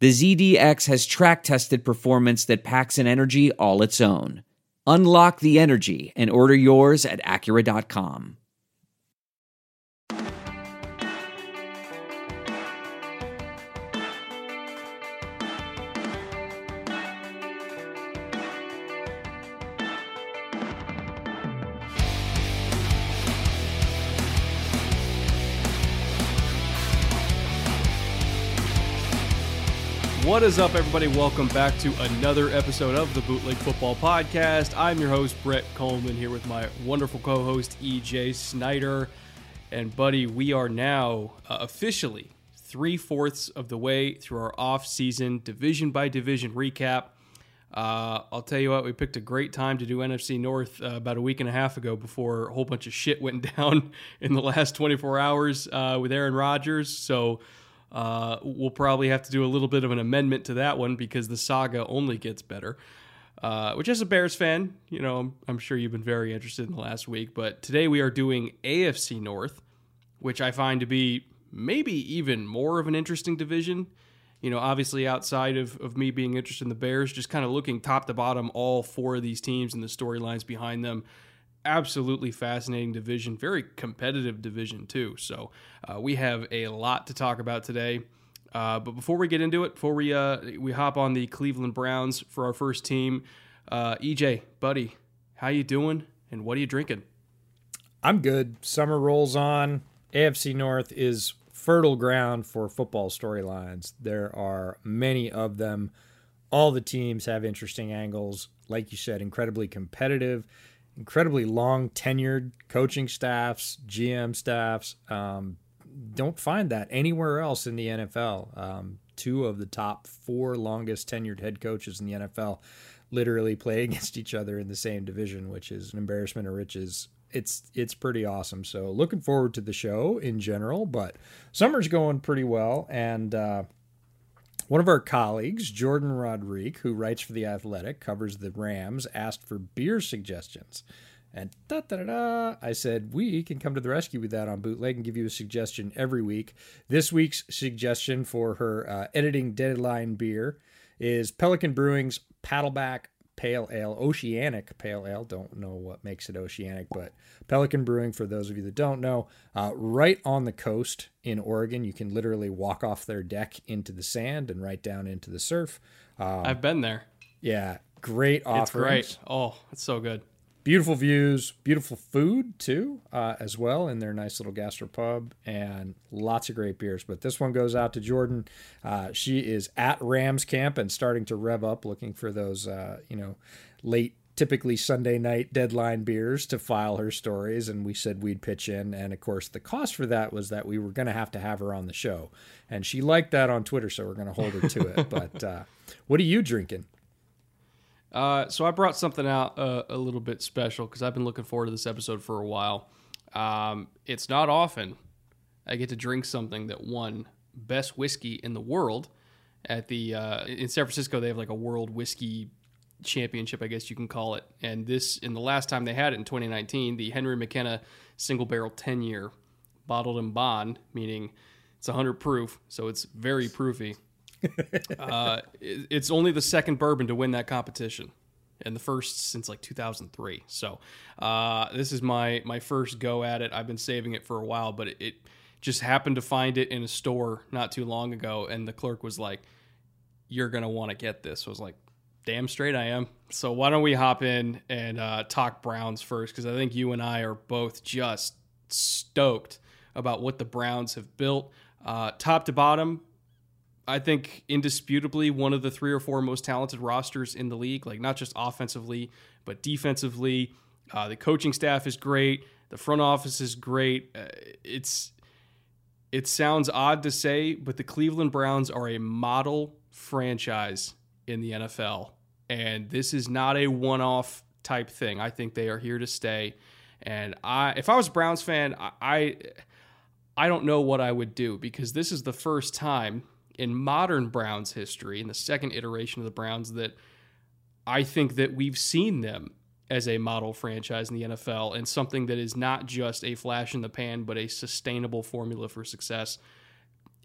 the ZDX has track tested performance that packs an energy all its own. Unlock the energy and order yours at Acura.com. What is up, everybody? Welcome back to another episode of the Bootleg Football Podcast. I'm your host, Brett Kollmann, here with my wonderful co host, EJ Snyder. And, buddy, we are now uh, officially three fourths of the way through our off season division by division recap. Uh, I'll tell you what, we picked a great time to do NFC North uh, about a week and a half ago before a whole bunch of shit went down in the last 24 hours uh, with Aaron Rodgers. So, uh, we'll probably have to do a little bit of an amendment to that one because the saga only gets better. Uh, which, as a Bears fan, you know, I'm, I'm, sure you've been very interested in the last week. But today we are doing AFC North, which I find to be maybe even more of an interesting division. You know, obviously outside of, of me being interested in the Bears, just kind of looking top to bottom, all four of these teams and the storylines behind them absolutely fascinating division, very competitive division too. So uh, we have a lot to talk about today. Uh, but before we get into it, before we uh, we hop on the Cleveland Browns for our first team, uh, EJ, buddy, how you doing? And what are you drinking? I'm good. Summer rolls on. AFC North is fertile ground for football storylines. There are many of them. All the teams have interesting angles. Like you said, incredibly competitive incredibly long tenured coaching staffs, GM staffs. Um, don't find that anywhere else in the NFL. Um, two of the top four longest tenured head coaches in the NFL literally play against each other in the same division, which is an embarrassment of riches. It's it's pretty awesome. So looking forward to the show in general, but summer's going pretty well, and uh, one of our colleagues, Jourdan Rodrigue, who writes for The Athletic, covers the Rams, asked for beer suggestions. And da da da da, I said, we can come to the rescue with that on bootleg and give you a suggestion every week. This week's suggestion for her uh, editing deadline beer is Pelican Brewing's Paddleback pale ale, oceanic pale ale. Don't know what makes it oceanic, but Pelican Brewing, for those of you that don't know, uh, right on the coast in Oregon, you can literally walk off their deck into the sand and right down into the surf. Um, I've been there. Yeah, great offerings. It's great. Oh, it's so good beautiful views, beautiful food too, uh, as well in their nice little gastropub, and lots of great beers. But this one goes out to Jourdan. Uh, she is at Rams camp and starting to rev up, looking for those, uh, you know, late. Typically Sunday night deadline beers to file her stories, and we said we'd pitch in. And of course, the cost for that was that we were going to have to have her on the show, and she liked that on Twitter, so we're going to hold her to it. But uh, what are you drinking? Uh, so I brought something out uh, a little bit special because I've been looking forward to this episode for a while. Um, it's not often I get to drink something that won best whiskey in the world at the uh, in San Francisco. They have like a world whiskey championship, I guess you can call it. And this, in the last time they had it in 2019, the Henry McKenna single barrel 10 year bottled in bond, meaning it's 100 proof, so it's very proofy uh, it's only the second bourbon to win that competition, and the first since like 2003. So uh, this is my my first go at it. I've been saving it for a while, but it, it just happened to find it in a store not too long ago, and the clerk was like, "You're gonna want to get this." I was like, Damn straight I am. So why don't we hop in and uh, talk Browns first? Because I think you and I are both just stoked about what the Browns have built, uh, top to bottom. I think indisputably one of the three or four most talented rosters in the league, like not just offensively, but defensively. Uh, the coaching staff is great. The front office is great. Uh, it's it sounds odd to say, but the Cleveland Browns are a model franchise in the NFL, and this is not a one-off type thing. I think they are here to stay. And I, if I was a Browns fan, I, I, I don't know what I would do because this is the first time in modern Browns history, in the second iteration of the Browns, that I think that we've seen them as a model franchise in the NFL and something that is not just a flash in the pan, but a sustainable formula for success.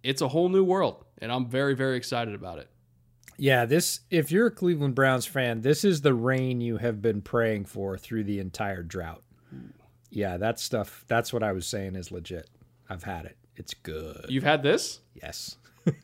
It's a whole new world, and I'm very, very excited about it. Yeah, this if you're a Cleveland Browns fan, this is the rain you have been praying for through the entire drought. Yeah, that stuff that's what I was saying is legit. I've had it. It's good. You've had this? Yes.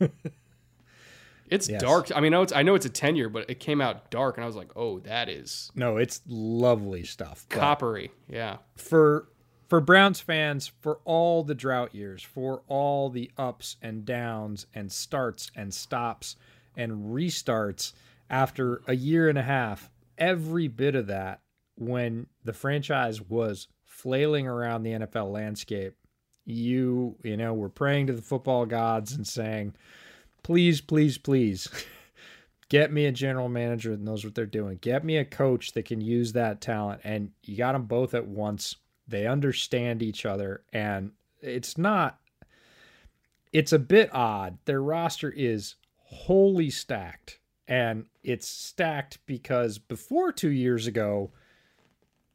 It's yes. dark. I mean, I know, it's, I know it's a tenure, but it came out dark, and I was like, "Oh, that is no, it's lovely stuff, coppery." Yeah. For for Browns fans, for all the drought years, for all the ups and downs and starts and stops and restarts after a year and a half, every bit of that when the franchise was flailing around the NFL landscape, you you know were praying to the football gods and saying please, please, please get me a general manager that knows what they're doing. Get me a coach that can use that talent. And you got them both at once. They understand each other. And it's not, it's a bit odd. Their roster is wholly stacked. And it's stacked because before two years ago,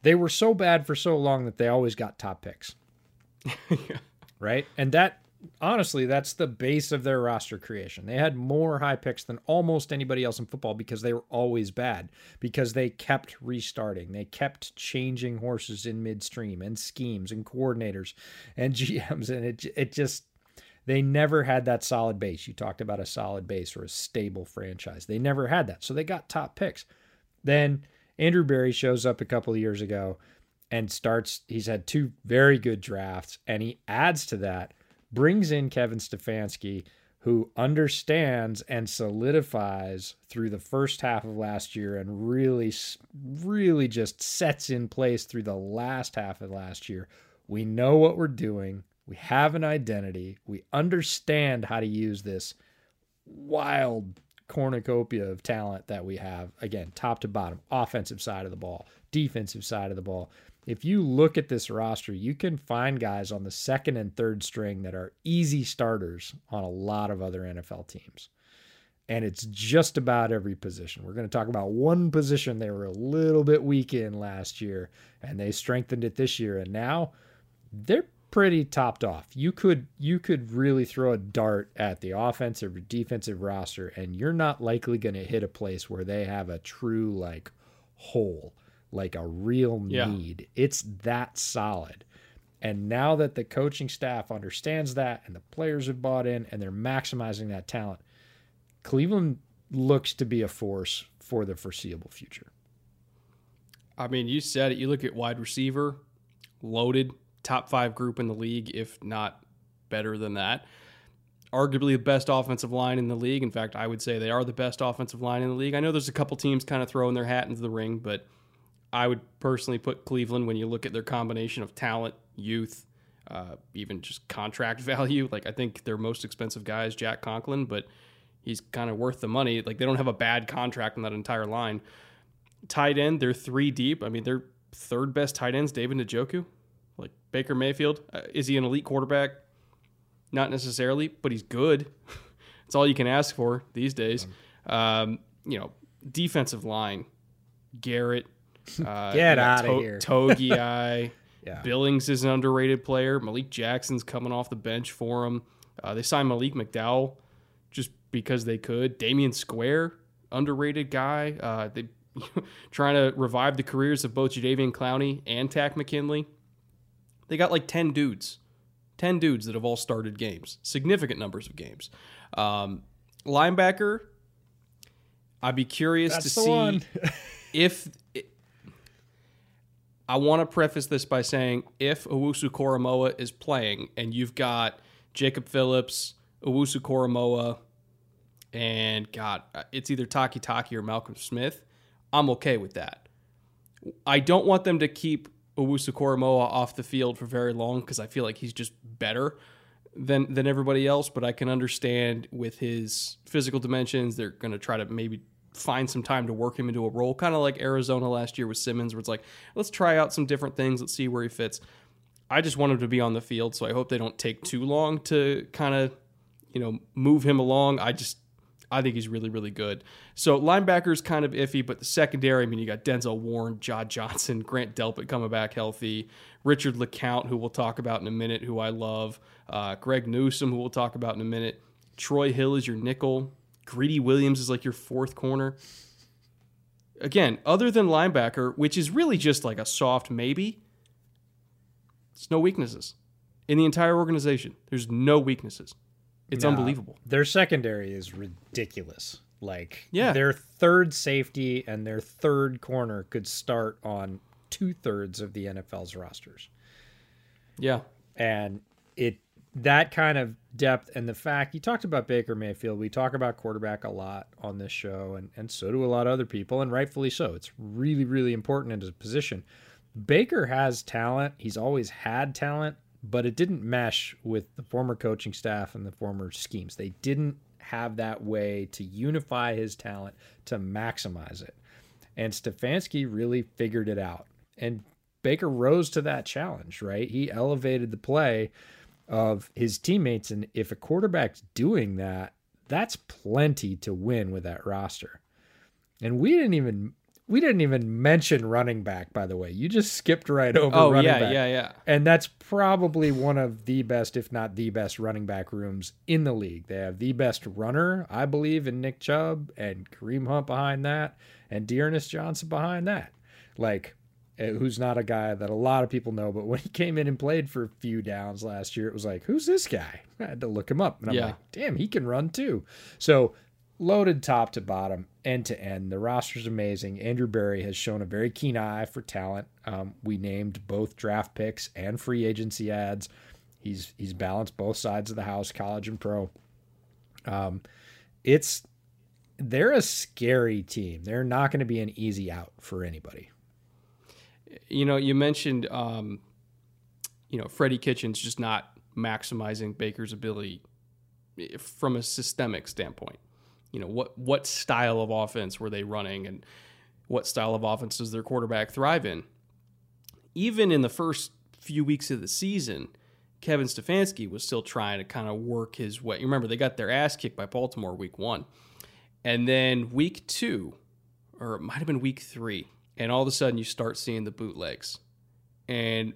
they were so bad for so long that they always got top picks. yeah. Right? And that honestly, that's the base of their roster creation. They had more high picks than almost anybody else in football because they were always bad, because they kept restarting. They kept changing horses in midstream and schemes and coordinators and GMs. And it, it just, they never had that solid base. You talked about a solid base or a stable franchise. They never had that. So they got top picks. Then Andrew Berry shows up a couple of years ago and starts, he's had two very good drafts, and he adds to that brings in Kevin Stefanski, who understands and solidifies through the first half of last year and really, really just sets in place through the last half of last year. We know what we're doing. We have an identity. We understand how to use this wild cornucopia of talent that we have. Again, top to bottom, offensive side of the ball, defensive side of the ball if you look at this roster, you can find guys on the second and third string that are easy starters on a lot of other NFL teams. And it's just about every position. We're going to talk about one position they were a little bit weak in last year, and they strengthened it this year. And now they're pretty topped off. You could you could really throw a dart at the offensive or defensive roster, and you're not likely going to hit a place where they have a true like hole like a real need. Yeah. It's that solid. And now that the coaching staff understands that and the players have bought in and they're maximizing that talent, Cleveland looks to be a force for the foreseeable future. I mean, you said it. You look at wide receiver, loaded, top five group in the league, if not better than that. Arguably the best offensive line in the league. In fact, I would say they are the best offensive line in the league. I know there's a couple teams kind of throwing their hat into the ring, but – I would personally put Cleveland when you look at their combination of talent, youth, uh, even just contract value. Like I think their most expensive guy is Jack Conklin, but he's kind of worth the money. Like they don't have a bad contract in that entire line. Tight end, they're three deep. I mean, their third best tight ends, David Njoku. Like Baker Mayfield, uh, is he an elite quarterback? Not necessarily, but he's good. It's all you can ask for these days. Um, you know, defensive line, Garrett, uh, Get out of to- here. Togiai. yeah. Billings is an underrated player. Malik Jackson's coming off the bench for him. Uh, they signed Malik McDowell just because they could. Damion Square, underrated guy. Uh, they trying to revive the careers of both Jadeveon Clowney and Takk McKinley. They got like 10 dudes. 10 dudes that have all started games, significant numbers of games. Um, linebacker, I'd be curious That's to see if. I want to preface this by saying if Owusu Koramoah is playing and you've got Jacob Phillips, Owusu Koramoah, and God, it's either Takitaki or Malcolm Smith, I'm okay with that. I don't want them to keep Owusu Koramoah off the field for very long because I feel like he's just better than than everybody else. But I can understand with his physical dimensions, they're going to try to maybe find some time to work him into a role, kind of like Arizona last year with Simmons, where it's like, let's try out some different things, let's see where he fits. I just want him to be on the field, so I hope they don't take too long to kind of, you know, move him along. I just I think he's really, really good. So linebackers kind of iffy, but the secondary, I mean, you got Denzel Ward, John Johnson, Grant Delpit coming back healthy, Richard LeCounte, who we'll talk about in a minute, who I love, uh, Greg Newsome, who we'll talk about in a minute. Troy Hill is your nickel. Greedy Williams is like your fourth corner. Again, other than linebacker, which is really just like a soft maybe, there's no weaknesses in the entire organization. There's no weaknesses. It's No, unbelievable. Their secondary is ridiculous. Like, Yeah. their third safety and their third corner could start on two thirds of the NFL's rosters. Yeah. and it that kind of depth and the fact you talked about Baker Mayfield, we talk about quarterback a lot on this show, and and so do a lot of other people, and rightfully so. It's really really important in his position. Baker has talent. He's always had talent, but it didn't mesh with the former coaching staff and the former schemes. They didn't have that way to unify his talent to maximize it. And Stefanski really figured it out. And Baker rose to that challenge, right? He elevated the play of his teammates. And if a quarterback's doing that, that's plenty to win with that roster. And we didn't even we didn't even mention running back, by the way. You just skipped right over Oh running yeah, back. yeah, yeah. And that's probably one of the best, if not the best, running back rooms in the league. They have the best runner, I believe, in Nick Chubb and Kareem Hunt behind that, and D'Ernest Johnson behind that. Like, who's not a guy that a lot of people know, but when he came in and played for a few downs last year, it was like, who's this guy? I had to look him up. And I'm Yeah. like, damn, he can run too. So, loaded top to bottom, end to end. The roster's amazing. Andrew Berry has shown a very keen eye for talent. Um, we named both draft picks and free agency ads. He's he's balanced both sides of the house, college and pro. Um, it's they're a scary team. They're not going to be an easy out for anybody. You know, you mentioned, um, you know, Freddie Kitchens just not maximizing Baker's ability eh, from a systemic standpoint. You know, what what style of offense were they running, and what style of offense does their quarterback thrive in? Even in the first few weeks of the season, Kevin Stefanski was still trying to kind of work his way. Remember they got their ass kicked by Baltimore week one, and then week two, or it might have been week three, and all of a sudden you start seeing the bootlegs. And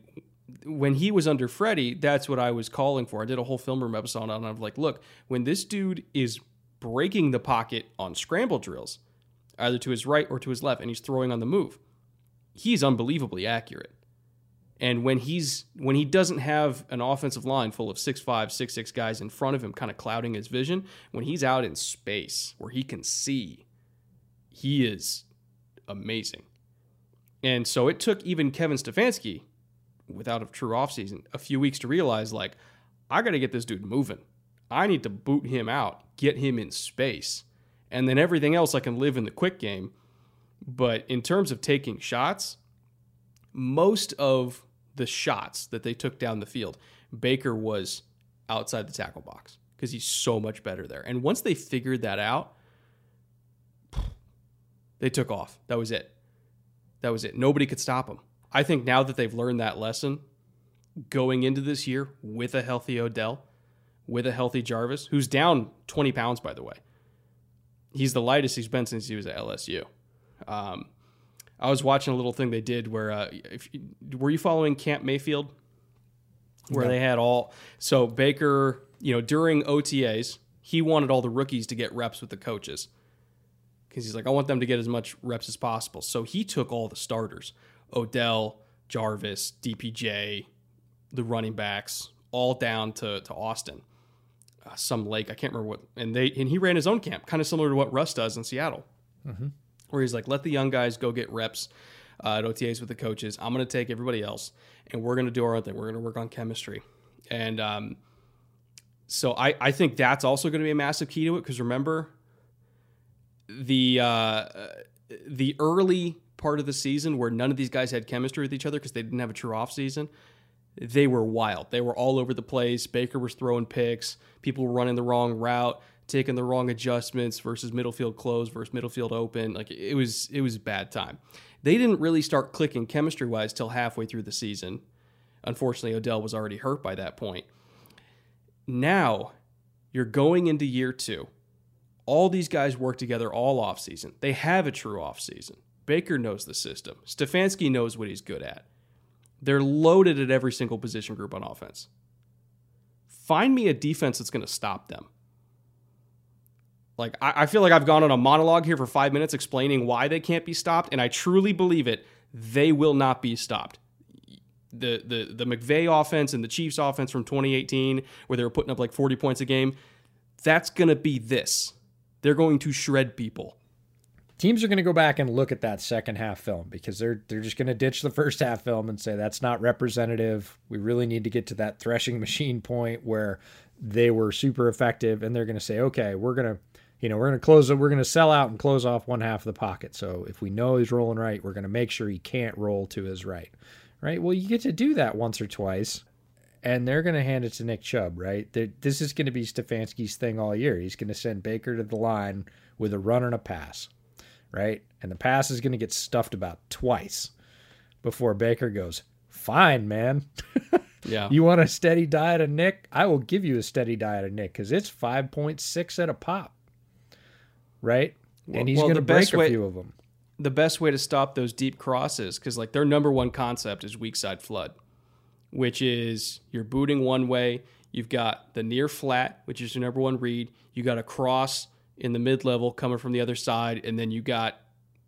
when he was under Freddie, that's what I was calling for. I did a whole film room episode on it. I'm like, look, when this dude is breaking the pocket on scramble drills, either to his right or to his left, and he's throwing on the move, he's unbelievably accurate. And when he's when he doesn't have an offensive line full of six five, six six guys in front of him, kind of clouding his vision, when he's out in space where he can see, he is amazing. And so it took even Kevin Stefanski, without a true offseason, a few weeks to realize, like, I got to get this dude moving. I need to boot him out, get him in space. And then everything else I can live in the quick game. But in terms of taking shots, most of the shots that they took down the field, Baker was outside the tackle box because he's so much better there. And once they figured that out, they took off. That was it. That was it. Nobody could stop him. I think now that they've learned that lesson, going into this year with a healthy Odell, with a healthy Jarvis, who's down 20 pounds, by the way. He's the lightest he's been since he was at LSU. Um, I was watching a little thing they did where, uh, if, were you following Camp Mayfield? Where No. they had all, so Baker, you know, during OTAs, he wanted all the rookies to get reps with the coaches because he's like, I want them to get as much reps as possible. So he took all the starters Odell, Jarvis, DPJ, the running backs, all down to, to Austin, uh, some lake. I can't remember what. And they and he ran his own camp, kind of similar to what Russ does in Seattle. mm-hmm. where he's like, let the young guys go get reps uh, at OTAs with the coaches. I'm going to take everybody else, and we're going to do our own thing. We're going to work on chemistry, and um, so I I think that's also going to be a massive key to it because remember the uh, the early part of the season where none of these guys had chemistry with each other because they didn't have a true off season they were wild. They were all over the place. Baker was throwing picks. People were running the wrong route, taking the wrong adjustments versus middle field close versus middle field open. Like it was it was a bad time. They didn't really start clicking chemistry wise till halfway through the season. Unfortunately, Odell was already hurt by that point. Now, you're going into year 2. All these guys work together all off season. They have a true off season. Baker knows the system. Stefanski knows what he's good at. They're loaded at every single position group on offense. Find me a defense that's going to stop them. Like, I, I feel like I've gone on a monologue here for five minutes explaining why they can't be stopped, and I truly believe it. They will not be stopped. The, the, the McVay offense and the Chiefs offense from 2018, where they were putting up like 40 points a game, that's going to be this. They're going to shred people teams are going to go back and look at that second half film because they're they're just going to ditch the first half film and say that's not representative. We really need to get to that threshing machine point where they were super effective and they're going to say, "Okay, we're going to you know, we're going to close it. We're going to sell out and close off one half of the pocket. So if we know he's rolling right, we're going to make sure he can't roll to his right. Right? Well, you get to do that once or twice and they're going to hand it to Nick Chubb, right? They're, this is going to be Stefanski's thing all year. He's going to send Baker to the line with a run and a pass right? And the pass is going to get stuffed about twice before Baker goes, Fine, man. yeah. You want a steady diet of Nick? I will give you a steady diet of Nick because it's 5.6 at a pop, right? Well, and he's well, going to break a way, few of them. The best way to stop those deep crosses, because like their number one concept is weak side flood, which is you're booting one way. You've got the near flat, which is your number one read. You got a cross in the mid level coming from the other side, and then you got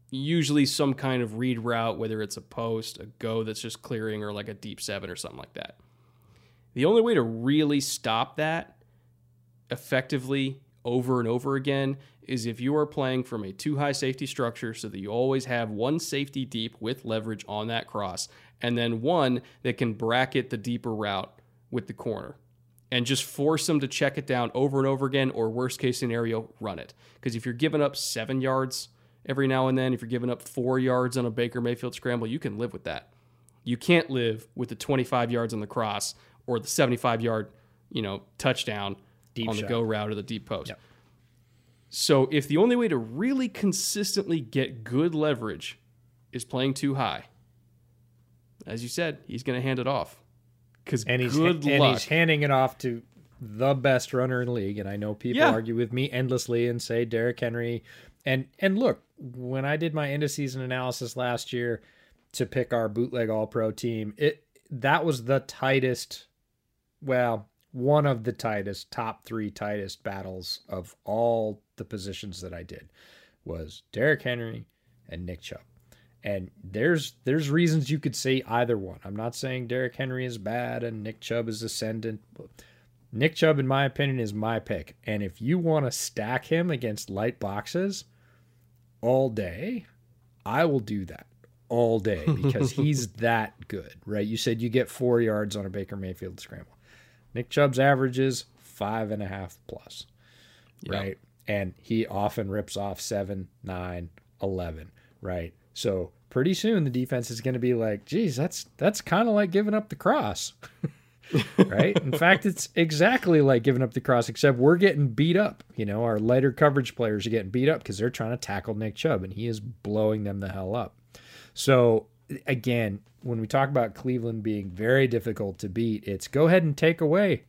usually some kind of read route, whether it's a post, a go that's just clearing, or like a deep seven or something like that. The only way to really stop that effectively over and over again is if you are playing from a too high safety structure so that you always have one safety deep with leverage on that cross and then one that can bracket the deeper route with the corner and just force them to check it down over and over again, or worst case scenario, run it. Because if you're giving up seven yards every now and then, if you're giving up four yards on a Baker Mayfield scramble, you can live with that. You can't live with the 25 yards on the cross or the 75 yard, you know, touchdown deep on shot. the go route or the deep post. Yep. So if the only way to really consistently get good leverage is playing too high, as you said, he's going to hand it off. Because and he's good and luck. he's handing it off to the best runner in the league. And I know people yeah. argue with me endlessly and say Derrick Henry. And and look, when I did my end of season analysis last year to pick our bootleg All Pro team, it that was the tightest. Well, one of the tightest, top three tightest battles of all the positions that I did was Derrick Henry and Nick Chubb. And there's there's reasons you could say either one. I'm not saying Derrick Henry is bad and Nick Chubb is ascendant. Nick Chubb, in my opinion, is my pick. And if you want to stack him against light boxes all day, I will do that all day because he's that good, right? You said you get four yards on a Baker Mayfield scramble. Nick Chubb's average is five and a half plus, right? And he often rips off seven, nine, 11, right? So pretty soon the defense is going to be like, geez, that's that's kind of like giving up the cross. right? In fact, it's exactly like giving up the cross, except we're getting beat up. You know, our lighter coverage players are getting beat up because they're trying to tackle Nick Chubb, and he is blowing them the hell up. So, again, when we talk about Cleveland being very difficult to beat, it's go ahead and take away,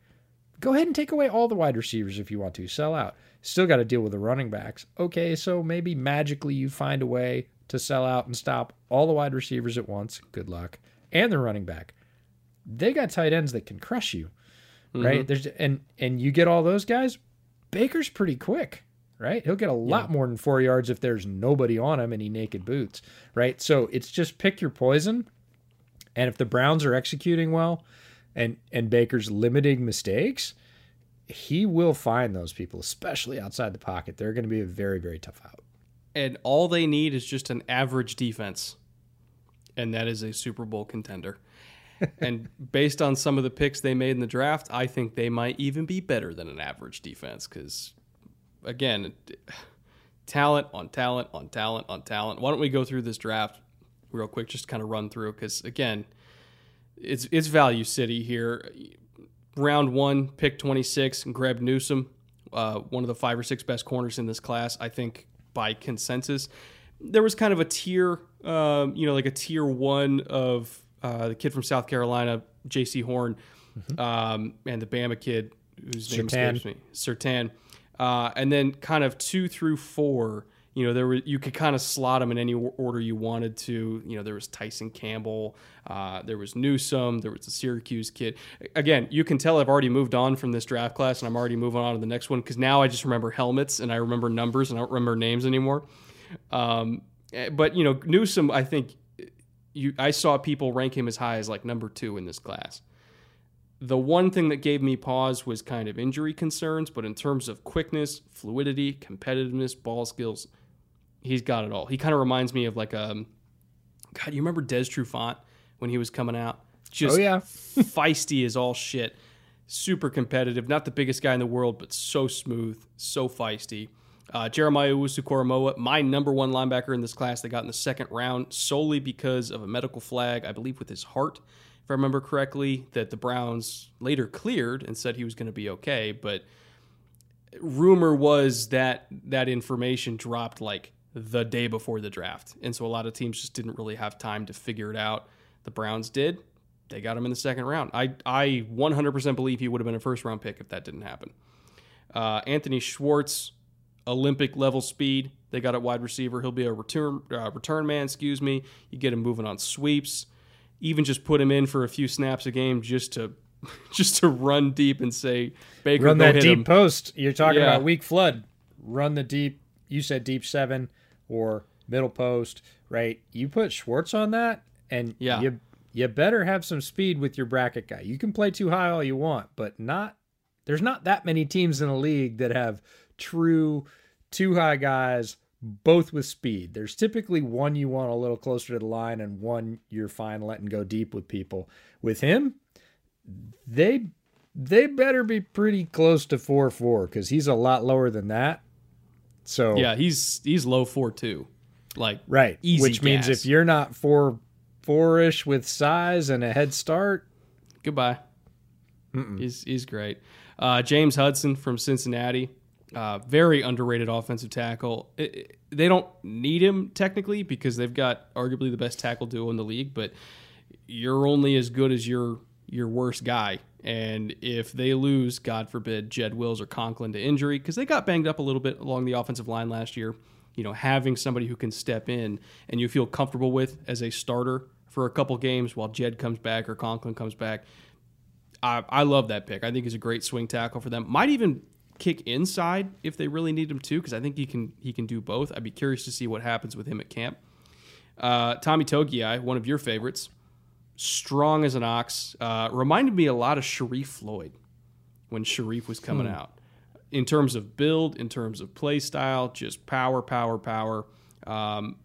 go ahead and take away all the wide receivers if you want to sell out. Still got to deal with the running backs. Okay, so maybe magically you find a way to sell out and stop all the wide receivers at once. Good luck. And the running back. They got tight ends that can crush you. Right? Mm-hmm. There's and and you get all those guys, Baker's pretty quick, right? He'll get a lot yeah. more than 4 yards if there's nobody on him and he naked boots, right? So it's just pick your poison. And if the Browns are executing well and and Baker's limiting mistakes, he will find those people, especially outside the pocket. They're going to be a very, very tough out. And all they need is just an average defense, and that is a Super Bowl contender. and based on some of the picks they made in the draft, I think they might even be better than an average defense because, again, talent on talent on talent on talent. Why don't we go through this draft real quick, just kind of run through because again, it's it's value city here. Round one, pick twenty six, and Greg Newsome, uh, one of the five or six best corners in this class. I think by consensus, there was kind of a tier, um, you know, like a tier one of uh, the kid from South Carolina, Jaycee Horn, mm-hmm. um, and the Bama kid whose name escapes me, Surtain. Uh, and then kind of two through four, you know, there were you could kind of slot them in any order you wanted to. You know, there was Tyson Campbell, uh, there was Newsome, there was the Syracuse kid. Again, you can tell I've already moved on from this draft class, and I'm already moving on to the next one because now I just remember helmets and I remember numbers and I don't remember names anymore. Um, eh, but you know, Newsome, I think you I saw people rank him as high as like number two in this class. The one thing that gave me pause was kind of injury concerns, but in terms of quickness, fluidity, competitiveness, ball skills, he's got it all. He kind of reminds me of like um God, you remember Des Trufant when he was coming out? Just oh, yeah. feisty as all shit. Super competitive, not the biggest guy in the world, but so smooth, so feisty. Uh, Jeremiah Owusu-Koramoah, my number one linebacker in this class, they got in the second round solely because of a medical flag, I believe, with his heart, if I remember correctly, that the Browns later cleared and said he was going to be okay. But rumor was that that information dropped like the day before the draft. And so a lot of teams just didn't really have time to figure it out. The Browns did. They got him in the second round. I, I 100% believe he would have been a first round pick if that didn't happen. Uh, Anthony Schwartz, Olympic level speed. They got a wide receiver. He'll be a return uh, return man. Excuse me. You get him moving on sweeps. Even just put him in for a few snaps a game just to just to run deep and say Baker run that deep him. post. You're talking yeah. about weak flood. Run the deep. You said deep seven or middle post, right? You put Schwartz on that, and yeah. you you better have some speed with your bracket guy. You can play too high all you want, but not. There's not that many teams in a league that have true two high guys, both with speed. There's typically one you want a little closer to the line and one you're fine letting go deep with people. With him, they they better be pretty close to four four because he's a lot lower than that. So yeah, he's he's low four two, like right, which gas. means if you're not four four ish with size and a head start, goodbye. Mm-mm. He's he's great. Uh, James Hudson from Cincinnati. Uh, very underrated offensive tackle. It, it, they don't need him technically because they've got arguably the best tackle duo in the league, but you're only as good as your your worst guy. And if they lose, God forbid, Jed Wills or Conklin to injury, because they got banged up a little bit along the offensive line last year, you know, having somebody who can step in and you feel comfortable with as a starter for a couple games while Jed comes back or Conklin comes back, I, I love that pick. I think he's a great swing tackle for them. Might even kick inside if they really need him to, because I think he can he can do both. I'd be curious to see what happens with him at camp. Uh, Tommy Togiai, one of your favorites, strong as an ox, uh, reminded me a lot of Sharrif Floyd when Sharrif was coming hmm. out. In terms of build, in terms of play style, just power, power, power. Um,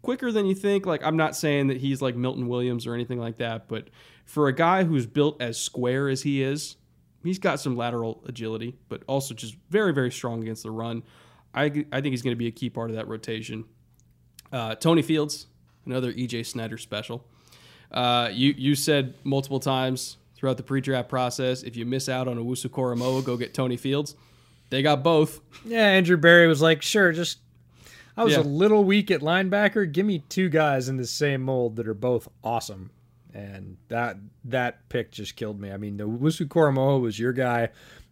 quicker than you think. Like I'm not saying that he's like Milton Williams or anything like that, but for a guy who's built as square as he is, He's got some lateral agility, but also just very, very strong against the run. I, I think he's going to be a key part of that rotation. Uh, Tony Fields, another EJ Snyder special. Uh, you you said multiple times throughout the pre-draft process, if you miss out on Owusu-Koramoah, go get Tony Fields. They got both. Yeah, Andrew Berry was like, sure, just I was yeah. a little weak at linebacker. Give me two guys in the same mold that are both awesome and that that pick just killed me. I mean, the Owusu-Koramoah was your guy.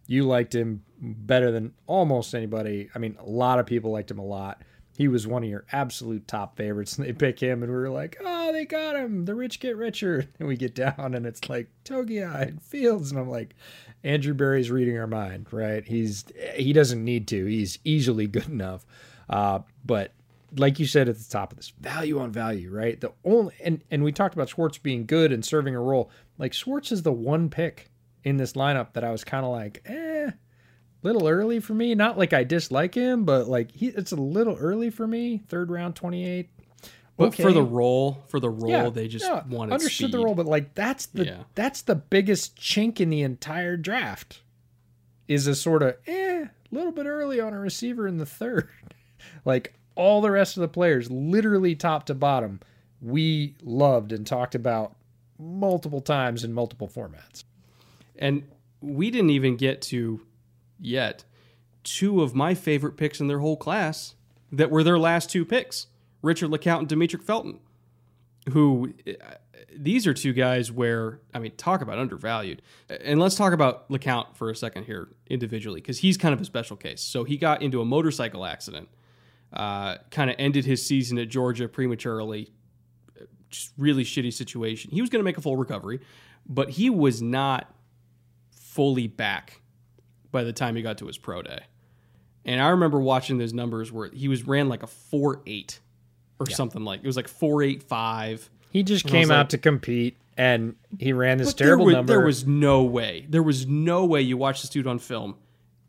You liked him better than almost anybody. I mean, a lot of people liked him a lot. He was one of your absolute top favorites, and they pick him, and we were like, "Oh, they got him! The rich get richer." And we get down, and it's like Togiai and Fields, and I'm like, Andrew Berry's reading our mind, right? He's he doesn't need to. He's easily good enough. Uh, but like you said at the top of this, value on value, right? The only and and we talked about Schwartz being good and serving a role. Like Schwartz is the one pick in this lineup that I was kind of like, eh. Little early for me. Not like I dislike him, but like he, it's a little early for me. Third round, twenty eight. But okay. for the role, for the role, yeah, they just yeah, wanted understood speed. the role, but like that's the yeah. that's the biggest chink in the entire draft. Is a sort of eh, little bit early on a receiver in the third. like all the rest of the players, literally top to bottom, we loved and talked about multiple times in multiple formats. And we didn't even get to yet two of my favorite picks in their whole class that were their last two picks. Richard LeCounte and Demetric Felton, who these are two guys where I mean, talk about undervalued. And let's talk about LeCounte for a second here individually, because he's kind of a special case. So he got into a motorcycle accident, uh, kind of ended his season at Georgia prematurely. Just really shitty situation. He was going to make a full recovery, but he was not fully back by the time he got to his pro day. And I remember watching those numbers where he was ran like a four eight or yeah. something like it was like four eight five. He just came out like, to compete and he ran this terrible there was, number. There was no way. There was no way you watch this dude on film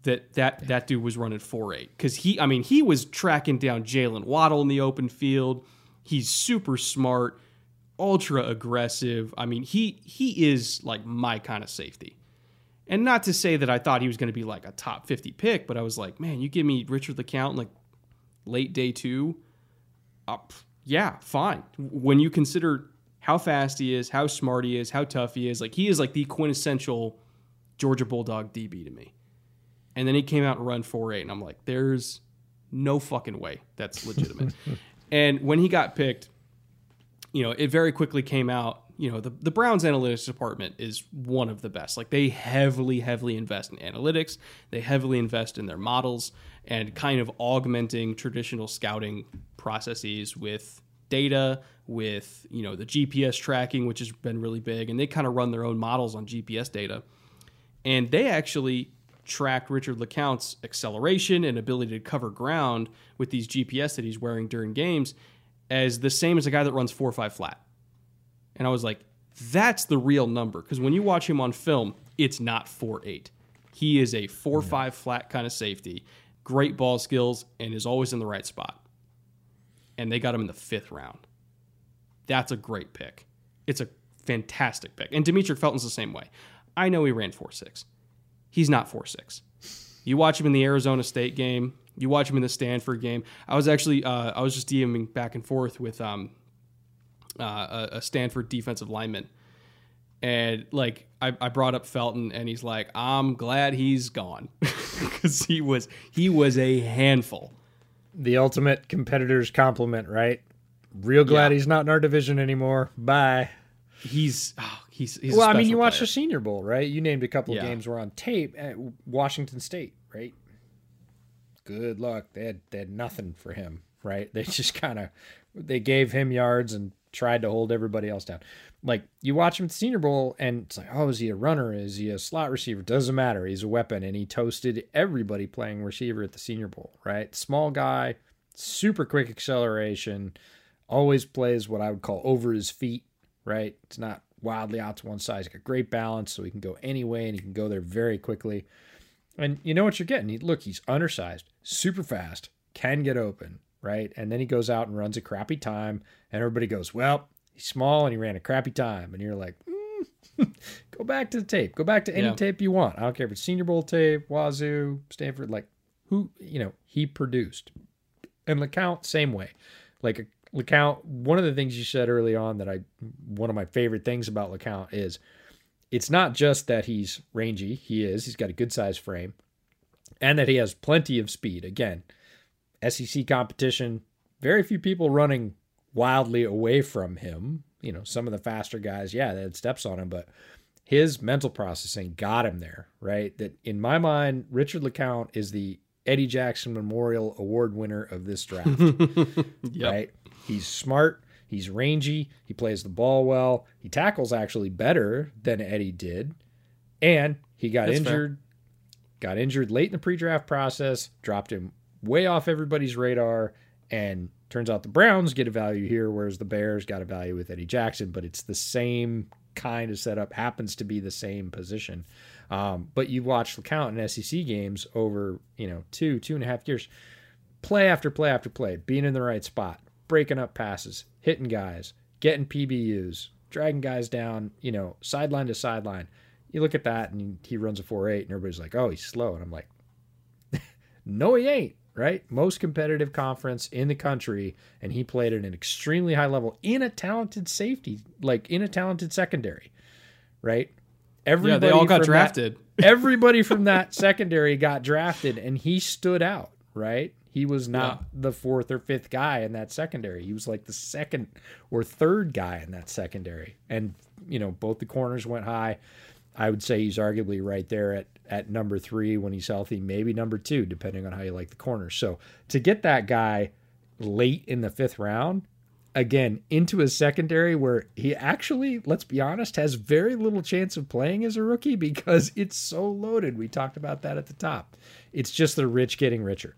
that that that dude was running four eight because he. I mean, he was tracking down Jaylen Waddle in the open field. He's super smart, ultra aggressive. I mean, he he is like my kind of safety. And not to say that I thought he was going to be like a top 50 pick, but I was like, man, you give me Richard LeCounte like late day two uh, up. Yeah, fine. When you consider how fast he is, how smart he is, how tough he is, like he is like the quintessential Georgia Bulldog DB to me. And then he came out and run 4-8 and I'm like, there's no fucking way that's legitimate. and when he got picked, you know, it very quickly came out, you know, the, the Browns analytics department is one of the best. Like they heavily, heavily invest in analytics. They heavily invest in their models and kind of augmenting traditional scouting processes with data, with you know the GPS tracking, which has been really big, and they kind of run their own models on GPS data. And they actually tracked Richard LeCounte's acceleration and ability to cover ground with these GPS that he's wearing during games as the same as a guy that runs four or five flat. And I was like, that's the real number. Because when you watch him on film, it's not four eight. He is a four yeah. five flat kind of safety great ball skills, and is always in the right spot. And they got him in the fifth round. That's a great pick. It's a fantastic pick. And Demetric Felton's the same way. I know he ran 4 6. He's not 4 6. You watch him in the Arizona State game, you watch him in the Stanford game. I was actually, uh, I was just DMing back and forth with um, uh, a Stanford defensive lineman and like I, I, brought up Felton, and he's like, "I'm glad he's gone because he was he was a handful." The ultimate competitor's compliment, right? Real glad yeah. he's not in our division anymore. Bye. He's oh, he's, he's well. I mean, you watched the Senior Bowl, right? You named a couple yeah. of games were on tape at Washington State, right? Good luck. They had they had nothing for him, right? They just kind of they gave him yards and tried to hold everybody else down like you watch him at the Senior Bowl, and it's like, oh, is he a runner? Is he a slot receiver? Doesn't matter. He's a weapon, and he toasted everybody playing receiver at the Senior Bowl. Right, small guy, super quick acceleration, always plays what I would call over his feet. Right, it's not wildly out to one side. He's got great balance, so he can go any way, and he can go there very quickly. And you know what you're getting. He, look, he's undersized, super fast, can get open, right? And then he goes out and runs a crappy time, and everybody goes, well, he's small and he ran a crappy time. And you're like, mm. go back to the tape. Go back to any yeah. tape you want. I don't care if it's Senior Bowl tape, Wazzu, Stanford. Like who you know he produced. And LeCounte, same way. Like LeCounte, one of the things you said early on that I one of my favorite things about LeCounte is it's not just that he's rangy. He is. He's got a good size frame, and that he has plenty of speed. Again, SEC competition. Very few people running wildly away from him. You know, some of the faster guys, yeah, they had steps on him, but his mental processing got him there, right? That in my mind, Richard LeCounte is the Eddie Jackson Memorial Award winner of this draft. yep. Right? He's smart, he's rangy, he plays the ball well, he tackles actually better than Eddie did, and he got That's injured. Fair. Got injured late in the pre-draft process, dropped him way off everybody's radar, and Turns out the Browns get a value here, whereas the Bears got a value with Eddie Jackson, but it's the same kind of setup, happens to be the same position. Um, but you watch LeCounte in SEC games over, you know, two, two and a half years, play after play after play, being in the right spot, breaking up passes, hitting guys, getting PBUs, dragging guys down, you know, sideline to sideline. You look at that and he runs a 4 8, and everybody's like, oh, he's slow. And I'm like, no, he ain't, right? Most competitive conference in the country, and he played at an extremely high level in a talented safety, like in a talented secondary, right? Everybody yeah, they all got drafted. That, everybody from that secondary got drafted, and he stood out, right? He was not yeah. the fourth or fifth guy in that secondary. He was like the second or third guy in that secondary. And, you know, both the corners went high. I would say he's arguably right there at, at number three when he's healthy, maybe number two, depending on how you like the corners. So to get that guy late in the fifth round, again, into a secondary where he actually, let's be honest, has very little chance of playing as a rookie because it's so loaded. We talked about that at the top. It's just the rich getting richer.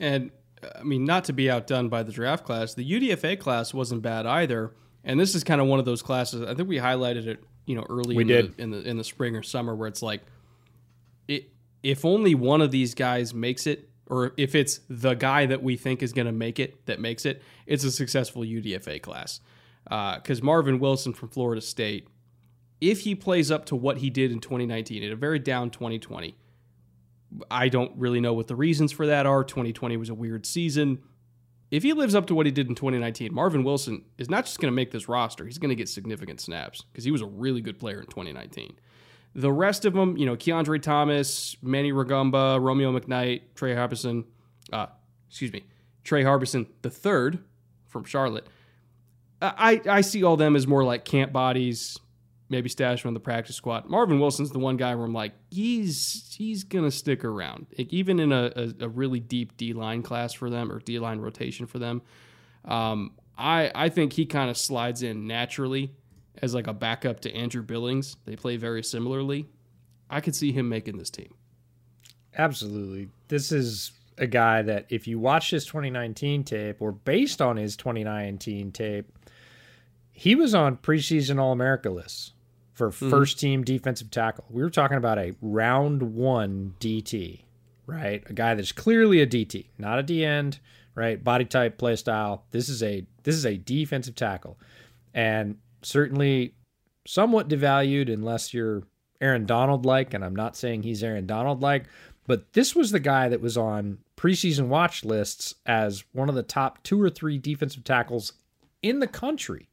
And I mean, not to be outdone by the draft class, the UDFA class wasn't bad either. And this is kind of one of those classes. I think we highlighted it, you know, early we in, did. The, in the in the spring or summer, where it's like, it, if only one of these guys makes it, or if it's the guy that we think is going to make it that makes it, it's a successful UDFA class. Because uh, Marvin Wilson from Florida State, if he plays up to what he did in 2019 in a very down 2020 I don't really know what the reasons for that are. 2020 was a weird season. If he lives up to what he did in 2019, Marvin Wilson is not just going to make this roster, he's going to get significant snaps because he was a really good player in 2019. The rest of them, you know, Keandre Thomas, Manny Rugamba, Romeo McKnight, Trey Harbison, uh, excuse me, Trey Harbison the third from Charlotte. I, I see all them as more like camp bodies, maybe stash from the practice squad. Marvin Wilson's the one guy where I'm like, he's he's gonna stick around, like, even in a, a, a, really deep D line class for them or D line rotation for them. Um, I I think he kind of slides in naturally as like a backup to Andrew Billings. They play very similarly. I could see him making this team. Absolutely, this is a guy that if you watch his 2019 tape or based on his 2019 tape, he was on preseason All America lists for mm-hmm. first team defensive tackle. We were talking about a round one DT, right? A guy that's clearly a DT, not a D end, right? Body type, play style. This is a this is a defensive tackle, and certainly somewhat devalued unless you're Aaron Donald like. And I'm not saying he's Aaron Donald like, but this was the guy that was on preseason watch lists as one of the top two or three defensive tackles in the country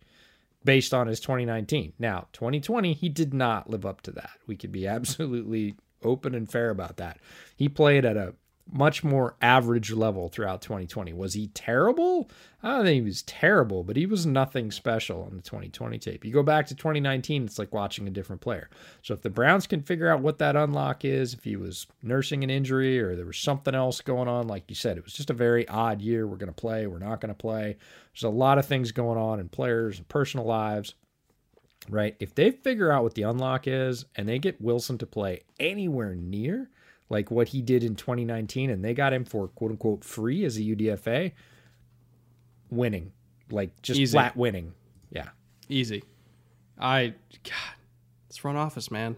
based on his 2019. Now, 2020, he did not live up to that. We could be absolutely open and fair about that. He played at a much more average level throughout 2020. Was he terrible? I don't think he was terrible, but he was nothing special on the 2020 tape. You go back to 2019, it's like watching a different player. So if the Browns can figure out what that unlock is, if he was nursing an injury or there was something else going on, like you said, it was just a very odd year. We're going to play, we're not going to play. There's a lot of things going on in players and personal lives. Right? If they figure out what the unlock is and they get Wilson to play anywhere near like what he did in 2019 and they got him for quote unquote free as a UDFA, winning. Like just Easy. flat winning. Yeah. Easy. I God, this front office, man.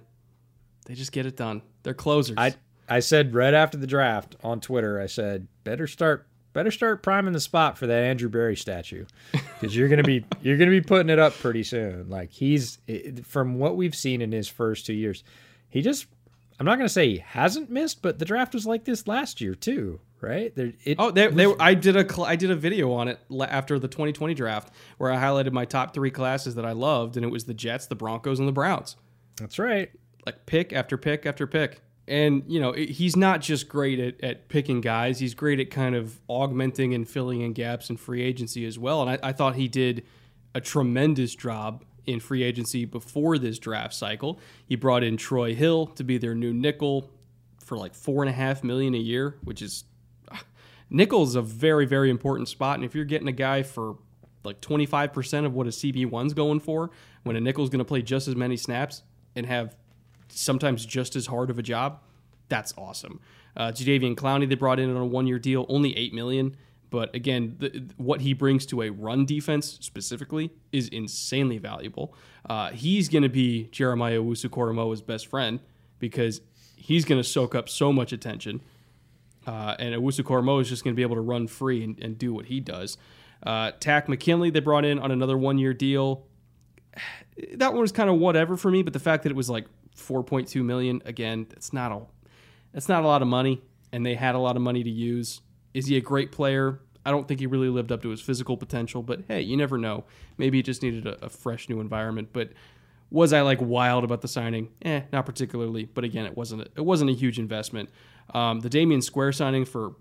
They just get it done. They're closers. I I said right after the draft on Twitter, I said, better start better start priming the spot for that Andrew Berry statue because you're gonna be you're gonna be putting it up pretty soon. Like he's from what we've seen in his first two years, he just I'm not going to say he hasn't missed, but the draft was like this last year too, right? There, it oh, they, they, I did a I did a video on it after the 2020 draft where I highlighted my top three classes that I loved, and it was the Jets, the Broncos, and the Browns. That's right. Like pick after pick after pick. And, you know, he's not just great at, at picking guys, he's great at kind of augmenting and filling in gaps in free agency as well. And I, I thought he did a tremendous job in free agency before this draft cycle. He brought in Troy Hill to be their new nickel for like four and a half million a year, which is nickel is a very very important spot. And if you're getting a guy for like 25% of what a CB1's going for, when a nickel's going to play just as many snaps and have sometimes just as hard of a job, that's awesome. Uh, Jadeveon Clowney they brought in on a one year deal, only eight million, But again, the, what he brings to a run defense specifically is insanely valuable. Uh, he's going to be Jeremiah Owusu-Koramoah's best friend because he's going to soak up so much attention. Uh, and Owusu-Koramoah is just going to be able to run free and, and do what he does. Uh, Takk McKinley, they brought in on another one year deal. That one was kind of whatever for me, but the fact that it was like 4.2 million, again, that's not a that's not a lot of money, and they had a lot of money to use. Is he a great player? I don't think he really lived up to his physical potential, but hey, you never know. Maybe he just needed a, a fresh new environment. But was I like wild about the signing? Eh, not particularly. But again, it wasn't a, it wasn't a huge investment. Um, the Damion Square signing for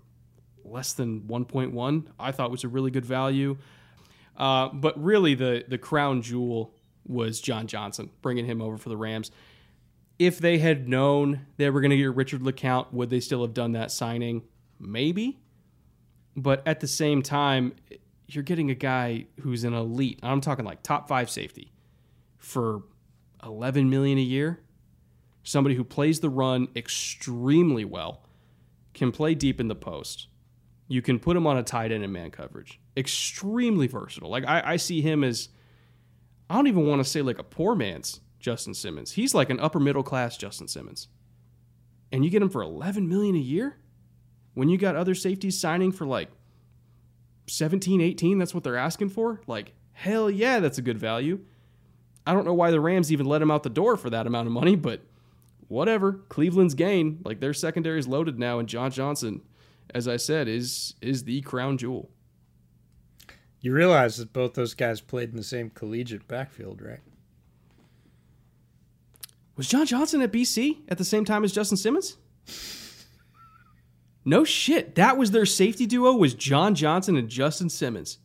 less than 1.1, I thought was a really good value. Uh, but really, the the crown jewel was John Johnson, bringing him over for the Rams. If they had known they were going to get Richard LeCounte, would they still have done that signing? Maybe. But at the same time, you're getting a guy who's an elite. I'm talking like top five safety for 11 million a year. Somebody who plays the run extremely well, can play deep in the post. You can put him on a tight end and man coverage. Extremely versatile. Like I, I see him as I don't even want to say like a poor man's Justin Simmons. He's like an upper middle class Justin Simmons. And you get him for 11 million a year? When you got other safeties signing for like 17, 18, that's what they're asking for? Like, hell yeah, that's a good value. I don't know why the Rams even let him out the door for that amount of money, but whatever. Cleveland's gain. Like their secondary is loaded now, and John Johnson, as I said, is is the crown jewel. You realize that both those guys played in the same collegiate backfield, right? Was John Johnson at BC at the same time as Justin Simmons? No shit. That was their safety duo was John Johnson and Justin Simmons.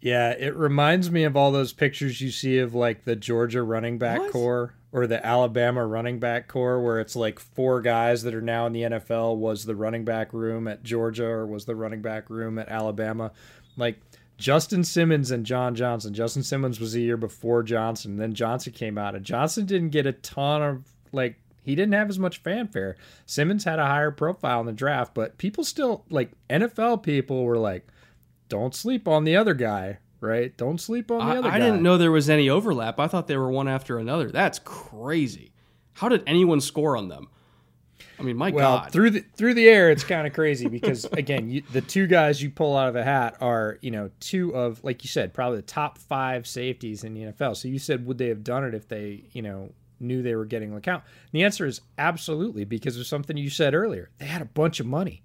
Yeah, it reminds me of all those pictures you see of like the Georgia running back What? corps or the Alabama running back core where it's like four guys that are now in the NFL was the running back room at Georgia or was the running back room at Alabama. Like Justin Simmons and John Johnson. Justin Simmons was a year before Johnson, then Johnson came out and Johnson didn't get a ton of like he didn't have as much fanfare. Simmons had a higher profile in the draft, but people still like NFL people were like don't sleep on the other guy, right? Don't sleep on the I, other I guy. didn't know there was any overlap. I thought they were one after another. That's crazy. How did anyone score on them? I mean, my Well, God. through the through the air, it's kind of crazy because again, you, the two guys you pull out of the hat are you know two of like you said probably the top five safeties in the NFL. So you said would they have done it if they you know knew they were getting an LeCounte? The answer is absolutely because of something you said earlier. They had a bunch of money,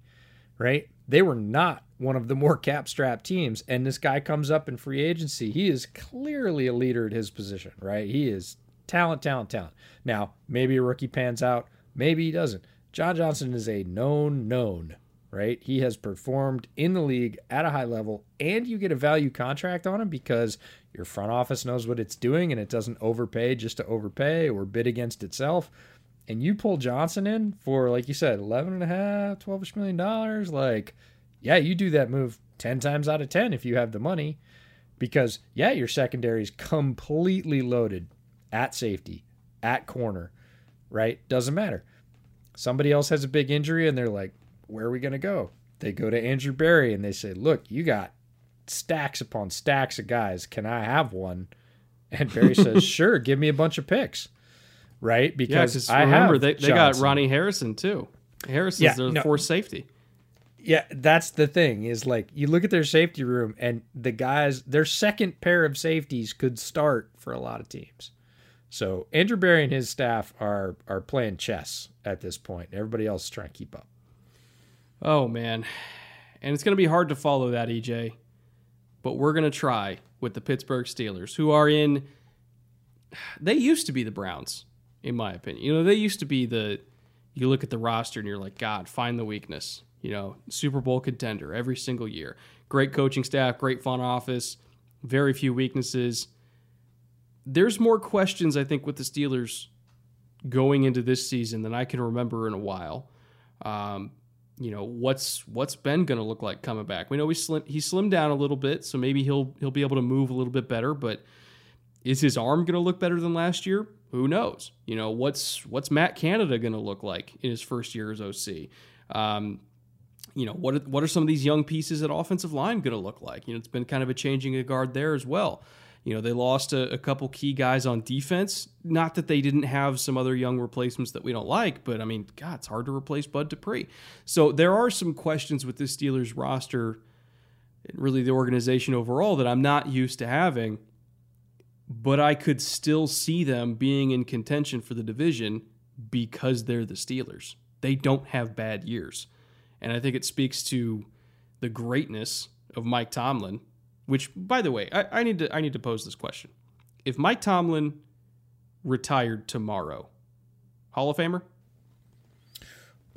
right? They were not one of the more cap strapped teams, and this guy comes up in free agency. He is clearly a leader at his position, right? He is talent, talent, talent. Now, maybe a rookie pans out, maybe he doesn't. John Johnson is a known known, right? He has performed in the league at a high level, and you get a value contract on him because your front office knows what it's doing and it doesn't overpay just to overpay or bid against itself. And you pull Johnson in for, like you said, 11 and a half, 12 million dollars. Like, yeah, you do that move 10 times out of 10 if you have the money because, yeah, your secondary is completely loaded at safety, at corner, right? Doesn't matter. Somebody else has a big injury and they're like, where are we going to go? They go to Andrew Berry and they say, look, you got stacks upon stacks of guys. Can I have one? And Berry says, sure, give me a bunch of picks. Right? Because because I remember they, they got Ronnie Harrison too. Harrison's Yeah, their no. fourth safety. Yeah, that's the thing is like you look at their safety room and the guys, their second pair of safeties could start for a lot of teams. So Andrew Berry and his staff are are playing chess at this point. Everybody else is trying to keep up. Oh man, and it's going to be hard to follow that, EJ. But we're going to try with the Pittsburgh Steelers, who are in. They used to be the Browns, in my opinion. You know, they used to be the. You look at the roster and you're like, God, find the weakness. You know, Super Bowl contender every single year. Great coaching staff, great front office, very few weaknesses. There's more questions, I think, with the Steelers going into this season than I can remember in a while. Um, you know what's what's Ben going to look like coming back. We know he slim he slimmed down a little bit, so maybe he'll he'll be able to move a little bit better. But is his arm going to look better than last year? Who knows? You know what's what's Matt Canada going to look like in his first year as OC? Um, you know, what are, what are some of these young pieces at offensive line going to look like? You know, it's been kind of a changing of guard there as well. You know, they lost a, a, couple key guys on defense. Not that they didn't have some other young replacements that we don't like, but I mean, God, it's hard to replace Bud Dupree. So there are some questions with this Steelers roster, really the organization overall, that I'm not used to having. But I could still see them being in contention for the division because they're the Steelers. They don't have bad years. And I think it speaks to the greatness of Mike Tomlin, which, by the way, I, I need to I need to pose this question. If Mike Tomlin retired tomorrow, Hall of Famer?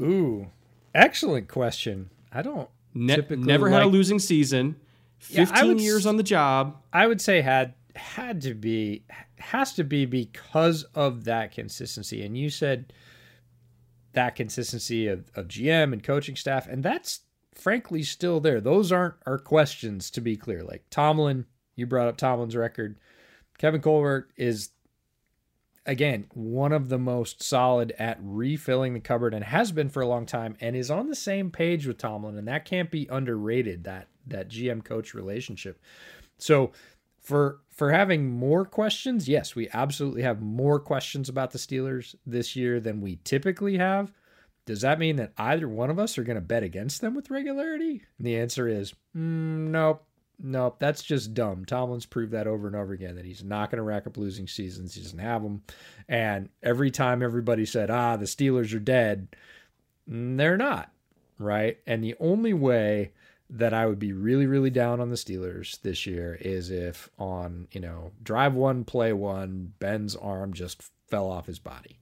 Ooh, excellent question. I don't ne- never had a losing season. Fifteen yeah, years on the job. I would say had had to be has to be because of that consistency. And you said that consistency of, of GM and coaching staff, and that's frankly still there. Those aren't our questions to be clear. Like Tomlin, you brought up Tomlin's record. Kevin Colbert is again one of the most solid at refilling the cupboard and has been for a long time and is on the same page with Tomlin and that can't be underrated that that GM coach relationship. So for for having more questions, yes, we absolutely have more questions about the Steelers this year than we typically have. Does that mean that either one of us are going to bet against them with regularity? And the answer is mm, nope. Nope, that's just dumb. Tomlin's proved that over and over again that he's not going to rack up losing seasons. He doesn't have them. And every time everybody said, ah, the Steelers are dead, mm, they're not, right? And the only way that I would be really, really down on the Steelers this year is if on, you know, drive one, play one, Ben's arm just fell off his body.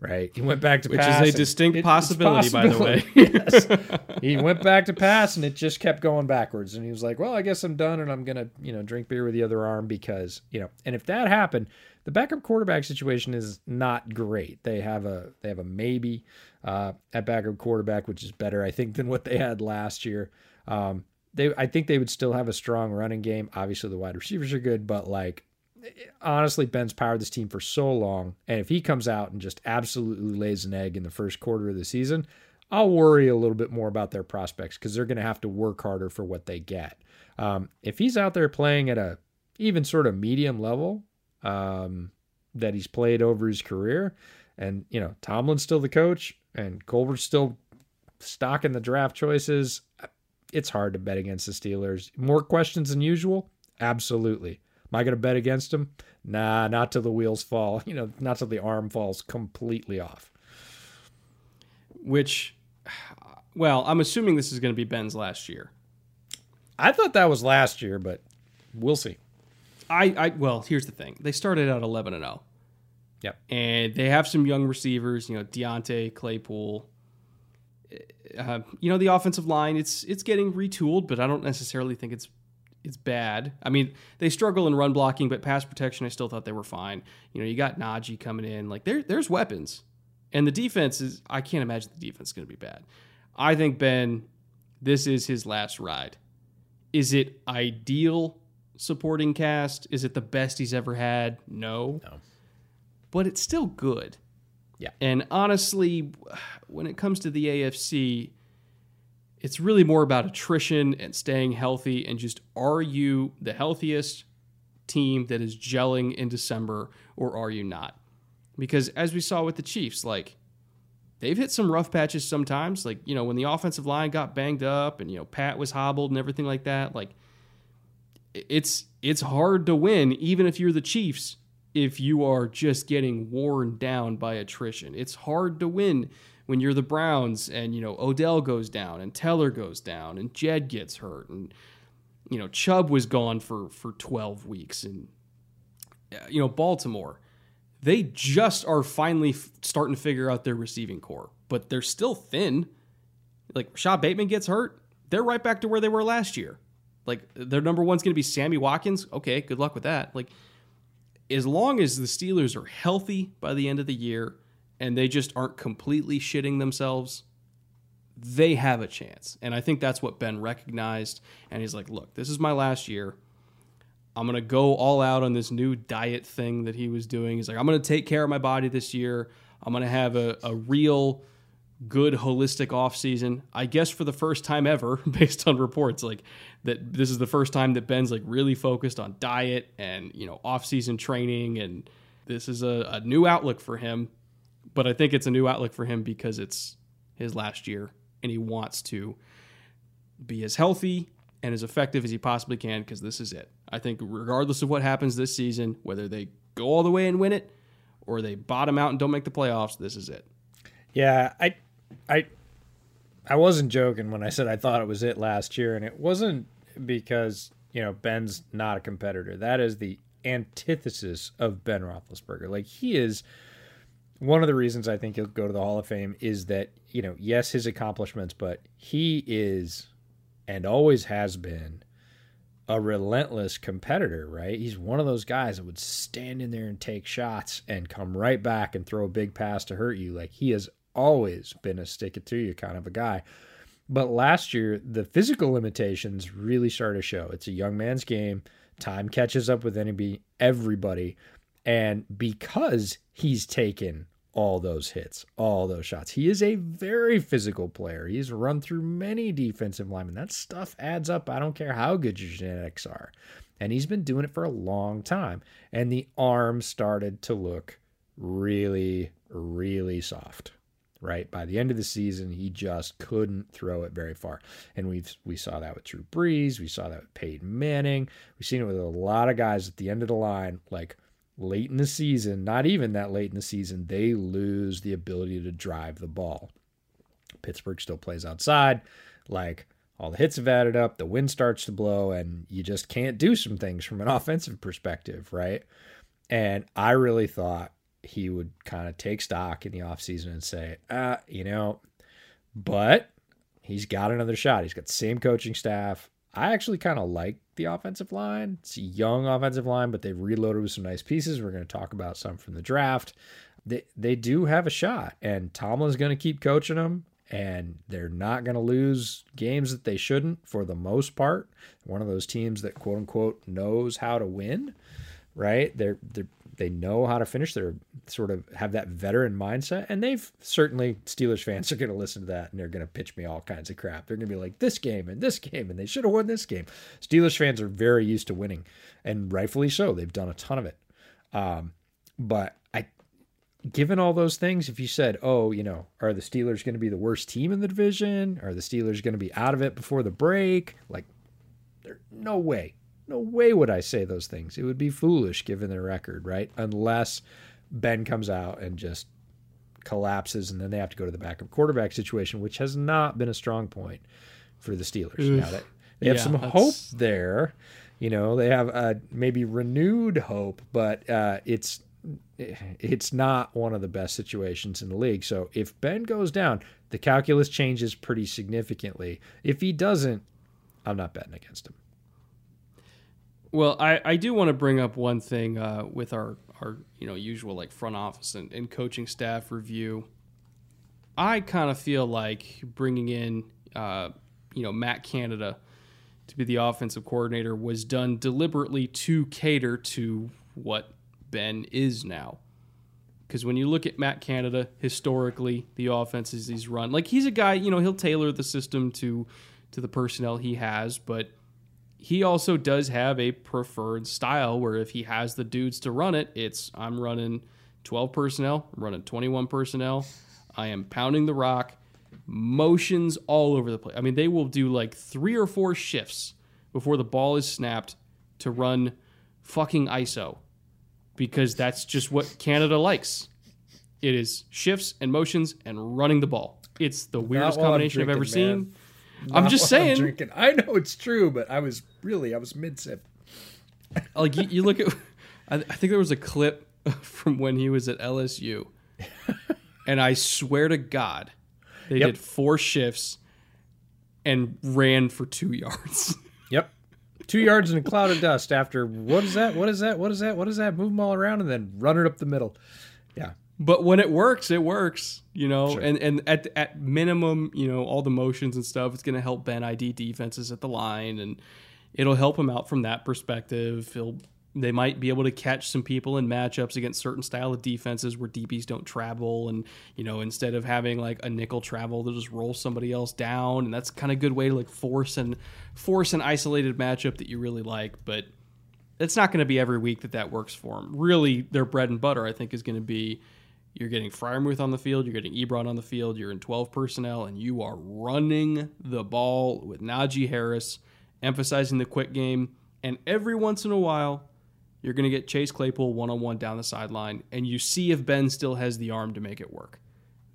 Right. He went back to Which pass. Which is a distinct it, possibility, possibility, by the way. yes. He went back to pass and it just kept going backwards. And he was like, well, I guess I'm done and I'm going to, you know, drink beer with the other arm because, you know, and if that happened, the backup quarterback situation is not great. They have a they have a maybe uh, at backup quarterback, which is better, I think, than what they had last year. Um, they I think they would still have a strong running game. Obviously, the wide receivers are good, but like honestly, Ben's powered this team for so long, and if he comes out and just absolutely lays an egg in the first quarter of the season, I'll worry a little bit more about their prospects because they're going to have to work harder for what they get. Um, if he's out there playing at a even sort of medium level, um, that he's played over his career. And, you know, Tomlin's still the coach and Colbert's still stocking the draft choices. It's hard to bet against the Steelers. More questions than usual? Absolutely. Am I going to bet against them? Nah, not till the wheels fall. You know, not till the arm falls completely off. Which, well, I'm assuming this is going to be Ben's last year. I thought that was last year, but we'll see. I, I well, here's the thing. They started out 11 and 0. Yep. And they have some young receivers, you know, Diontae, Claypool. Uh, you know, the offensive line, it's it's getting retooled, but I don't necessarily think it's it's bad. I mean, they struggle in run blocking, but pass protection, I still thought they were fine. You know, you got Najee coming in. Like there, there's weapons. And the defense is I can't imagine the defense is gonna be bad. I think Ben, this is his last ride. Is it ideal? supporting cast. Is it the best he's ever had? No. No. But it's still good. Yeah. And honestly, when it comes to the AFC, it's really more about attrition and staying healthy and just are you the healthiest team that is gelling in December or are you not? Because as we saw with the Chiefs, like they've hit some rough patches sometimes. Like, you know, when the offensive line got banged up and, you know, Pat was hobbled and everything like that, like it's it's hard to win even if you're the Chiefs if you are just getting worn down by attrition. It's hard to win when you're the Browns and you know Odell goes down and Teller goes down and Jed gets hurt and you know Chubb was gone for for 12 weeks and uh, you know Baltimore they just are finally f- starting to figure out their receiving corps, but they're still thin. Like Rashod Bateman gets hurt, they're right back to where they were last year. Like their number one's going to be Sammy Watkins. Okay, good luck with that. Like as long as the Steelers are healthy by the end of the year and they just aren't completely shitting themselves, they have a chance. And I think that's what Ben recognized. And he's like, look, this is my last year. I'm going to go all out on this new diet thing that he was doing. He's like, I'm going to take care of my body this year. I'm going to have a, a real good holistic offseason. I guess for the first time ever, based on reports, like that this is the first time that Ben's like really focused on diet and, you know, off-season training and this is a, a new outlook for him. But I think it's a new outlook for him because it's his last year and he wants to be as healthy and as effective as he possibly can because this is it. I think regardless of what happens this season, whether they go all the way and win it or they bottom out and don't make the playoffs, this is it. Yeah, I I I wasn't joking when I said I thought it was it last year, and it wasn't because you know Ben's not a competitor. That is the antithesis of Ben Roethlisberger. Like he is one of the reasons I think he'll go to the Hall of Fame is that you know yes his accomplishments, but he is and always has been a relentless competitor, right? He's one of those guys that would stand in there and take shots and come right back and throw a big pass to hurt you. Like he has always been a stick it to you kind of a guy. But last year, the physical limitations really started to show. It's a young man's game. Time catches up with anybody, everybody. And because he's taken all those hits, all those shots, he is a very physical player. He's run through many defensive linemen. That stuff adds up. I don't care how good your genetics are. And he's been doing it for a long time. And the arm started to look really, really soft right? By the end of the season, he just couldn't throw it very far. And we we saw that with Drew Brees, we saw that with Peyton Manning, we've seen it with a lot of guys at the end of the line, like late in the season, not even that late in the season, they lose the ability to drive the ball. Pittsburgh still plays outside, like all the hits have added up, the wind starts to blow, and you just can't do some things from an offensive perspective, right? And I really thought he would kind of take stock in the offseason and say, uh, you know, but he's got another shot. He's got the same coaching staff. I actually kind of like the offensive line. It's a young offensive line, but they've reloaded with some nice pieces. We're going to talk about some from the draft. They they do have a shot, and Tomlin's going to keep coaching them, and they're not going to lose games that they shouldn't for the most part. One of those teams that quote unquote knows how to win, right? They're they're they know how to finish. They're sort of have that veteran mindset, and they've certainly Steelers fans are going to listen to that and they're going to pitch me all kinds of crap. They're going to be like this game and this game, and they should have won this game. Steelers fans are very used to winning, and rightfully so. They've done a ton of it. Um, but I, given all those things, if you said, "Oh, you know, are the Steelers going to be the worst team in the division? Are the Steelers going to be out of it before the break?" Like, there's no way no way would I say those things. It would be foolish given their record, right? Unless Ben comes out and just collapses and then they have to go to the backup quarterback situation, which has not been a strong point for the Steelers. Oof. Now that they have yeah, some that's... hope there. You know, they have uh, maybe renewed hope, but uh, it's it's not one of the best situations in the league. So if Ben goes down, the calculus changes pretty significantly. If he doesn't, I'm not betting against him. Well, I, I do want to bring up one thing uh, with our, our you know usual like front office and, and coaching staff review. I kind of feel like bringing in uh, you know Matt Canada to be the offensive coordinator was done deliberately to cater to what Ben is now. Because when you look at Matt Canada historically, the offenses he's run, like he's a guy, you know, he'll tailor the system to to the personnel he has, but he also does have a preferred style where if he has the dudes to run it, it's I'm running 12 personnel, I'm running 21 personnel, I am pounding the rock, motions all over the place. I mean, they will do like three or four shifts before the ball is snapped to run fucking ISO because that's just what Canada likes. It is shifts and motions and running the ball. It's the weirdest combination I've ever man. seen. I'm just saying. I'm drinking. I know it's true, but I was really I was mid sip. like you, you, look at, I, I think there was a clip from when he was at LSU, and I swear to God, they yep. did four shifts and ran for two yards. Yep. Two yards in a cloud of dust after what is that? What is that? What is that? What is that? Move them all around and then run it up the middle. Yeah. But when it works, it works, you know. Sure. And and at at minimum, you know, all the motions and stuff, it's going to help Ben ID defenses at the line, and it'll help him out from that perspective. He'll they might be able to catch some people in matchups against certain style of defenses where DBs don't travel and you know instead of having like a nickel travel they'll just roll somebody else down and that's kind of a good way to like force and force an isolated matchup that you really like but it's not going to be every week that that works for them really their bread and butter I think is going to be you're getting Freiermuth on the field you're getting Ebron on the field you're in 12 personnel and you are running the ball with Najee Harris emphasizing the quick game and every once in a while you're going to get Chase Claypool one on one down the sideline, and you see if Ben still has the arm to make it work.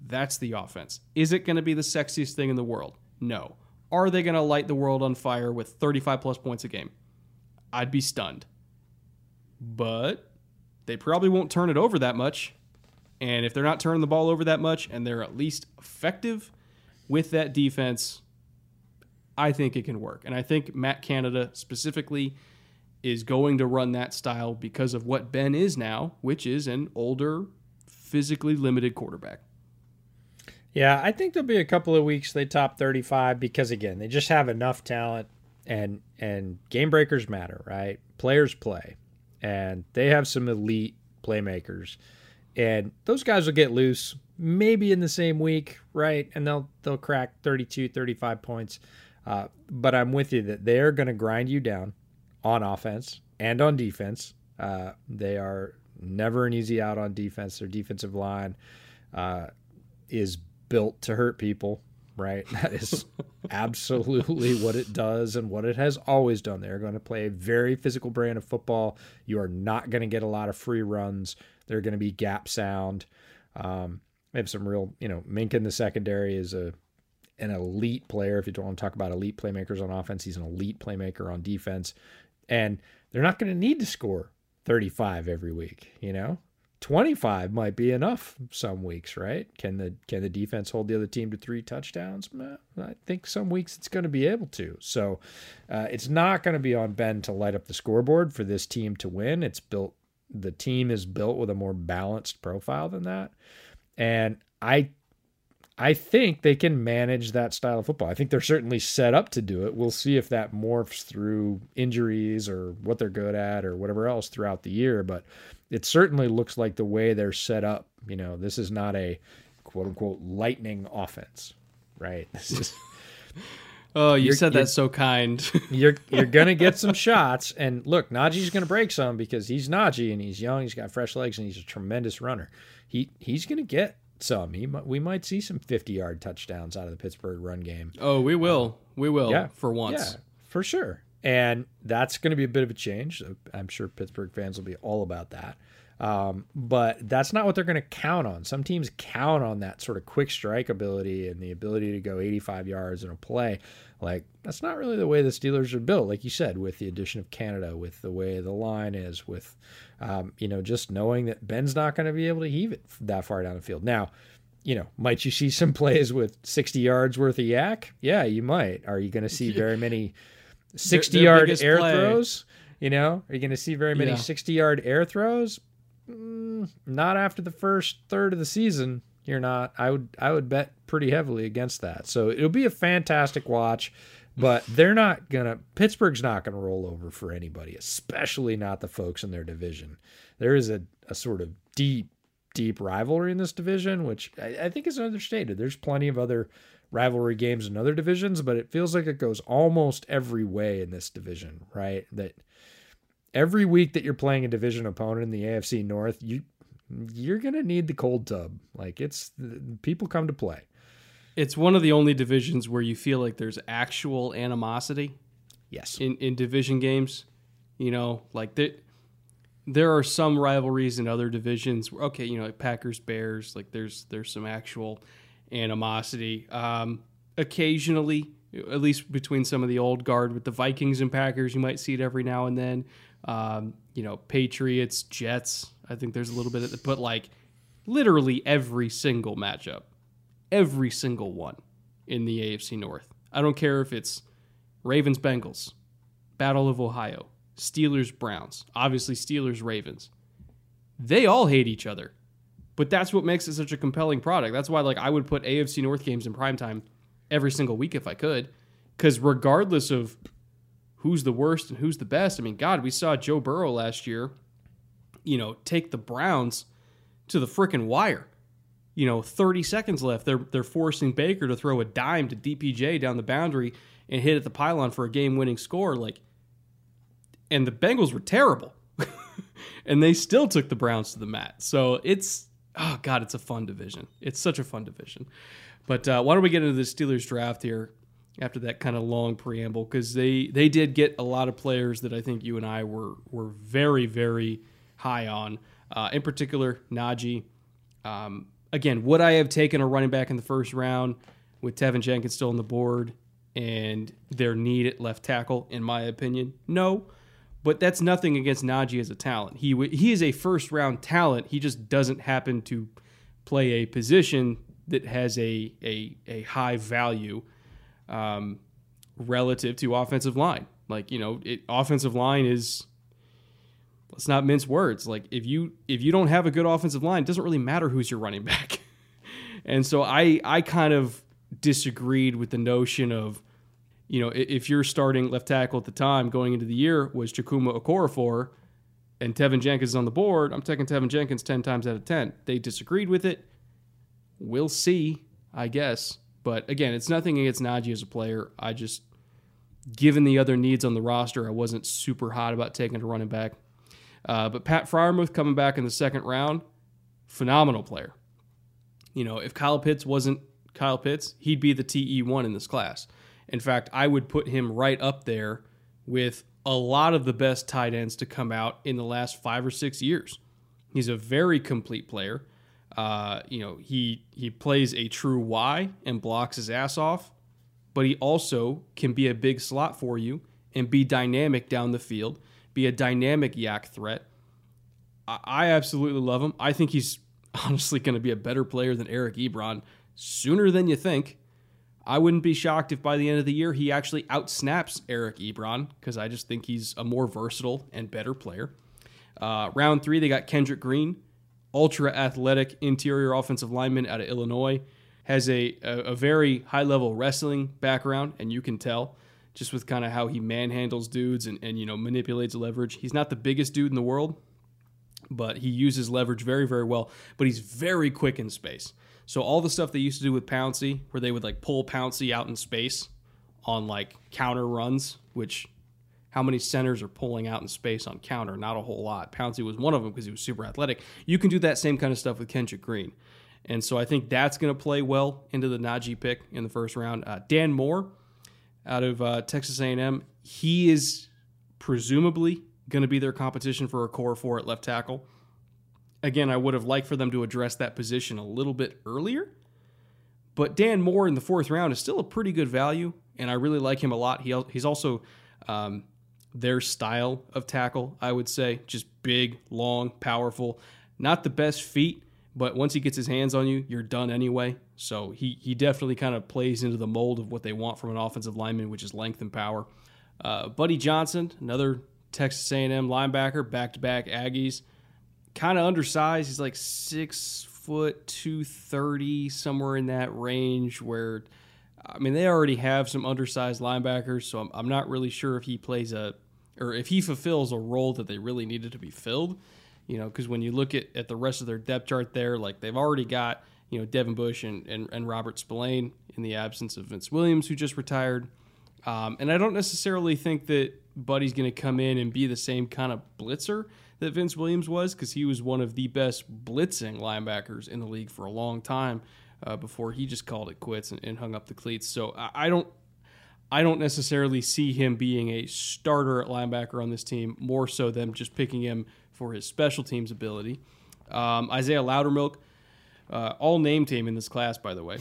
That's the offense. Is it going to be the sexiest thing in the world? No. Are they going to light the world on fire with 35 plus points a game? I'd be stunned. But they probably won't turn it over that much. And if they're not turning the ball over that much and they're at least effective with that defense, I think it can work. And I think Matt Canada specifically is going to run that style because of what Ben is now, which is an older, physically limited quarterback. Yeah, I think there'll be a couple of weeks they top 35 because again, they just have enough talent and and game breakers matter, right? Players play. And they have some elite playmakers. And those guys will get loose maybe in the same week, right? And they'll they'll crack 32, 35 points. Uh, but I'm with you that they're going to grind you down on offense and on defense. Uh, they are never an easy out on defense. Their defensive line uh, is built to hurt people, right? That is absolutely what it does and what it has always done. They're going to play a very physical brand of football. You are not going to get a lot of free runs. They're going to be gap sound. Um, they have some real, you know, Mink in the secondary is a an elite player. If you don't want to talk about elite playmakers on offense, he's an elite playmaker on defense and they're not going to need to score 35 every week, you know? 25 might be enough some weeks, right? Can the can the defense hold the other team to three touchdowns? I think some weeks it's going to be able to. So uh, it's not going to be on Ben to light up the scoreboard for this team to win. It's built. The team is built with a more balanced profile than that, and I I think they can manage that style of football. I think they're certainly set up to do it. We'll see if that morphs through injuries or what they're good at or whatever else throughout the year. But it certainly looks like the way they're set up. You know, this is not a quote unquote lightning offense, right? This is. Oh, you said that so kind. you're you're gonna get some shots, and look, Najee's gonna break some because he's Najee and he's young. He's got fresh legs and he's a tremendous runner. He he's gonna get some. He, we might see some 50 yard touchdowns out of the Pittsburgh run game. Oh, we will. We will. Yeah, for once. Yeah, for sure. And that's going to be a bit of a change. I'm sure Pittsburgh fans will be all about that. Um, but that's not what they're going to count on. Some teams count on that sort of quick strike ability and the ability to go 85 yards in a play. Like that's not really the way the Steelers are built. Like you said, with the addition of Canada, with the way the line is, with um, you know just knowing that Ben's not going to be able to heave it that far down the field. Now, you know, might you see some plays with 60 yards worth of YAC? Yeah, you might. Are you going to see very many 60 yard air play. throws? You know, are you going to see very many 60 yeah. yard air throws? Mm, not after the first third of the season. You're not. I would. I would bet pretty heavily against that. So it'll be a fantastic watch. But they're not gonna. Pittsburgh's not gonna roll over for anybody, especially not the folks in their division. There is a, a sort of deep, deep rivalry in this division, which I, I think is understated. There's plenty of other rivalry games in other divisions, but it feels like it goes almost every way in this division, right? That every week that you're playing a division opponent in the AFC North, you you're gonna need the cold tub. Like it's people come to play. It's one of the only divisions where you feel like there's actual animosity. Yes. In in division games, you know, like there there are some rivalries in other divisions. Okay, you know, like Packers Bears, like there's there's some actual animosity. Um, occasionally, at least between some of the old guard with the Vikings and Packers, you might see it every now and then. Um, you know, Patriots, Jets. I think there's a little bit of, but like literally every single matchup, every single one in the AFC North. I don't care if it's Ravens, Bengals, Battle of Ohio, Steelers, Browns, obviously Steelers, Ravens. They all hate each other. But that's what makes it such a compelling product. That's why like I would put AFC North games in primetime every single week if I could. Because regardless of who's the worst and who's the best. I mean, God, we saw Joe Burrow last year, you know, take the Browns to the freaking wire. You know, 30 seconds left. They're they're forcing Baker to throw a dime to DPJ down the boundary and hit at the pylon for a game-winning score. Like, and the Bengals were terrible, and they still took the Browns to the mat. So it's oh god, it's a fun division. It's such a fun division. But uh, why don't we get into the Steelers draft here? after that kind of long preamble because they they did get a lot of players that I think you and I were were very very high on. Uh, in particular, Najee. Um, again, would I have taken a running back in the first round with Teven Jenkins still on the board and their need at left tackle? In my opinion, no. But that's nothing against Najee as a talent. He he is a first round talent. He just doesn't happen to play a position that has a a, a high value um, relative to offensive line. Like you know, it, offensive line is let's not mince words. Like if you if you don't have a good offensive line, it doesn't really matter who's your running back. and so I I kind of disagreed with the notion of you know if you're starting left tackle at the time going into the year was Chukwuma Okorafor and Teven Jenkins is on the board, I'm taking Teven Jenkins 10 times out of 10. They disagreed with it. We'll see, I guess. But again, it's nothing against Najee as a player. I just, given the other needs on the roster, I wasn't super hot about taking a running back. Uh, but Pat Freiermuth coming back in the second round, phenomenal player. You know, if Kyle Pitts wasn't Kyle Pitts, he'd be the TE1 in this class. In fact, I would put him right up there with a lot of the best tight ends to come out in the last five or six years. He's a very complete player. Uh, you know, he he plays a true Y and blocks his ass off, but he also can be a big slot for you and be dynamic down the field, be a dynamic YAC threat. I, I absolutely love him. I think he's honestly going to be a better player than Eric Ebron sooner than you think. I wouldn't be shocked if by the end of the year he actually outsnaps Eric Ebron because I just think he's a more versatile and better player. Uh, round three, they got Kendrick Green ultra athletic interior offensive lineman out of Illinois. Has a, a, a very high level wrestling background, and you can tell just with kind of how he manhandles dudes and, and you know manipulates leverage. He's not the biggest dude in the world, but he uses leverage very, very well. But he's very quick in space. So all the stuff they used to do with Pouncey, where they would like pull Pouncey out in space on like counter runs, which how many centers are pulling out in space on counter. Not a whole lot. Pouncey was one of them because he was super athletic. You can do that same kind of stuff with Kendrick Green. And so I think that's going to play well into the Najee pick in the first round. Uh, Dan Moore out of uh, Texas A&M, he is presumably going to be their competition for a core four at left tackle. Again, I would have liked for them to address that position a little bit earlier. But Dan Moore in the fourth round is still a pretty good value, and I really like him a lot. He, he's also um, their style of tackle, I would say. Just big, long, powerful. Not the best feet, but once he gets his hands on you, you're done anyway. So he, he definitely kind of plays into the mold of what they want from an offensive lineman, which is length and power. Uh, Buddy Johnson, another Texas A&M linebacker, back-to-back Aggies, kind of undersized. He's like six foot two thirty, somewhere in that range. Where, I mean, they already have some undersized linebackers, so I'm, I'm not really sure if he plays a or if he fulfills a role that they really needed to be filled. You know, because when you look at, at the rest of their depth chart there, like they've already got, you know, Devin Bush and, and, and Robert Spillane in the absence of Vince Williams, who just retired. Um, and I don't necessarily think that Buddy's going to come in and be the same kind of blitzer that Vince Williams was, because he was one of the best blitzing linebackers in the league for a long time uh, before he just called it quits and, and hung up the cleats. So I, I don't I don't necessarily see him being a starter at linebacker on this team, more so than just picking him for his special teams ability. Um, Isaiah Loudermilk, uh, all name team in this class, by the way.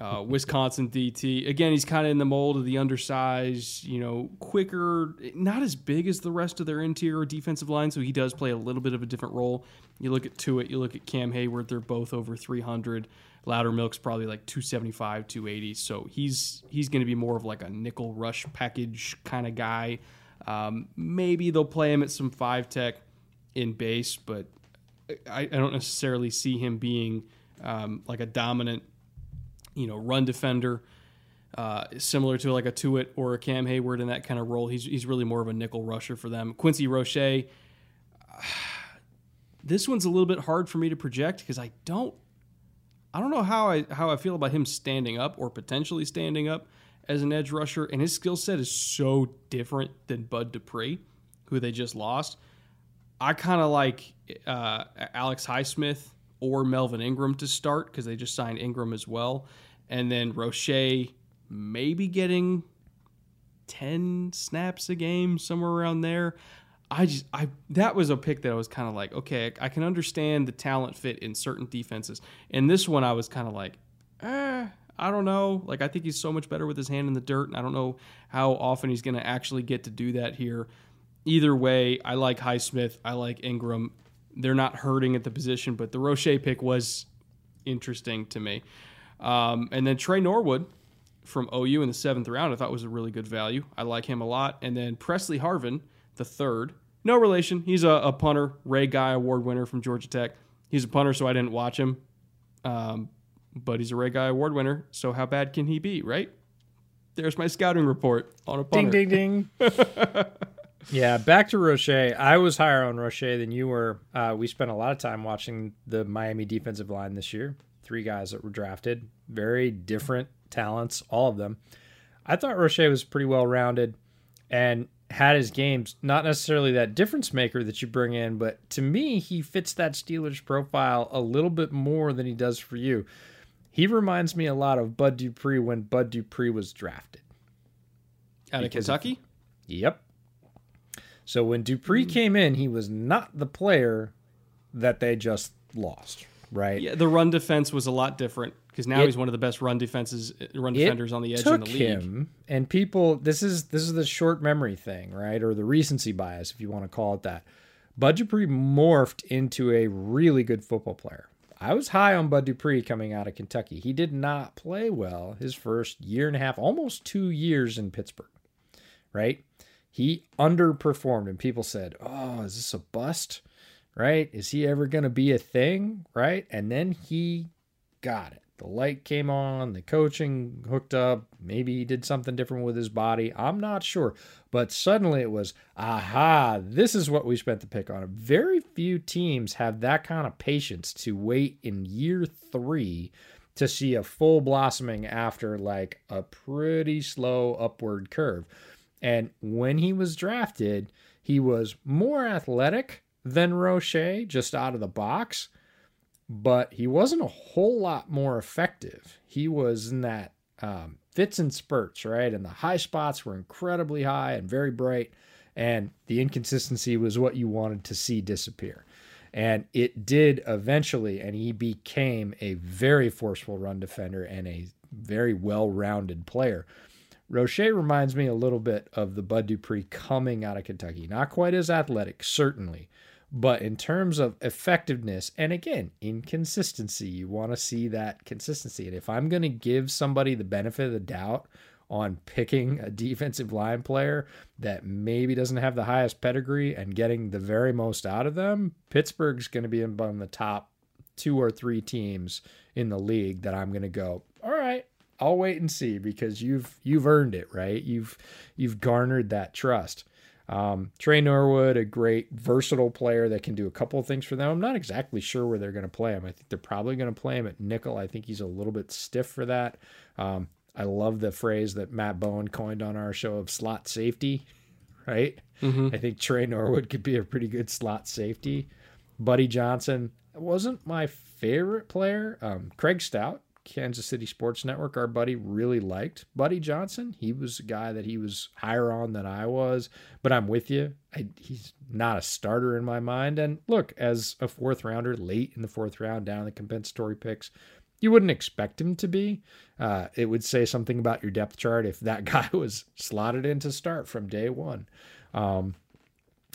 Uh, Wisconsin DT. Again, he's kind of in the mold of the undersized, you know, quicker, not as big as the rest of their interior defensive line, so he does play a little bit of a different role. You look at Tuitt, you look at Cam Hayward, they're both over 300. Loudermilk's probably like 275, 280. So he's he's going to be more of like a nickel rush package kind of guy. Um, maybe they'll play him at some five tech in base, but I, I don't necessarily see him being um, like a dominant, you know, run defender. Uh, similar to like a Tuitt or a Cam Hayward in that kind of role. He's he's really more of a nickel rusher for them. Quincy Roche. This one's a little bit hard for me to project because I don't I don't know how I how I feel about him standing up or potentially standing up as an edge rusher, and his skill set is so different than Bud Dupree, who they just lost. I kind of like uh, Alex Highsmith or Melvin Ingram to start because they just signed Ingram as well, and then Roche maybe getting ten snaps a game somewhere around there. I just I that was a pick that I was kind of like, okay, I can understand the talent fit in certain defenses. And this one I was kind of like, eh, I don't know. Like I think he's so much better with his hand in the dirt, and I don't know how often he's going to actually get to do that here. Either way, I like Highsmith. I like Ingram. They're not hurting at the position, but the Roche pick was interesting to me. Um, and then Tre Norwood from OU in the seventh round, I thought was a really good value. I like him a lot. And then Pressley Harvin, the third, no relation. He's a, a punter, Ray Guy Award winner from Georgia Tech. He's a punter, so I didn't watch him. Um, but he's a Ray Guy Award winner, so how bad can he be, right? There's my scouting report on a punter. Ding, ding, ding. yeah, back to Roche. I was higher on Roche than you were. Uh, we spent a lot of time watching the Miami defensive line this year. Three guys that were drafted, very different talents, all of them. I thought Roche was pretty well rounded. And had his games, not necessarily that difference maker that you bring in, but to me, he fits that Steelers profile a little bit more than he does for you. He reminds me a lot of Bud Dupree when Bud Dupree was drafted. Out of Kentucky? Of, yep. So when Dupree mm. came in, he was not the player that they just lost, right? Yeah, the run defense was a lot different because now it, he's one of the best run defenses, run defenders on the edge in the league. Him, and people, this is this is the short memory thing, right, or the recency bias, if you want to call it that. Bud Dupree morphed into a really good football player. I was high on Bud Dupree coming out of Kentucky. He did not play well his first year and a half, almost two years in Pittsburgh, right? He underperformed, and people said, "Oh, is this a bust?" Right? Is he ever going to be a thing? Right? And then he got it the light came on, the coaching hooked up, maybe he did something different with his body. I'm not sure. But suddenly it was, aha, this is what we spent the pick on. Very few teams have that kind of patience to wait in year three to see a full blossoming after like a pretty slow upward curve. And when he was drafted, he was more athletic than Roche just out of the box but he wasn't a whole lot more effective. He was in that um, fits and spurts, right? And the high spots were incredibly high and very bright, and the inconsistency was what you wanted to see disappear. And it did eventually, and he became a very forceful run defender and a very well rounded player. Roche reminds me a little bit of the Bud Dupree coming out of Kentucky. Not quite as athletic, certainly, but in terms of effectiveness, and again, inconsistency, you want to see that consistency. And if I'm going to give somebody the benefit of the doubt on picking a defensive line player that maybe doesn't have the highest pedigree and getting the very most out of them, Pittsburgh's going to be among the top two or three teams in the league that I'm going to go, I'll wait and see because you've you've earned it, right? You've you've garnered that trust. Um, Tre Norwood, a great versatile player that can do a couple of things for them. I'm not exactly sure where they're going to play him. I think they're probably going to play him at nickel. I think he's a little bit stiff for that. Um, I love the phrase that Matt Bowen coined on our show of slot safety, right? Mm-hmm. I think Tre Norwood could be a pretty good slot safety. Buddy Johnson wasn't my favorite player. Um, Craig Stout Kansas City Sports Network, our buddy really liked Buddy Johnson. He was a guy that he was higher on than I was, but I'm with you. I, he's not a starter in my mind. And look, as a fourth rounder, late in the fourth round, down the compensatory picks, you wouldn't expect him to be. Uh, it would say something about your depth chart if that guy was slotted in to start from day one. Um,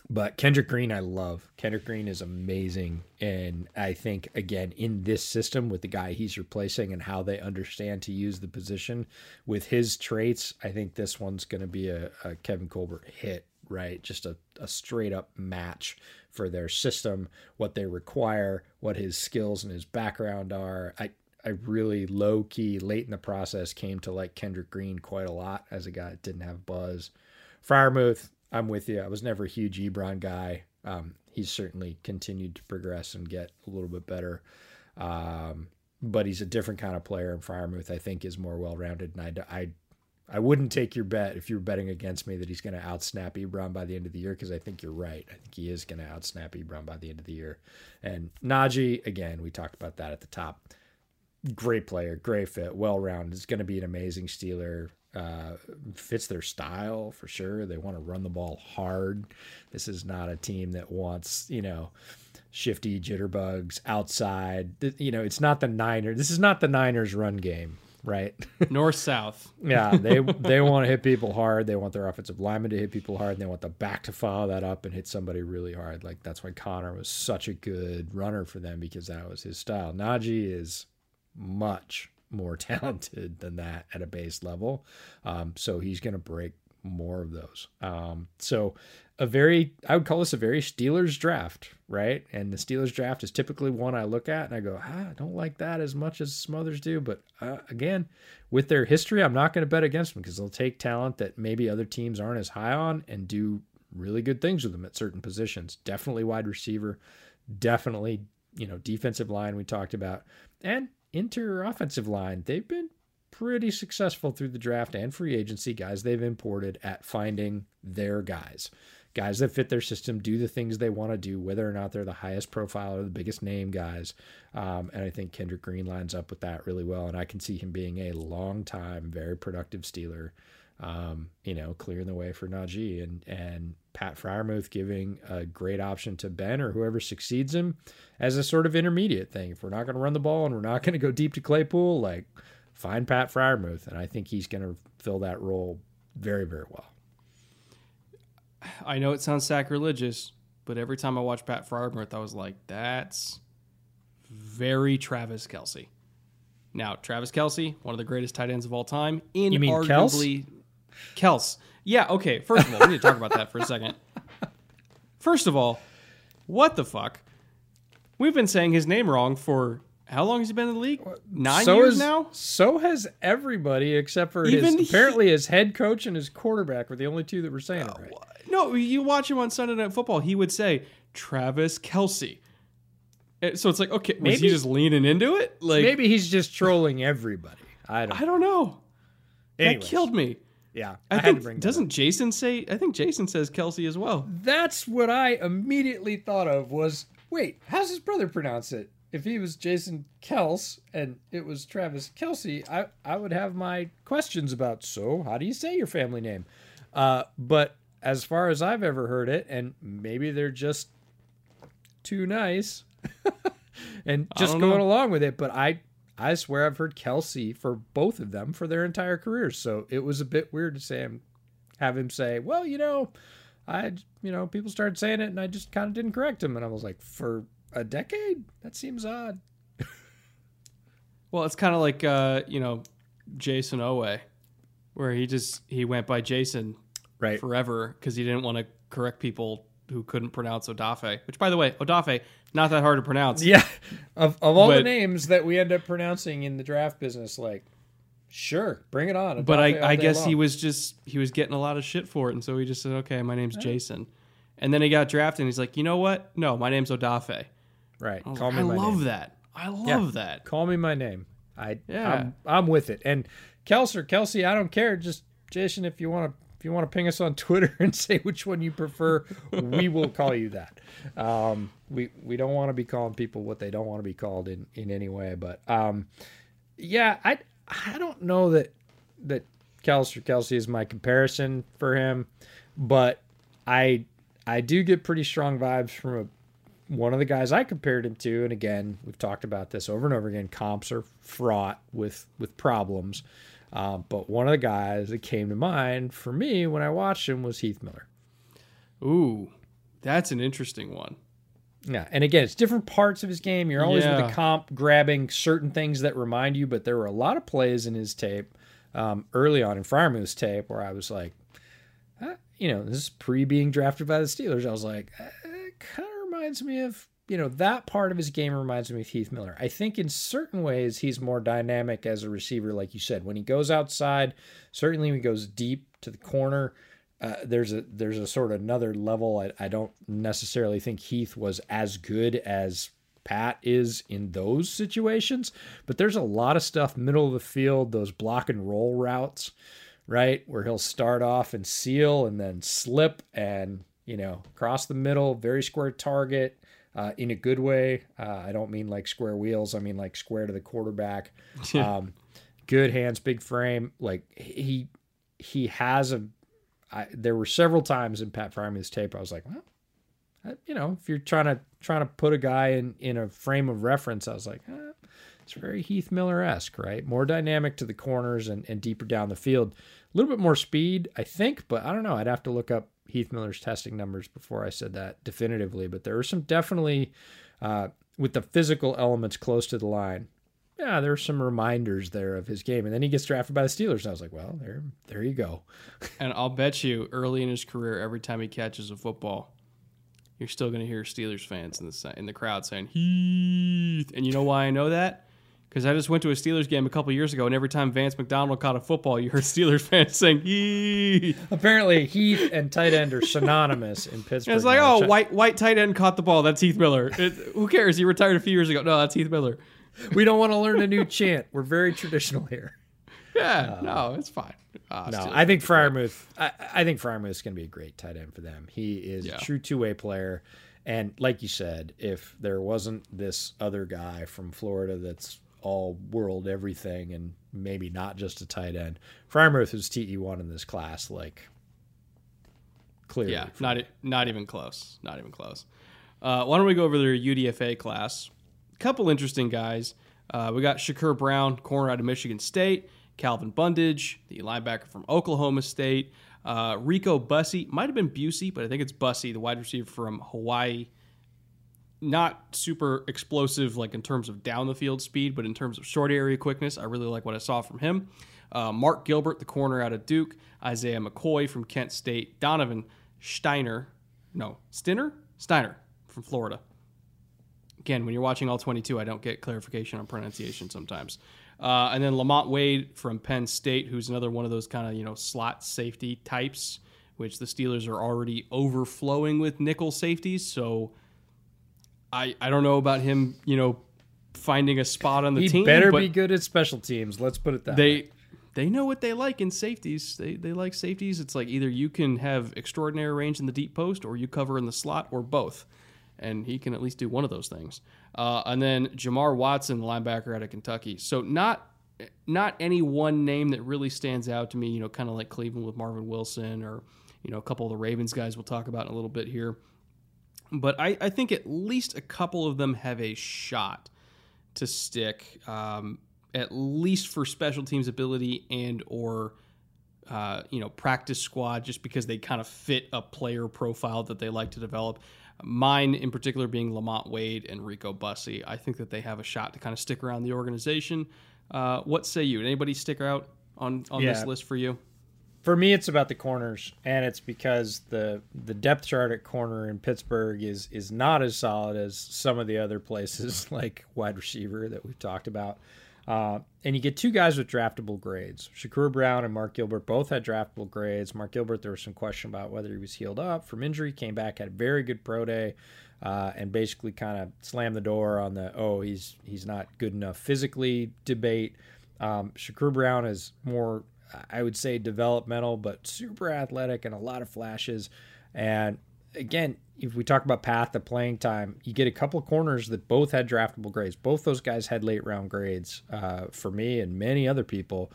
but Kendrick Green, I love. Kendrick Green is amazing. And I think, again, in this system with the guy he's replacing and how they understand to use the position with his traits, I think this one's going to be a, a, Kevin Colbert hit, right? Just a, a straight up match for their system, what they require, what his skills and his background are. I, I really low key late in the process came to like Kendrick Green quite a lot as a guy that didn't have buzz. Freiermuth, I'm with you. I was never a huge Ebron guy. Um, he's certainly continued to progress and get a little bit better. Um, but he's a different kind of player, and Freiermuth, I think, is more well rounded. And I, I, I wouldn't take your bet if you're betting against me that he's going to outsnap Ebron by the end of the year because I think you're right. I think he is going to outsnap Ebron by the end of the year. And Najee, again, we talked about that at the top. Great player, great fit, well rounded. Is going to be an amazing Steeler. Uh, fits their style for sure. They want to run the ball hard. This is not a team that wants, you know, shifty jitterbugs outside. You know, it's not the Niners. This is not the Niners run game, right? North south. yeah, they they want to hit people hard. They want their offensive linemen to hit people hard. And they want the back to follow that up and hit somebody really hard. Like that's why Connor was such a good runner for them because that was his style. Najee is much more talented than that at a base level. Um, so he's going to break more of those. Um, so a very, I would call this a very Steelers draft, right? And the Steelers draft is typically one I look at and I go, ah, I don't like that as much as some others do. But uh, again, with their history, I'm not going to bet against them because they'll take talent that maybe other teams aren't as high on and do really good things with them at certain positions. Definitely wide receiver, definitely, you know, defensive line we talked about. And interior offensive line, they've been pretty successful through the draft and free agency. Guys they've imported at finding their guys. Guys that fit their system do the things they want to do whether or not they're the highest profile or the biggest name guys. Um, and i think kendrick green lines up with that really well and i can see him being a long time very productive steeler um, you know clearing the way for najee and and pat freiermuth giving a great option to ben or whoever succeeds him as a sort of intermediate thing if we're not going to run the ball and we're not going to go deep to claypool like find Pat Freiermuth, and I think he's going to fill that role very, very well. I know it sounds sacrilegious, but every time I watch Pat Freiermuth, I was like, that's very Travis Kelsey. Now, Travis Kelsey, one of the greatest tight ends of all time, in you mean arguably Kels? Yeah, okay. First of all, we need to talk about that for a second. First of all, what the fuck? We've been saying his name wrong for how long has he been in the league? Nine so years is, now. So has everybody except for Even his, apparently his head coach and his quarterback were the only two that were saying uh, it right. No, you watch him on Sunday Night Football. He would say Travis Kelce. Eh, so it's like, okay, maybe he just leaning into it. Like maybe he's just trolling everybody. I don't. I don't know. Anyways. That killed me. Yeah, I, I think doesn't Jason say? I think Jason says Kelsey as well. That's what I immediately thought of. Was wait, how's his brother pronounce it? if he was Jason Kels and it was Travis Kelsey, I, I would have my questions about, so how do you say your family name? Uh, but as far as I've ever heard it, and maybe they're just too nice and just going know. along with it, but I I swear I've heard Kelsey for both of them for their entire careers. So it was a bit weird to say him, have him say, well, you know, I, you know, people started saying it and I just kind of didn't correct him. And I was like, for a decade? That seems odd. well, it's kind of like uh, you know Jayson Oweh, where he just he went by Jason right forever because he didn't want to correct people who couldn't pronounce Odafe. Which, by the way, Odafe not that hard to pronounce. Yeah, of of all but, the names that we end up pronouncing in the draft business, like sure, bring it on. But I, I guess long. he was just he was getting a lot of shit for it, and so he just said, "Okay, my name's Jason." And then he got drafted, and he's like, "You know what? No, my name's Odafe." Right. I, Call like, me I love name. that. I love yeah. that. Call me my name. I yeah. I'm, I'm with it. And Kelser, Kelsey, I don't care. Just Jason, if you want to you want to ping us on Twitter and say which one you prefer, we will call you that. Um, we we don't want to be calling people what they don't want to be called in in any way. But um, yeah, I I don't know that that Kelser Kelce is my comparison for him, but I I do get pretty strong vibes from a one of the guys I compared him to, and again, we've talked about this over and over again. Comps are fraught with with problems, um, but one of the guys that came to mind for me when I watched him was Heath Miller. Ooh, that's an interesting one. Yeah, and again, it's different parts of his game. You're always yeah. with a comp grabbing certain things that remind you, but there were a lot of plays in his tape um, early on in Freiermuth's tape where I was like, uh, you know, this is pre being drafted by the Steelers. I was like, uh, kind of reminds me of you know, that part of his game reminds me of Heath Miller. I think in certain ways he's more dynamic as a receiver, like you said. When he goes outside, certainly when he goes deep to the corner, uh, there's a there's a sort of another level. I, I don't necessarily think Heath was as good as Pat is in those situations, but there's a lot of stuff middle of the field, those block and roll routes, right, where he'll start off and seal and then slip and you know cross the middle, very square target uh, in a good way. Uh, I don't mean like square wheels. I mean like square to the quarterback. um, good hands, big frame. Like he he has a. I, there were several times in Pat Freiermuth's tape I was like, well, you know, if you're trying to trying to put a guy in in a frame of reference, I was like, eh, it's very Heath Miller esque, right? More dynamic to the corners and, and deeper down the field. A little bit more speed, I think, but I don't know. I'd have to look up Heath Miller's testing numbers before I said that definitively, but there were some definitely uh, with the physical elements close to the line. Yeah, there are some reminders there of his game, and then he gets drafted by the Steelers, and I was like, well, there, there you go. and I'll bet you, early in his career, every time he catches a football, you're still going to hear Steelers fans in the in the crowd saying Heath, and you know why I know that? Because I just went to a Steelers game a couple years ago, and every time Vance McDonald caught a football, you heard Steelers fans saying "Heath." Apparently, Heath and tight end are synonymous in Pittsburgh. it's like, oh, white white tight end caught the ball. That's Heath Miller. It, who cares? He retired a few years ago. No, that's Heath Miller. We don't want to learn a new chant. We're very traditional here. Yeah, uh, no, it's fine. Uh, no, I think Freiermuth. I, I think is going to be a great tight end for them. He is yeah. a true two way player. And like you said, if there wasn't this other guy from Florida that's all world everything and maybe not just a tight end. Freiermuth is TE one in this class, like clearly. Yeah, not not even close. Not even close. Uh, why don't we go over their UDFA class? A couple interesting guys. Uh, we got Shakur Brown, corner out of Michigan State. Calvin Bundage, the linebacker from Oklahoma State. Uh, Rico Bussey, might have been Busey, but I think it's Bussey, the wide receiver from Hawaii not super explosive, like in terms of down the field speed, but in terms of short area quickness, I really like what I saw from him. Uh, Mark Gilbert, the corner out of Duke, Isaiah McCoy from Kent State, Donovan Steiner, no, Stinner? Steiner from Florida. Again, when you're watching all 22, I don't get clarification on pronunciation sometimes. Uh, and then Lamont Wade from Penn State, who's another one of those kind of, you know, slot safety types, which the Steelers are already overflowing with nickel safeties. So I, I don't know about him, you know, finding a spot on the he team. He better be good at special teams. Let's put it that they, way. They know what they like in safeties. They, they like safeties. It's like either you can have extraordinary range in the deep post or you cover in the slot or both. And he can at least do one of those things. Uh, and then Jamar Watson, the linebacker out of Kentucky. So not not any one name that really stands out to me, you know, kind of like Cleveland with Marvin Wilson or, you know, a couple of the Ravens guys we'll talk about in a little bit here but I, I, think at least a couple of them have a shot to stick, um, at least for special teams ability and or uh, you know practice squad, just because they kind of fit a player profile that they like to develop. Mine in particular being Lamont Wade and Rico Bussey. I think that they have a shot to kind of stick around the organization. Uh, what say you? Anybody stick out on on yeah. this list for you? For me it's about the corners and it's because the the depth chart at corner in Pittsburgh is is not as solid as some of the other places like wide receiver that we've talked about. Uh, and you get two guys with draftable grades. Shakur Brown and Mark Gilbert both had draftable grades. Mark Gilbert, there was some question about whether he was healed up from injury, came back, had a very good pro day, uh, and basically kind of slammed the door on the oh he's he's not good enough physically debate. Um, Shakur Brown is more I would say developmental, but super athletic and a lot of flashes. And again, if we talk about path to playing time, you get a couple of corners that both had draftable grades. Both those guys had late round grades uh, for me and many other people.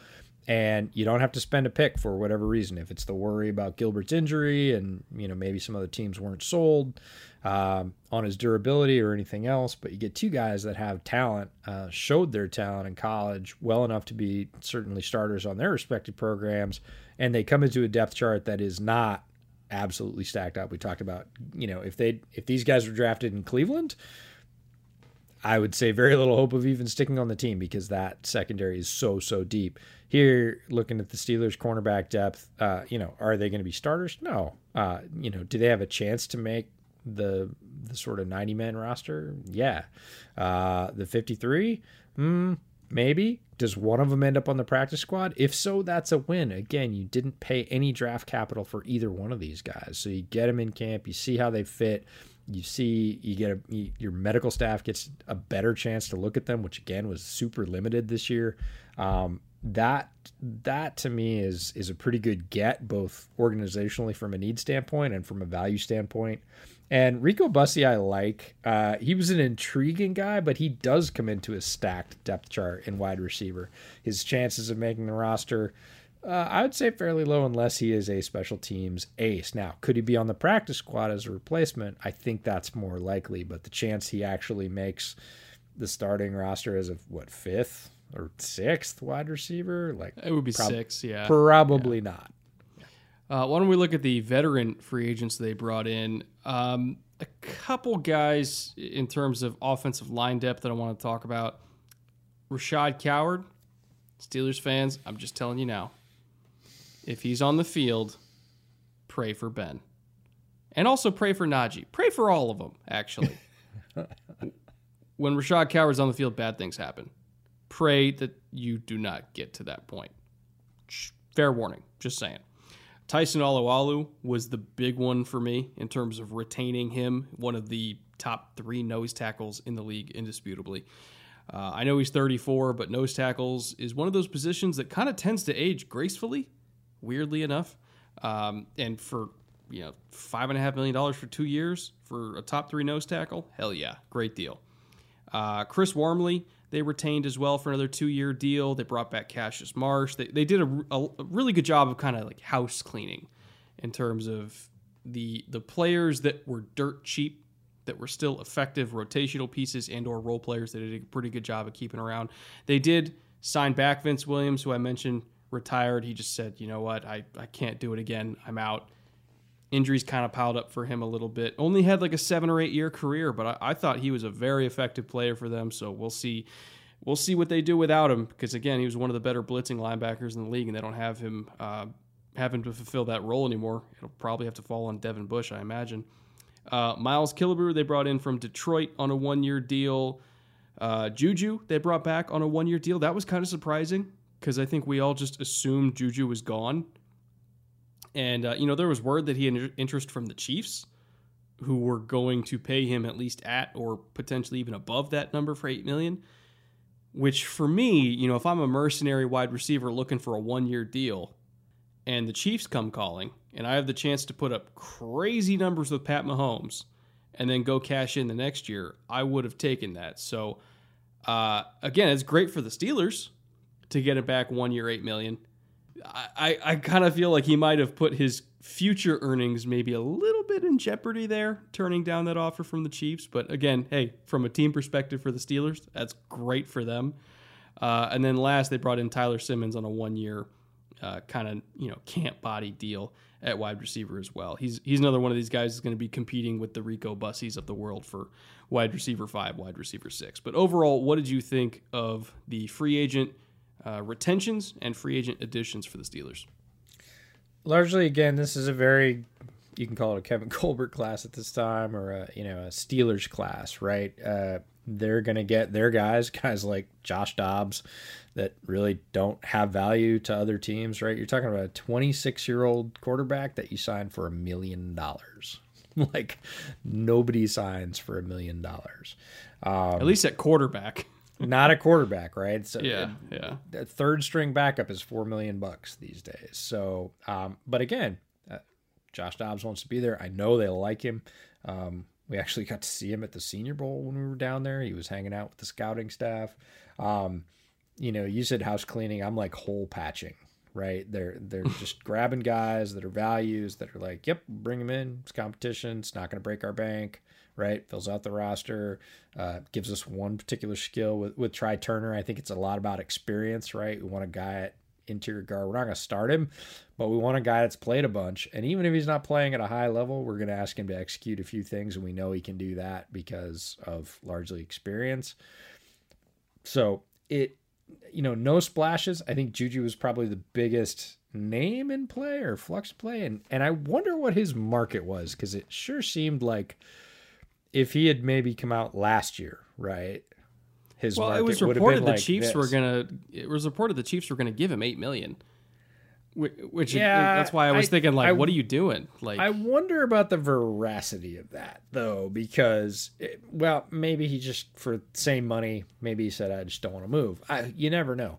And you don't have to spend a pick for whatever reason. If it's the worry about Gilbert's injury and you know maybe some other teams weren't sold, um, on his durability or anything else, but you get two guys that have talent, uh, showed their talent in college well enough to be certainly starters on their respective programs, and they come into a depth chart that is not absolutely stacked up. We talked about, you know, if they if these guys were drafted in Cleveland, I would say very little hope of even sticking on the team because that secondary is so so deep. Here, looking at the Steelers' cornerback depth, uh, you know, are they going to be starters? No. Uh, you know, do they have a chance to make the the sort of 90 man roster? Yeah. Uh, the 53? Hmm, maybe. Does one of them end up on the practice squad? If so, that's a win. Again, you didn't pay any draft capital for either one of these guys. So you get them in camp, you see how they fit. You see, you get a, you, your medical staff gets a better chance to look at them, which again was super limited this year. Um, that that to me is is a pretty good get both organizationally from a need standpoint and from a value standpoint and Rico Bussey, I like. Uh, he was an intriguing guy, but he does come into a stacked depth chart in wide receiver. His chances of making the roster, uh, I would say fairly low unless he is a special teams ace. Now, could he be on the practice squad as a replacement? I think that's more likely, but the chance he actually makes the starting roster as a what fifth or sixth wide receiver, like it would be prob- six, yeah, probably yeah. not. Uh, why don't we look at the veteran free agents they brought in? Um, a couple guys in terms of offensive line depth that I want to talk about. Rashad Coward, Steelers fans, I'm just telling you now. If he's on the field, pray for Ben. And also pray for Najee. Pray for all of them, actually. when Rashad Coward's on the field, bad things happen. Pray that you do not get to that point. Fair warning, just saying. Tyson Alualu was the big one for me in terms of retaining him, one of the top three nose tackles in the league, indisputably. Uh, I know he's 34, but nose tackles is one of those positions that kind of tends to age gracefully, weirdly enough. Um, and for you know five and a half million dollars for two years for a top three nose tackle, hell yeah, great deal. Uh, Chris Wormley, they retained as well for another two year deal. They brought back Cassius Marsh. They, they did a, a, really good job of kind of like house cleaning in terms of the the players that were dirt cheap that were still effective rotational pieces and or role players that did a pretty good job of keeping around. They did sign back Vince Williams, who I mentioned retired. He just said, you know what, I, I can't do it again. I'm out injuries kind of piled up for him a little bit. Only had like a seven or eight year career, but I, I, thought he was a very effective player for them. So we'll see. We'll see what they do without him because again, he was one of the better blitzing linebackers in the league, and they don't have him uh, having to fulfill that role anymore. It'll probably have to fall on Devin Bush, I imagine. Uh, Miles Killebrew they brought in from Detroit on a one year deal. Uh, Juju they brought back on a one year deal. That was kind of surprising because I think we all just assumed Juju was gone and, uh, you know, there was word that he had interest from the Chiefs, who were going to pay him at least at or potentially even above that number for 8 million. Which for me, you know, if I'm a mercenary wide receiver looking for a one year deal and the Chiefs come calling and I have the chance to put up crazy numbers with Pat Mahomes and then go cash in the next year, I would have taken that. So, uh, again, it's great for the Steelers to get it back one year, $8 million I, I kind of feel like he might have put his future earnings maybe a little bit in jeopardy there, turning down that offer from the Chiefs. But again, hey, from a team perspective for the Steelers, that's great for them. Uh, and then last, they brought in Tyler Simmons on a one-year uh, kind of you know camp body deal at wide receiver as well. He's he's another one of these guys that's going to be competing with the Rico Bussies of the world for wide receiver five, wide receiver six. But overall, what did you think of the free agent? Uh, retentions and free agent additions for the Steelers. Largely, again, this is a very you can call it a Kevin Colbert class at this time, or a you know a Steelers class, right? Uh, they're gonna get their guys, guys like Josh Dobbs, that really don't have value to other teams, right? You're talking about a 26 year old quarterback that you signed for a million dollars. Like nobody signs for a million dollars. Um, at least at quarterback not a quarterback, right? So yeah, yeah. A third string backup is four million bucks these days. So, um, but again, uh, Josh Dobbs wants to be there. I know they like him. Um, we actually got to see him at the Senior Bowl when we were down there. He was hanging out with the scouting staff. Um, you know, you said house cleaning. I'm like hole patching, right? They're they're just grabbing guys that are values that are like, yep, bring them in. It's competition. It's not going to break our bank right? Fills out the roster, uh, gives us one particular skill with with Trai Turner. I think it's a lot about experience, right? We want a guy at interior guard. We're not going to start him, but we want a guy that's played a bunch. And even if he's not playing at a high level, we're going to ask him to execute a few things, and we know he can do that because of largely experience. So it, you know, no splashes. I think Juju was probably the biggest name in play or flux play, and and I wonder what his market was because it sure seemed like if he had maybe come out last year, right? His well, it was reported the like Chiefs this. were gonna. It was reported the Chiefs were gonna give him eight million. Which yeah, that's why I was I, thinking like, I, what are you doing? Like, I wonder about the veracity of that though, because it, well, maybe he just for same money, maybe he said I just don't want to move. I, you never know.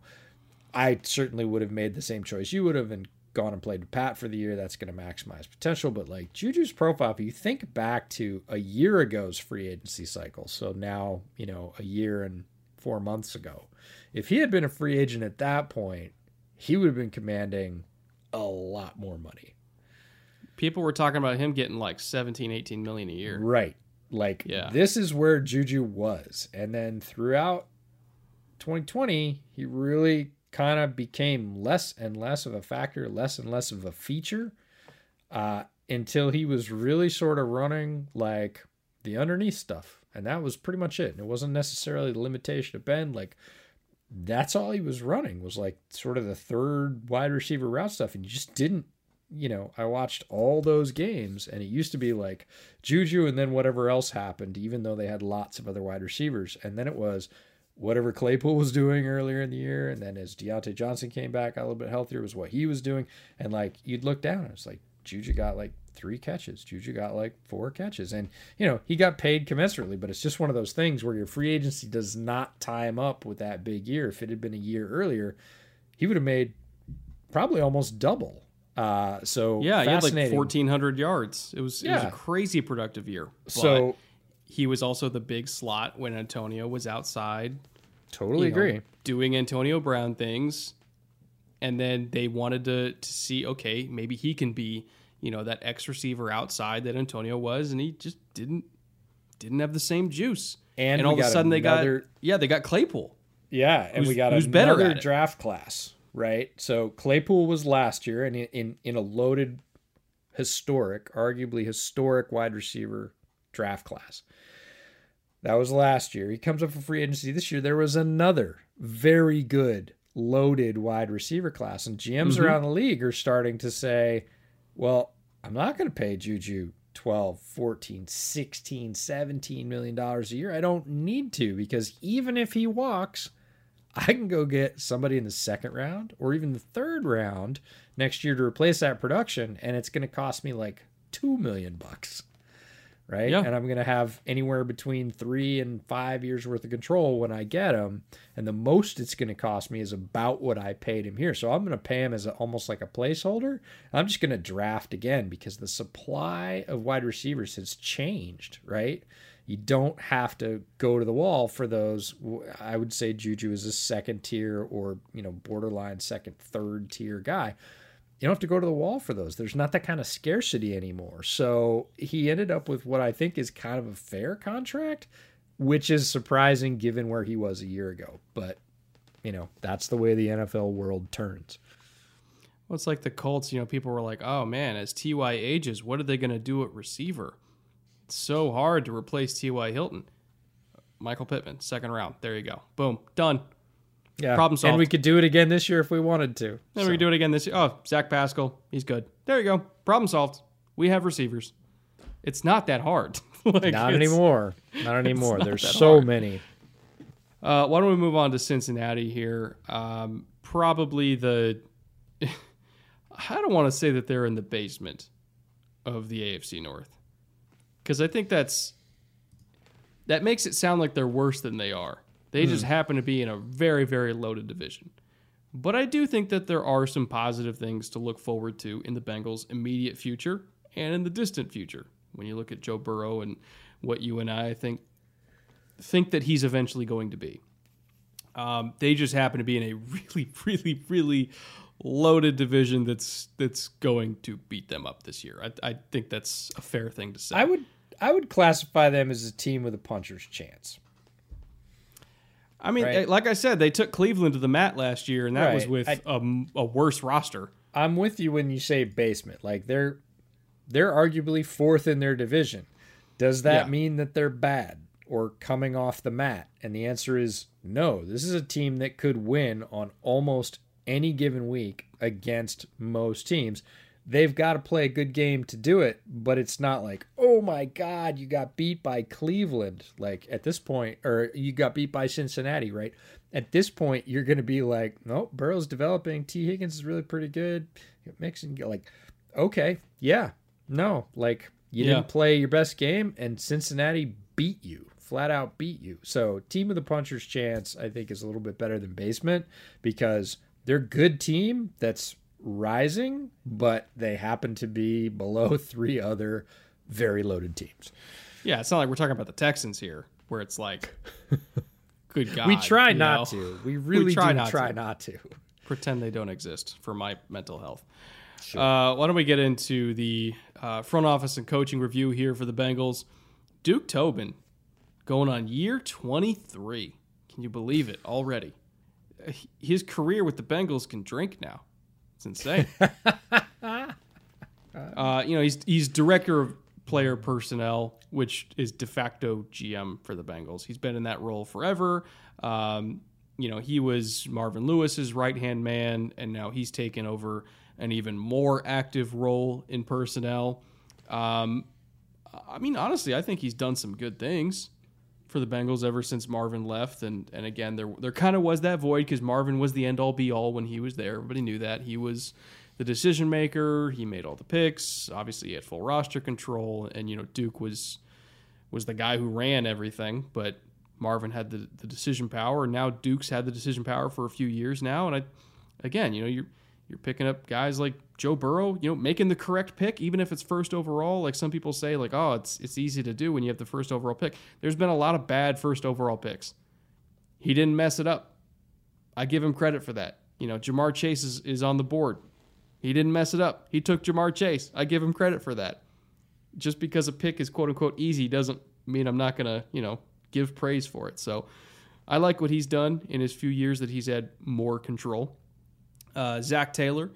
I certainly would have made the same choice you would have and gone and played with Pat for the year. That's going to maximize potential. But like Juju's profile, if you think back to a year ago's free agency cycle, so now you know a year and four months ago, if he had been a free agent at that point, he would have been commanding a lot more money. People were talking about him getting like 17, 18 million a year. Right. Like yeah. this is where Juju was. And then throughout 2020, he really kind of became less and less of a factor, less and less of a feature, uh, until he was really sort of running like the underneath stuff. And that was pretty much it. And it wasn't necessarily the limitation of Ben. Like, that's all he was running was like sort of the third wide receiver route stuff. And you just didn't, you know, I watched all those games and it used to be like Juju and then whatever else happened, even though they had lots of other wide receivers. And then it was whatever Claypool was doing earlier in the year, and then as Diontae Johnson came back a little bit healthier, was what he was doing. And like you'd look down, and it's like Juju got like three catches. Juju got like four catches. And, you know, he got paid commensurately, but it's just one of those things where your free agency does not time up with that big year. If it had been a year earlier, he would have made probably almost double. Uh, so yeah, he had like 1400 yards. It was, yeah. it was a crazy productive year. so he was also the big slot when Antonio was outside. Totally agree. Know, doing Antonio Brown things. And then they wanted to, to see, okay, maybe he can be, you know, that X receiver outside that Antonio was, and he just didn't didn't have the same juice. And, and all of a sudden another, they got yeah, they got Claypool. Yeah, and we got who's another draft class, right? So Claypool was last year and in, in in a loaded historic, arguably historic wide receiver draft class. That was last year. He comes up for free agency this year. There was another very good loaded wide receiver class, and GMs mm-hmm. around the league are starting to say, well, I'm not going to pay Juju 12, 14, 16, 17 million dollars a year. I don't need to because even if he walks, I can go get somebody in the second round or even the third round next year to replace that production and it's going to cost me like 2 million bucks right? Yeah. And I'm going to have anywhere between three and five years worth of control when I get him. And the most it's going to cost me is about what I paid him here. So I'm going to pay him as a, almost like a placeholder. I'm just going to draft again because the supply of wide receivers has changed, right? You don't have to go to the wall for those. I would say Juju is a second tier or, you know, borderline second, third tier guy you don't have to go to the wall for those. There's not that kind of scarcity anymore. So he ended up with what I think is kind of a fair contract, which is surprising given where he was a year ago. But, you know, that's the way the NFL world turns. Well, it's like the Colts, you know, people were like, oh man, as T.Y. ages, what are they going to do at receiver? It's so hard to replace T.Y. Hilton. Michael Pittman, second round. There you go. Boom. Done. Yeah. Problem solved. And we could do it again this year if we wanted to. And so. we could do it again this year. Oh, Zach Pascal, he's good. There you go. Problem solved. We have receivers. It's not that hard. like, not anymore. Not anymore. Not There's so hard. many. Uh, why don't we move on to Cincinnati here? Um, probably the. I don't want to say that they're in the basement of the AFC North because I think that's that makes it sound like they're worse than they are. They just hmm. happen to be in a very, very loaded division. But I do think that there are some positive things to look forward to in the Bengals' immediate future and in the distant future. When you look at Joe Burrow and what you and I think think that he's eventually going to be. Um, they just happen to be in a really, really, really loaded division that's that's going to beat them up this year. I, I think that's a fair thing to say. I would I would classify them as a team with a puncher's chance. I mean, right? like I said, they took Cleveland to the mat last year, and that right. was with I, a, a worse roster. I'm with you when you say basement. Like they're they're arguably fourth in their division. Does that yeah. mean that they're bad or coming off the mat? And the answer is no. This is a team that could win on almost any given week against most teams. They've got to play a good game to do it, but it's not like, oh my God, you got beat by Cleveland. Like at this point, or you got beat by Cincinnati, right? At this point, you're going to be like, no, Burrow's developing. Tee Higgins is really pretty good. Mixon, like, okay, yeah, no, like you Yeah. didn't play your best game, and Cincinnati beat you, flat out beat you. So, team of the puncher's chance, I think, is a little bit better than basement because they're good team that's rising, but they happen to be below three other very loaded teams. Yeah, it's not like we're talking about the Texans here, where it's like, good God. we try not know? to. We really try do not try to. not to. pretend they don't exist for my mental health. Uh, why don't we get into the uh, front office and coaching review here for the Bengals? Duke Tobin going on year 23. Can you believe it already? Uh, His career with the Bengals can drink now. It's insane. uh, you know, he's he's director of player personnel, which is de facto GM for the Bengals. He's been in that role forever. Um, you know, he was Marvin Lewis's right hand man, and now he's taken over an even more active role in personnel. Um, I mean, honestly, I think he's done some good things for the Bengals ever since Marvin left. And and again, there there kind of was that void because Marvin was the end all be all when he was there. Everybody knew that he was the decision maker. He made all the picks. Obviously, he had full roster control, and you know Duke was was the guy who ran everything, but Marvin had the, the decision power, and now Duke's had the decision power for a few years now. And I, again, you know, you're you're picking up guys like Joe Burrow, you know, making the correct pick, even if it's first overall. Like some people say, like, oh, it's it's easy to do when you have the first overall pick. There's been a lot of bad first overall picks. He didn't mess it up. I give him credit for that. You know, Ja'Marr Chase is, is on the board. He didn't mess it up. He took Ja'Marr Chase. I give him credit for that. Just because a pick is quote unquote easy doesn't mean I'm not gonna, you know, give praise for it. So I like what he's done in his few years that he's had more control. Uh, Zac Taylor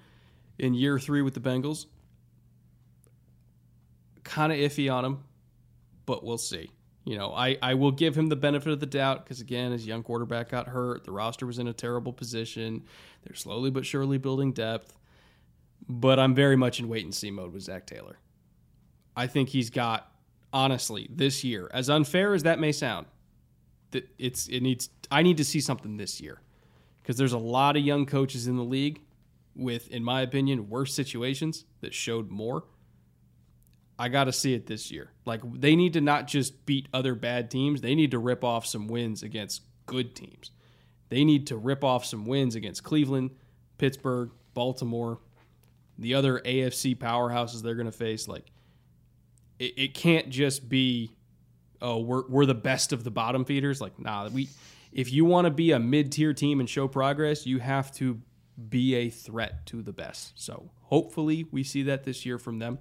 in year three with the Bengals, kind of iffy on him, but we'll see. You know, I, I will give him the benefit of the doubt because, again, his young quarterback got hurt. The roster was in a terrible position. They're slowly but surely building depth. But I'm very much in wait and see mode with Zac Taylor. I think he's got, honestly, this year, as unfair as that may sound, that it's it needs I need to see something this year because there's a lot of young coaches in the league with, in my opinion, worse situations that showed more. I got to see it this year. Like they need to not just beat other bad teams; they need to rip off some wins against good teams. They need to rip off some wins against Cleveland, Pittsburgh, Baltimore, the other AFC powerhouses they're going to face. Like it, it can't just be, oh, we're we're the best of the bottom feeders. Like nah, we if you want to be a mid tier team and show progress, you have to be a threat to the best. So hopefully we see that this year from them.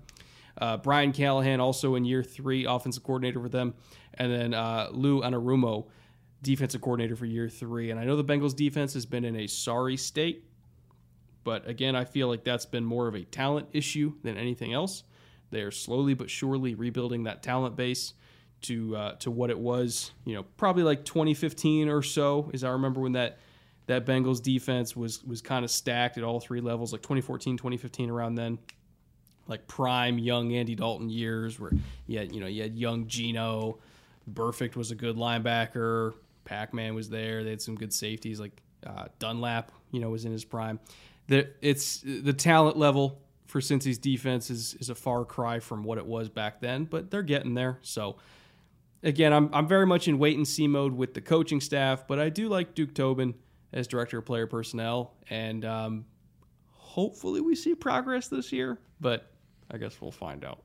Uh, Brian Callahan also in year three, offensive coordinator for them, and then uh, Lou Anarumo, defensive coordinator for year three. And I know the Bengals defense has been in a sorry state, but again, I feel like that's been more of a talent issue than anything else. They are slowly but surely rebuilding that talent base to uh, to what it was, you know, probably like 2015 or so, as I remember when that that Bengals defense was was kind of stacked at all three levels, like 2014, 2015, around then, like prime young Andy Dalton years, where you had you know you had young Geno, Burfict was a good linebacker, Pac Man was there, they had some good safeties like uh, Dunlap, you know, was in his prime. The it's the talent level for Cincy's defense is is a far cry from what it was back then, but they're getting there. So again, I'm I'm very much in wait and see mode with the coaching staff, but I do like Duke Tobin as director of player personnel, and um, hopefully we see progress this year. But I guess we'll find out.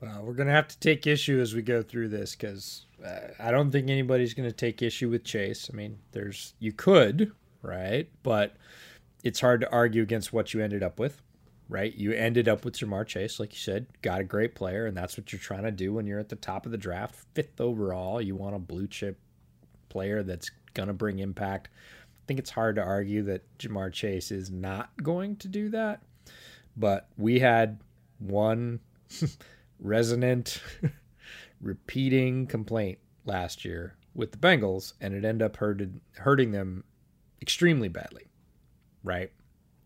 Well, we're going to have to take issue as we go through this because uh, I don't think anybody's going to take issue with Chase. I mean, there's you could, right? But it's hard to argue against what you ended up with, right? You ended up with Ja'Marr Chase, like you said, got a great player, and that's what you're trying to do when you're at the top of the draft, fifth overall. You want a blue chip player that's going to bring impact. Think it's hard to argue that Ja'Marr Chase is not going to do that. But we had one resonant, repeating complaint last year with the Bengals, and it ended up hurted, hurting them extremely badly. right?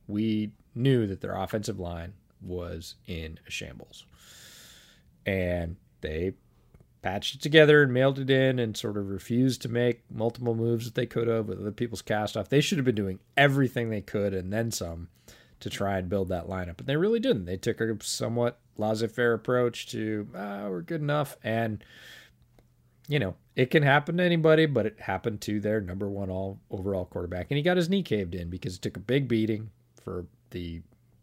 We knew that their offensive line was in shambles. And they patched it together and mailed it in and sort of refused to make multiple moves that they could have with other people's cast off. They should have been doing everything they could and then some to try and build that lineup. But they really didn't. They took a somewhat laissez faire approach to, ah, we're good enough. And, you know, it can happen to anybody, but it happened to their number one all overall quarterback. And he got his knee caved in because it took a big beating for the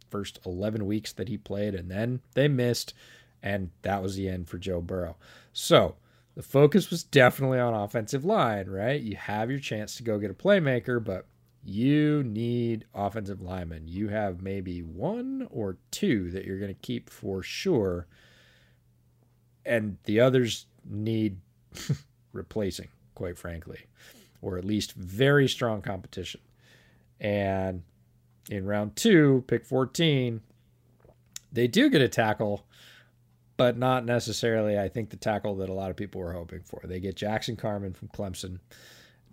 first 11 weeks that he played. And then they missed. And that was the end for Joe Burrow. So the focus was definitely on offensive line, right? You have your chance to go get a playmaker, but you need offensive linemen. You have maybe one or two that you're going to keep for sure. And the others need replacing, quite frankly, or at least very strong competition. And in round two, pick 14, they do get a tackle but not necessarily, I think, the tackle that a lot of people were hoping for. They get Jackson Carman from Clemson.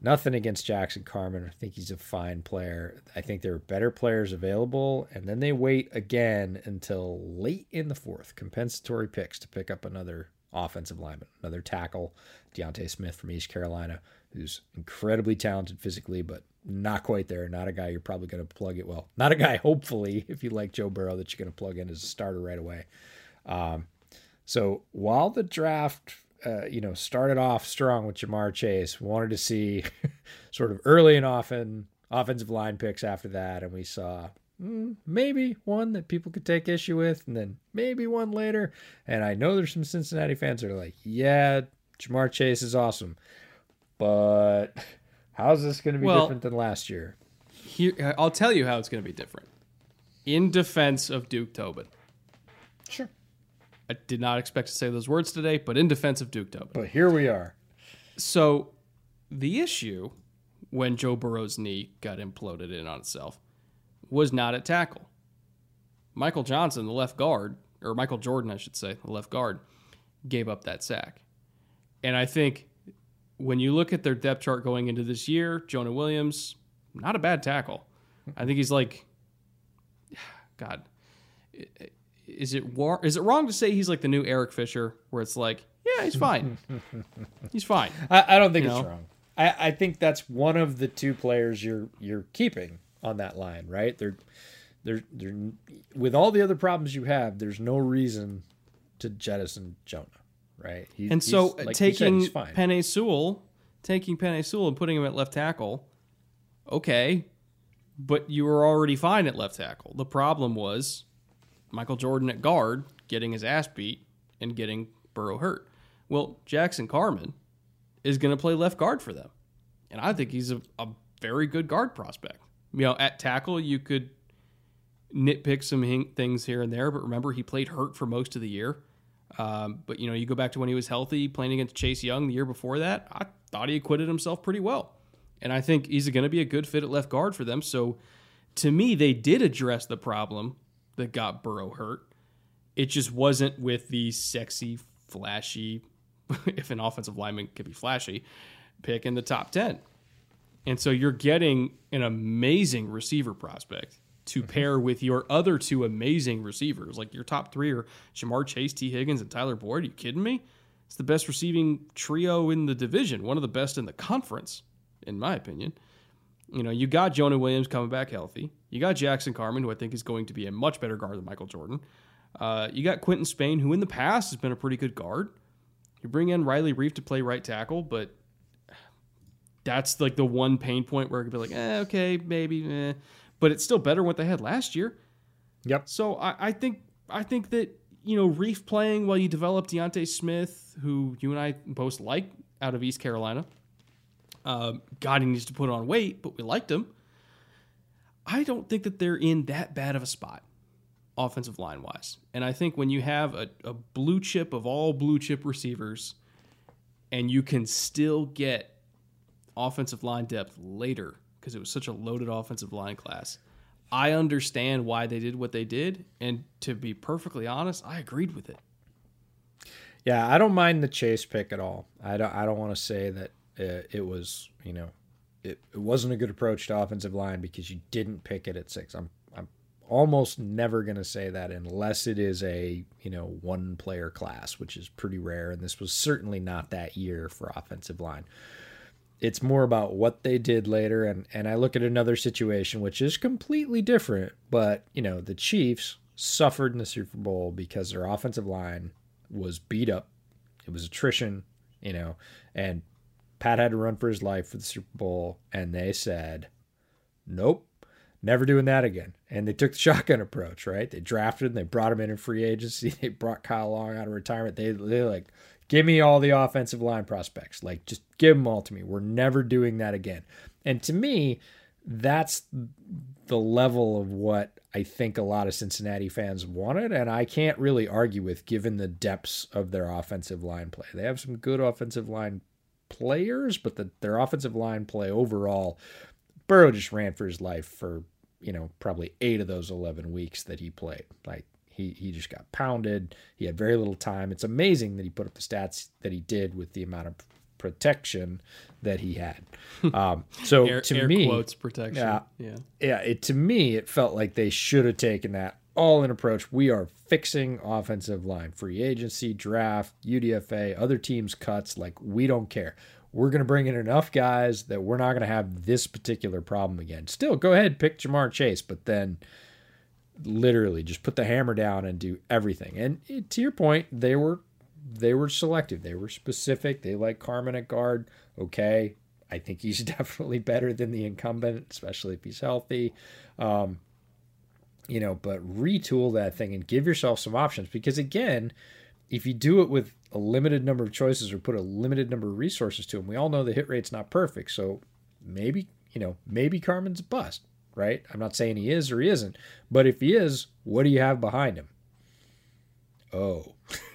Nothing against Jackson Carman. I think he's a fine player. I think there are better players available. And then they wait again until late in the fourth, compensatory picks to pick up another offensive lineman, another tackle, D'Ante Smith from East Carolina, who's incredibly talented physically, but not quite there. Not a guy you're probably going to plug it well. Not a guy, hopefully, if you like Joe Burrow, that you're going to plug in as a starter right away. Um, so while the draft, uh, you know, started off strong with Ja'Marr Chase, wanted to see sort of early and often offensive line picks after that, and we saw mm, maybe one that people could take issue with, and then maybe one later. And I know there's some Cincinnati fans that are like, "Yeah, Ja'Marr Chase is awesome," but how's this going to be well, different than last year? Here, I'll tell you how it's going to be different. In defense of Duke Tobin. Sure. I did not expect to say those words today, but in defense of Duke Tobin. But here we are. So the issue when Joe Burrow's knee got imploded in on itself was not at tackle. Michael Johnson, the left guard, or Michael Jordan, I should say, the left guard, gave up that sack. And I think when you look at their depth chart going into this year, Jonah Williams, not a bad tackle. I think he's like, God, is it war- is it wrong to say he's like the new Eric Fisher, where it's like, yeah, he's fine, he's fine. I, I don't think you it's know? wrong. I, I think that's one of the two players you're you're keeping on that line, right? They're they're they're with all the other problems you have. There's no reason to jettison Jonah, right? He, and so like taking said, Penei Sewell, taking Penei Sewell and putting him at left tackle, okay, but you were already fine at left tackle. The problem was Michael Jordan at guard getting his ass beat and getting Burrow hurt. Well, Jackson Carman is going to play left guard for them. And I think he's a, a very good guard prospect. You know, at tackle, you could nitpick some things here and there, but remember, he played hurt for most of the year. Um, but, you know, you go back to when he was healthy playing against Chase Young the year before that, I thought he acquitted himself pretty well. And I think he's going to be a good fit at left guard for them. So to me, they did address the problem that got Burrow hurt. It just wasn't with the sexy, flashy, if an offensive lineman could be flashy, pick in the top 10. And so you're getting an amazing receiver prospect to mm-hmm. pair with your other two amazing receivers. Like your top three are Ja'Marr Chase, Tee Higgins, and Tyler Boyd. Are you kidding me? It's the best receiving trio in the division, one of the best in the conference, in my opinion. You know, you got Jonah Williams coming back healthy. You got Jackson Carman, who I think is going to be a much better guard than Michael Jordan. Uh, you got Quinton Spain, who in the past has been a pretty good guard. You bring in Riley Reiff to play right tackle, but that's like the one pain point where it could be like, eh, okay, maybe, eh. but it's still better what they had last year. Yep. So I, I think I think that you know Reiff playing while you develop D'Ante Smith, who you and I both like out of East Carolina. Um, God, he needs to put on weight, but we liked him. I don't think that they're in that bad of a spot, offensive line wise. And I think when you have a, a blue chip of all blue chip receivers, and you can still get offensive line depth later because it was such a loaded offensive line class. I understand why they did what they did, and to be perfectly honest, I agreed with it. Yeah, I don't mind the chase pick at all. I don't. I don't want to say that uh, it was you know it, it wasn't a good approach to offensive line because you didn't pick it at six. I'm I'm almost never going to say that unless it is a you know one player class, which is pretty rare, and this was certainly not that year for offensive line. It's more about what they did later, and and I look at another situation which is completely different, but you know the Chiefs suffered in the Super Bowl because their offensive line was beat up. It was attrition, you know, and Pat had to run for his life for the Super Bowl, and they said, "Nope, never doing that again." And they took the shotgun approach, right? They drafted him, they brought him in in free agency, they brought Kyle Long out of retirement. They they like, give me all the offensive line prospects, like just give them all to me. We're never doing that again. And to me, that's the level of what I think a lot of Cincinnati fans wanted, and I can't really argue with given the depths of their offensive line play. They have some good offensive line players, but the, their offensive line play overall, Burrow just ran for his life for you know probably eight of those eleven weeks that he played. Like he he just got pounded. He had very little time. It's amazing that he put up the stats that he did with the amount of protection that he had. Um, so air, to air me, quotes protection. Yeah, yeah. yeah. It to me, it felt like they should have taken that all in approach. We are fixing offensive line, free agency, draft, UDFA, other teams' cuts. Like we don't care. We're going to bring in enough guys that we're not going to have this particular problem again. Still, go ahead, pick Ja'Marr Chase, but then literally just put the hammer down and do everything. And to your point, they were they were selective. They were specific. They like Carman at guard. Okay, I think he's definitely better than the incumbent, especially if he's healthy. Um, you know, but retool that thing and give yourself some options because again, if you do it with a limited number of choices or put a limited number of resources to them, we all know the hit rate's not perfect. So maybe, you know, maybe Carman's a bust, right? I'm not saying he is or he isn't, but if he is, what do you have behind him? Oh.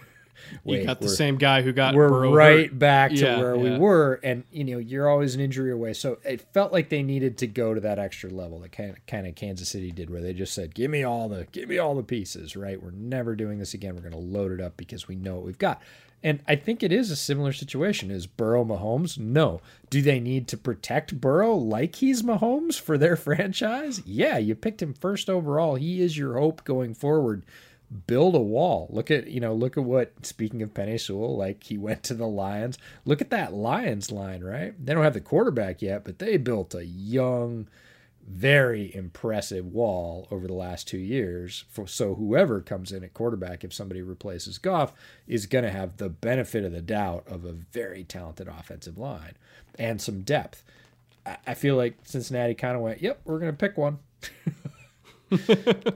you got the same guy who got we're Burrow right hurt. back to Yeah, where we were and you know you're always an injury away so it felt like they needed to go to that extra level that kind of, kind of kansas city did where they just said give me all the give me all the pieces right we're never doing this again we're going to load it up because we know what we've got and I think it is a similar situation. Is Burrow Mahomes? No. Do they need to protect Burrow like he's Mahomes for their franchise? Yeah, you picked him first overall. He is your hope going forward build a wall. Look at you know, look at what speaking of Penei Sewell, like he went to the Lions. Look at that Lions line, right? They don't have the quarterback yet, but they built a young, very impressive wall over the last two years. For, so whoever comes in at quarterback, if somebody replaces Goff, is going to have the benefit of the doubt of a very talented offensive line and some depth. I, I feel like Cincinnati kind of went, "Yep, we're going to pick one,"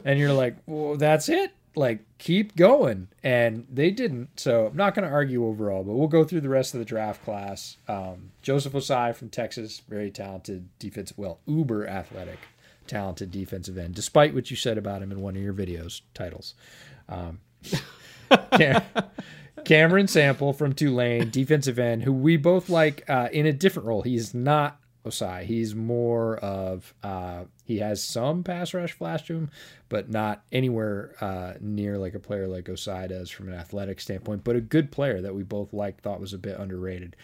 and you're like, "Well, that's it." Like keep going. And they didn't so i'm not going to argue overall but we'll go through the rest of the draft class. Um, joseph ossai from texas very talented defensive well uber athletic talented defensive end despite what you said about him in one of your videos titles. Um, Cam- cameron sample from tulane defensive end who we both like uh, in a different role. He's not Ossai. He's more of uh, he has some pass rush flash to him, but not anywhere uh, near like a player like Ossai does from an athletic standpoint. But a good player that we both liked, thought was a bit underrated.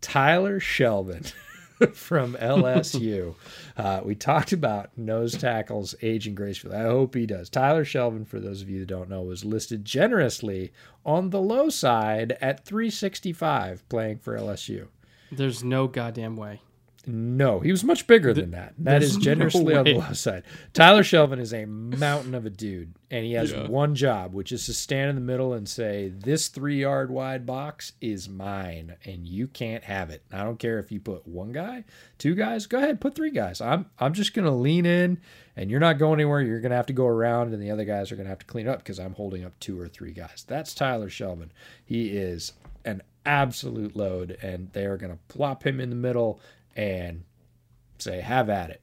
Tyler Shelvin from LSU. uh, we talked about nose tackles aging gracefully. I hope he does. Tyler Shelvin, for those of you that don't know, was listed generously on the low side at 365 playing for LSU. There's no goddamn way. No, he was much bigger than that. That is there's no generously on the way. low side. Tyler Shelvin is a mountain of a dude, and he has Yeah. one job, which is to stand in the middle and say, "This three-yard wide box is mine, and you can't have it." I don't care if you put one guy, two guys. Go ahead, put three guys. I'm I'm just gonna lean in, and you're not going anywhere. You're gonna have to go around, and the other guys are gonna have to clean up because I'm holding up two or three guys. That's Tyler Shelvin. He is an absolute load, and they are gonna plop him in the middle and say, "Have at it."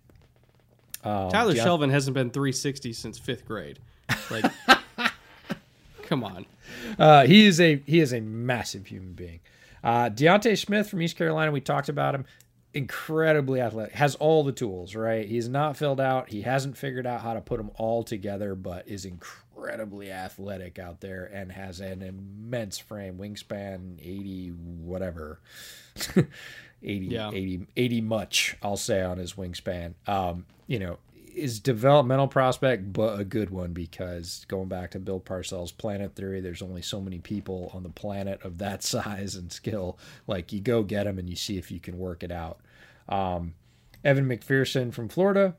Um, Tyler Deont- Shelvin hasn't been 360 since fifth grade. Like, come on. Uh, he is a he is a massive human being. Uh, D'Ante Smith from East Carolina, we talked about him. Incredibly athletic, has all the tools. Right, he's not filled out. He hasn't figured out how to put them all together, but is incredibly incredibly athletic out there and has an immense frame, wingspan 80 whatever. 80, Yeah. 80, 80 much, I'll say on his wingspan. Um, you know, is developmental prospect, but a good one because going back to Bill Parcells' planet theory, there's only so many people on the planet of that size and skill. Like you go get them and you see if you can work it out. Um, Evan McPherson from Florida,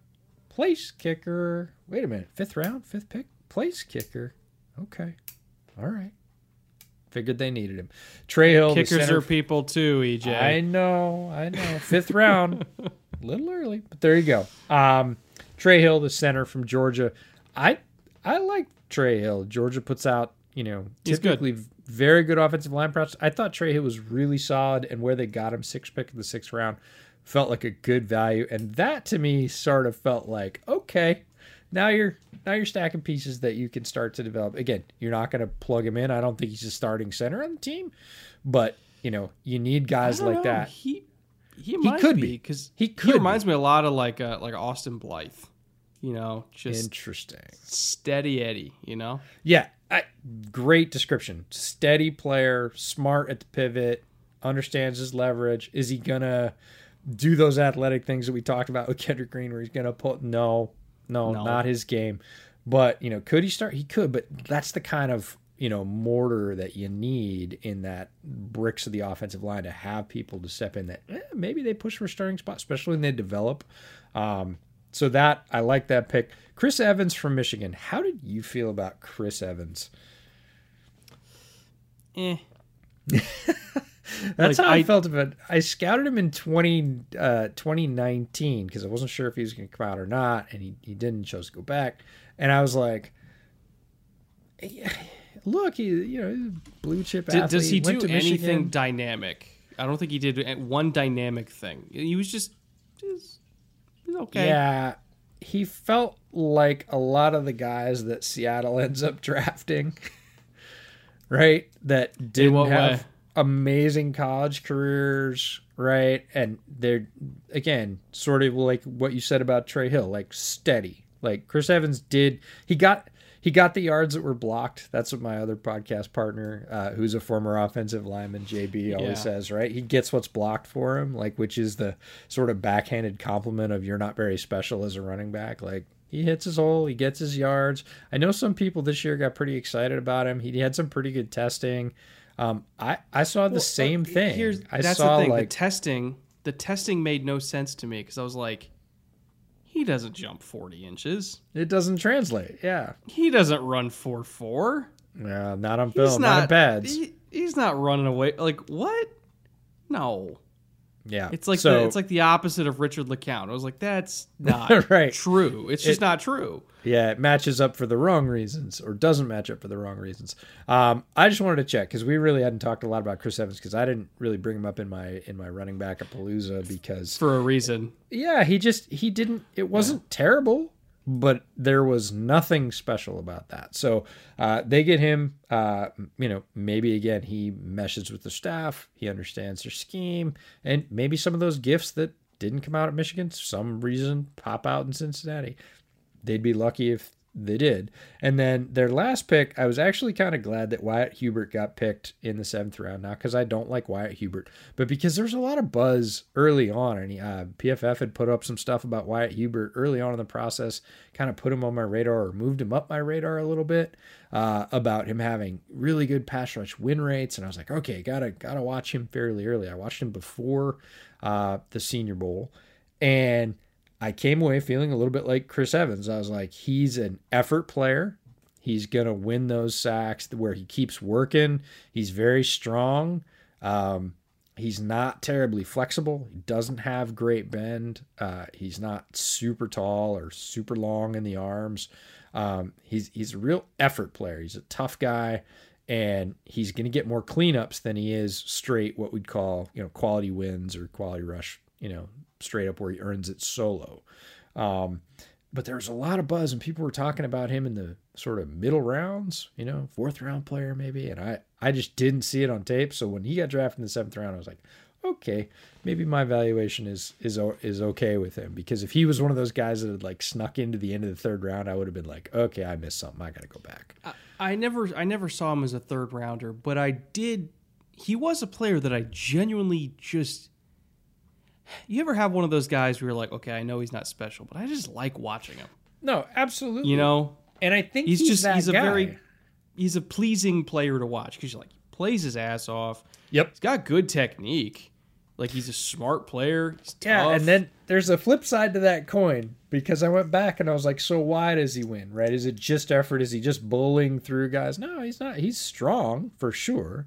place kicker. Wait a minute, fifth round, fifth pick, place kicker. Okay, all right. Figured they needed him. Trey Hill, Kickers are people too, EJ. I know, I know. Fifth round, a little early, but there you go. Um, Trey Hill, the center from Georgia. I I like Trey Hill. Georgia puts out, you know, He's good. typically very good offensive line props. I thought Trey Hill was really solid, and where they got him, sixth pick of the sixth round, felt like a good value. And that to me sort of felt like okay, now you're now you're stacking pieces that you can start to develop. Again, you're not going to plug him in. I don't think he's a starting center on the team, but you know you need guys like know. that. He he might could be be. because He he could reminds me a lot of like uh, like Austin Blythe. You know, just Interesting. steady Eddie. You know, Yeah, I, great description. Steady player, smart at the pivot, understands his leverage. Is he gonna do those athletic things that we talked about with Kendrick Green, where he's gonna put? No, no, No. not his game. But you know, could he start? He could, but that's the kind of you know mortar that you need in that bricks of the offensive line to have people to step in that eh, maybe they push for a starting spot, especially when they develop. Um, so that I like that pick. Chris Evans from Michigan. How did you feel about Chris Evans? eh. That's Like, how I, I- felt about. I scouted him in 20, uh, 2019 because I wasn't sure if he was going to come out or not, and he, he didn't. Chose to go back, and I was like, "Look, he you know blue chip Did, athlete. does he went do to anything Michigan. dynamic? I don't think he did one dynamic thing. He was just, just he's okay. Yeah, he felt like a lot of the guys that Seattle ends up drafting, right? That didn't have way? Amazing college careers, right? And they're again sort of like what you said about Trey Hill, like steady. Like Chris Evans did, he got he got the yards that were blocked. That's what my other podcast partner, uh, who's a former offensive lineman, JB, always Yeah. says. Right? He gets what's blocked for him, like which is the sort of backhanded compliment of you're not very special as a running back. Like he hits his hole, he gets his yards. I know some people this year got pretty excited about him. He had some pretty good testing. Um, I I saw the same thing. Here's I that's saw the thing. like the testing, the testing made no sense to me because I was like, he doesn't jump forty inches. it doesn't translate. Yeah, He doesn't run four four. yeah, not on He's film, not, not in pads. he- he's not running away. Like what? No. Yeah, It's like so the, it's like the opposite of Richard LeCounte. I was like, that's not Right. true. It's just It- not true. Yeah, it matches up for the wrong reasons or doesn't match up for the wrong reasons. Um, I just wanted to check because we really hadn't talked a lot about Chris Evans because I didn't really bring him up in my in my running back at Palooza because For a reason. yeah, he just he didn't. It wasn't terrible, but there was nothing special about that. So uh, they get him. Uh, you know, maybe again he meshes with the staff. He understands their scheme, and maybe some of those gifts that didn't come out at Michigan, some reason pop out in Cincinnati. They'd be lucky if they did. And then their last pick, I was actually kind of glad that Wyatt Hubert got picked in the seventh round. Not because I don't like Wyatt Hubert, but because there's a lot of buzz early on. And uh, PFF had put up some stuff about Wyatt Hubert early on in the process, kind of put him on my radar or moved him up my radar a little bit uh, about him having really good pass rush win rates. And I was like, okay, gotta gotta watch him fairly early. I watched him before uh, the Senior Bowl, and I came away feeling a little bit like Chris Evans. I was like, he's an effort player. He's going to win those sacks where he keeps working. He's very strong. Um, he's not terribly flexible. He doesn't have great bend. Uh, he's not super tall or super long in the arms. Um, he's he's a real effort player. He's a tough guy, and he's going to get more cleanups than he is straight what we'd call you know quality wins or quality rush. You know, straight up where he earns it solo. Um, but there was a lot of buzz, and people were talking about him in the sort of middle rounds, you know, fourth round player maybe. And I, I just didn't see it on tape. So when he got drafted in the seventh round, I was like, okay, maybe my valuation is is is okay with him because if he was one of those guys that had like snuck into the end of the third round, I would have been like, okay, I missed something. I got to go back. I, I never I never saw him as a third rounder, but I did. He was a player that I genuinely just. You ever have one of those guys where you're like, okay, I know he's not special, but I just like watching him. No, absolutely. You know, and I think he's, he's, just he's a guy. very he's a pleasing player to watch because you're like he plays his ass off. Yep. He's got good technique. Like he's a smart player. He's Yeah, tough. and then there's a flip side to that coin because I went back and I was like, so why does he win? Right? Is it just effort? Is he just bowling through guys? No, he's not. He's strong for sure,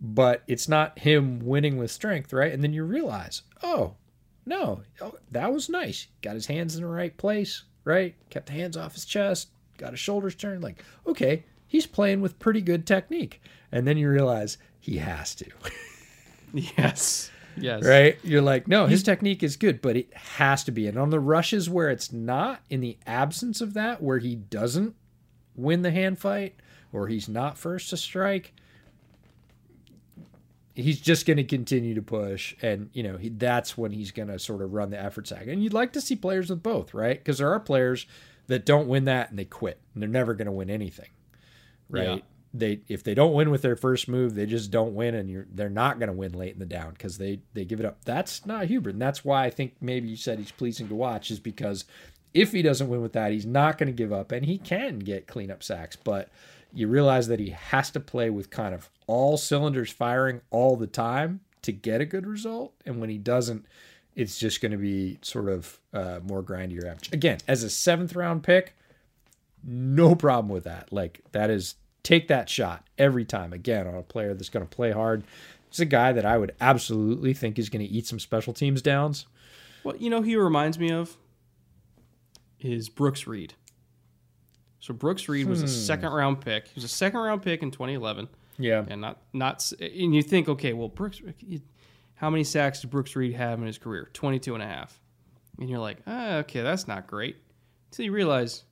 but it's not him winning with strength, right? And then you realize, oh, no, oh, that was nice. Got his hands in the right place, right? Kept the hands off his chest, got his shoulders turned. Like, okay, he's playing with pretty good technique. And then you realize he has to. yes, yes, right? You're like, no, his technique is good, but it has to be. And on the rushes where it's not, in the absence of that, where he doesn't win the hand fight or he's not first to strike, he's just going to continue to push. And, you know, he, that's when he's going to sort of run the effort sag. And you'd like to see players with both, right? Because there are players that don't win that and they quit and they're never going to win anything, right? Yeah. They if they don't win with their first move, they just don't win, and you're they're not going to win late in the down because they they give it up. That's not Hubert, and that's why I think maybe you said he's pleasing to watch is because if he doesn't win with that, he's not going to give up, and he can get cleanup sacks, but you realize that he has to play with kind of all cylinders firing all the time to get a good result, and when he doesn't, it's just going to be sort of uh, more grindier average. Again, as a seventh round pick, no problem with that. Like that is take that shot every time. Again, on a player that's going to play hard. It's a guy that I would absolutely think is going to eat some special teams downs. Well, you know, he reminds me of is Brooks Reed. So Brooks Reed was a second round pick. He was a second round pick in 2011, Yeah. and not not. And you think, okay, well, Brooks, how many sacks did Brooks Reed have in his career? 22 and a half. And you're like, ah, okay, that's not great. Until you realize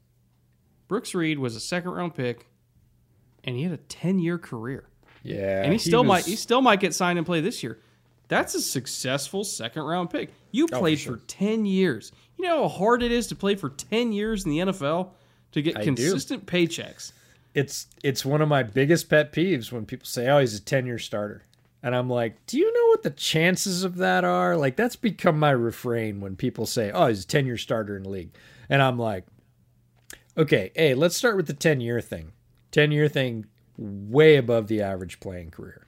Brooks Reed was a second round pick, and he had a 10 year career. Yeah. and he still was- might he still might get signed and play this year. That's a successful second round pick. You Oh, for played sure. for, 10 years. You know how hard it is to play for 10 years in the NFL to get I do. consistent paychecks. it's it's one of my biggest pet peeves when people say, "Oh, he's a 10-year starter." And I'm like, "Do you know what the chances of that are?" Like that's become my refrain when people say, "Oh, he's a 10-year starter in the league." And I'm like, "Okay, hey, let's start with the 10-year thing. 10-year thing way above the average playing career.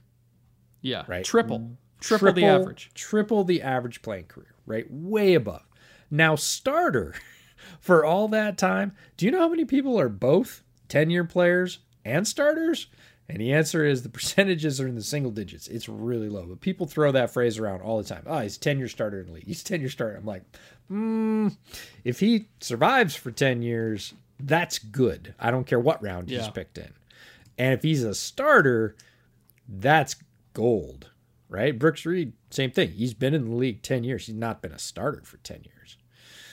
Yeah. Right. Triple. Mm. Triple, the average. Triple the average playing career, right? Way above. Now, starter for all that time, do you know how many people are both 10 year players and starters? And the answer is the percentages are in the single digits. It's really low. But people throw that phrase around all the time. Oh, he's 10 year starter in the league. He's 10 year starter. I'm like, hmm, if he survives for 10 years, that's good. I don't care what round he's picked in. And if he's a starter, that's gold, right? Brooks Reed, same thing. He's been in the league 10 years. He's not been a starter for 10 years.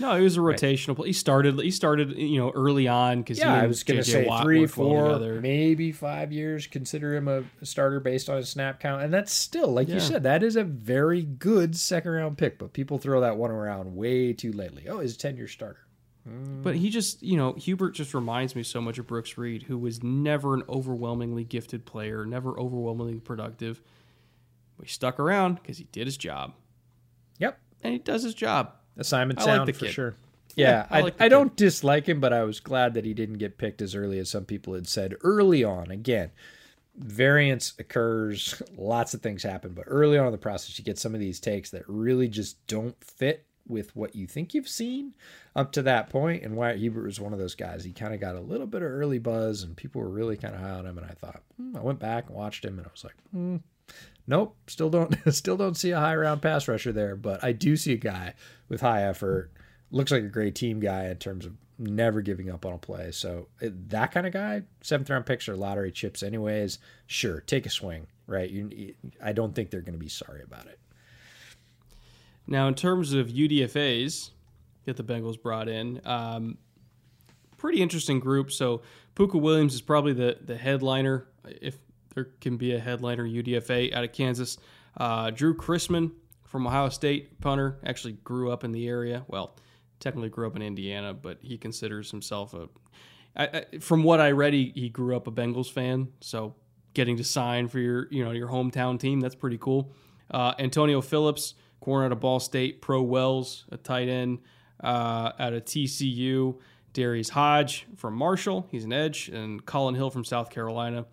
No, he was a rotational play. He started he started, you know, early on because Yeah, I was going to say Watt three, well four, maybe five years. Consider him a starter based on his snap count. And that's still, like you said, that is a very good second round pick. But people throw that one around way too lately. Oh, he's a 10 year starter. Hmm. But he just, you know, Hubert just reminds me so much of Brooks Reed, who was never an overwhelmingly gifted player, never overwhelmingly productive. But he stuck around because he did his job, Yep. and he does his job. Assignment I like sound the for kid. sure. Yeah, Yeah, I I, like I don't dislike him, but I was glad that he didn't get picked as early as some people had said early on. Again, variance occurs, lots of things happen, but early on in the process, you get some of these takes that really just don't fit with what you think you've seen up to that point. And Wyatt Hubert was one of those guys. He kind of got a little bit of early buzz, and people were really kind of high on him. And I thought, hmm, I went back and watched him, and I was like, hmm, nope, still don't, still don't see a high round pass rusher there. But I do see a guy with high effort. Looks like a great team guy in terms of never giving up on a play. So that kind of guy, seventh round picks are lottery chips, anyways. Sure, take a swing, right? You, I don't think they're going to be sorry about it. Now, in terms of UDFA's that the Bengals brought in, um, pretty interesting group. So Pooka Williams is probably the the headliner, if there can be a headliner UDFA out of Kansas. Uh, Drew Chrisman from Ohio State, punter, actually grew up in the area. Well, technically grew up in Indiana, but he considers himself a. I, I, from what I read, he, he grew up a Bengals fan, so getting to sign for your you know your hometown team that's pretty cool. Uh, Antonio Phillips, corner out of Ball State, Pro Wells, a tight end uh, out of TCU. Darius Hodge from Marshall, he's an edge, and Colin Hill from South Carolina.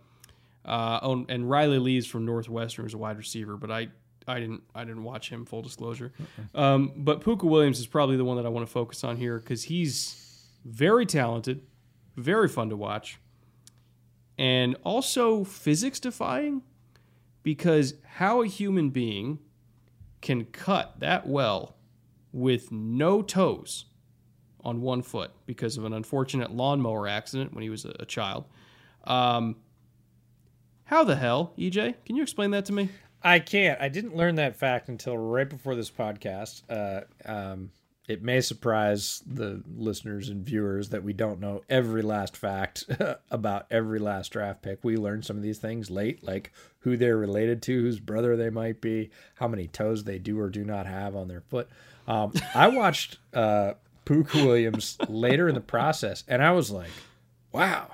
Uh, oh, and Riley Lees from Northwestern is a wide receiver, but I I didn't I didn't watch him. Full disclosure, um, but Pooka Williams is probably the one that I want to focus on here because he's very talented, very fun to watch, and also physics defying. Because how a human being can cut that well with no toes on one foot because of an unfortunate lawnmower accident when he was a, a child. Um, how the hell, EJ? Can you explain that to me? I can't. I didn't learn that fact until right before this podcast. Uh, um, it may surprise the listeners and viewers that we don't know every last fact about every last draft pick. We learned some of these things late, like who they're related to, whose brother they might be, how many toes they do or do not have on their foot. Um, I watched uh, Williams later in the process, and I was like, wow,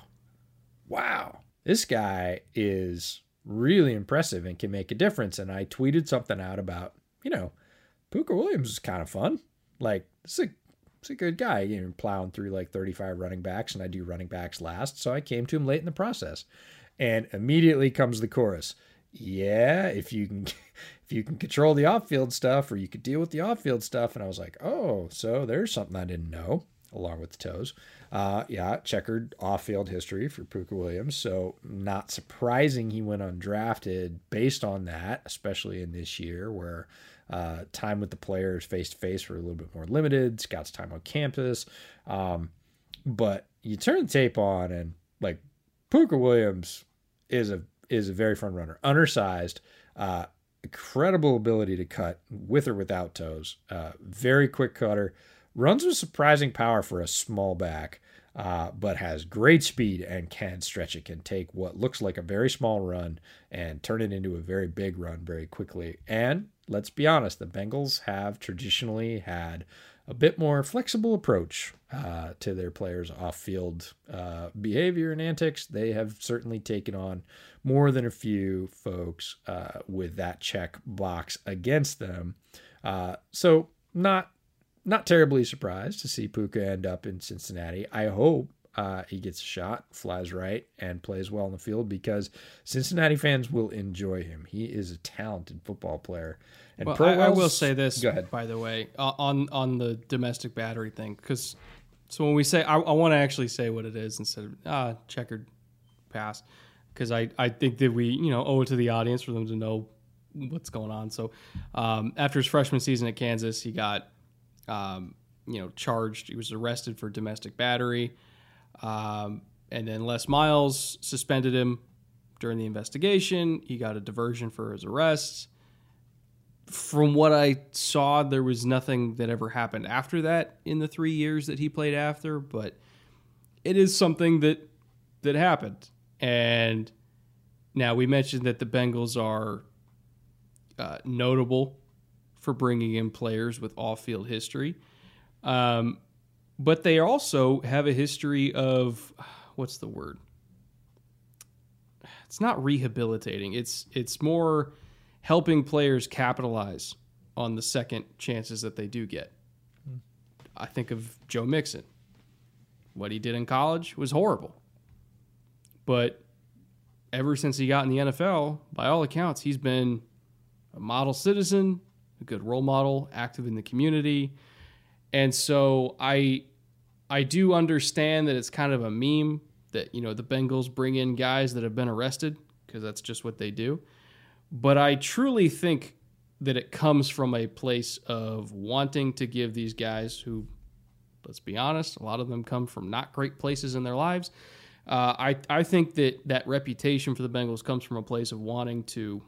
wow, this guy is really impressive and can make a difference. And I tweeted something out about, you know, Pooka Williams is kind of fun. Like, it's a, is a good guy, you know, plowing through like 35 running backs, and I do running backs last. So I came to him late in the process. And immediately comes the chorus. Yeah, if you can if you can control the off-field stuff or you could deal with the off-field stuff and I was like, "Oh, so there's something I didn't know." along with the toes. Uh, yeah, checkered off-field history for Pooka Williams, so not surprising he went undrafted based on that, especially in this year where uh, time with the players face to face were a little bit more limited. Scott's time on campus, um, but you turn the tape on and like Pooka Williams is a is a very fun runner, undersized. Uh, incredible ability to cut with or without toes. Uh, very quick cutter runs with surprising power for a small back, uh, but has great speed and can stretch it, can take what looks like a very small run and turn it into a very big run very quickly. And let's be honest, the Bengals have traditionally had a bit more flexible approach uh, to their players' off-field uh, behavior and antics. They have certainly taken on more than a few folks uh, with that check box against them. Uh, so not not terribly surprised to see Pooka end up in Cincinnati. I hope uh, he gets a shot, flies right, and plays well in the field because Cincinnati fans will enjoy him. He is a talented football player. And well, I, I, will say this, go ahead. by the way, on on the domestic battery thing, because so when we say, I, I want to actually say what it is instead of ah checkered pass, because I I think that we you know owe it to the audience for them to know what's going on. So um, after his freshman season at Kansas, he got um, you know, charged. He was arrested for domestic battery. Um, and then Les Miles suspended him during the investigation. He got a diversion for his arrests. From what I saw, there was nothing that ever happened after that in the three years that he played after, but it is something that that happened. And now we mentioned that the Bengals are uh, notable for bringing in players with off field history. Um, but they also have a history of what's the word? It's not rehabilitating. It's it's more helping players capitalize on the second chances that they do get. I think of Joe Mixon. What he did in college was horrible. But ever since he got in the NFL, by all accounts, he's been a model citizen, a good role model, active in the community. And so I I do understand that it's kind of a meme that, you know, the Bengals bring in guys that have been arrested because that's just what they do. But I truly think that it comes from a place of wanting to give these guys who let's be honest, a lot of them come from not great places in their lives. Uh, I I think that that reputation for the Bengals comes from a place of wanting to,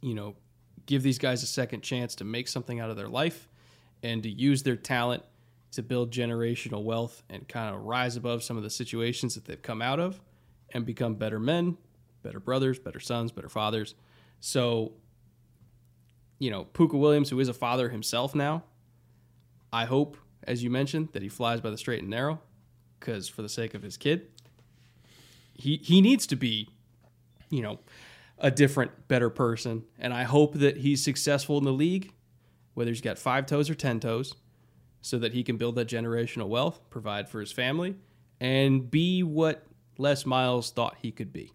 you know, give these guys a second chance to make something out of their life and to use their talent to build generational wealth and kind of rise above some of the situations that they've come out of and become better men, better brothers, better sons, better fathers. So you know, Pooka Williams, who is a father himself now, I hope, as you mentioned, that he flies by the straight and narrow, because for the sake of his kid, he he needs to be, you know, a different, better person, and I hope that he's successful in the league, whether he's got five toes or ten toes, so that he can build that generational wealth, provide for his family, and be what Les Miles thought he could be.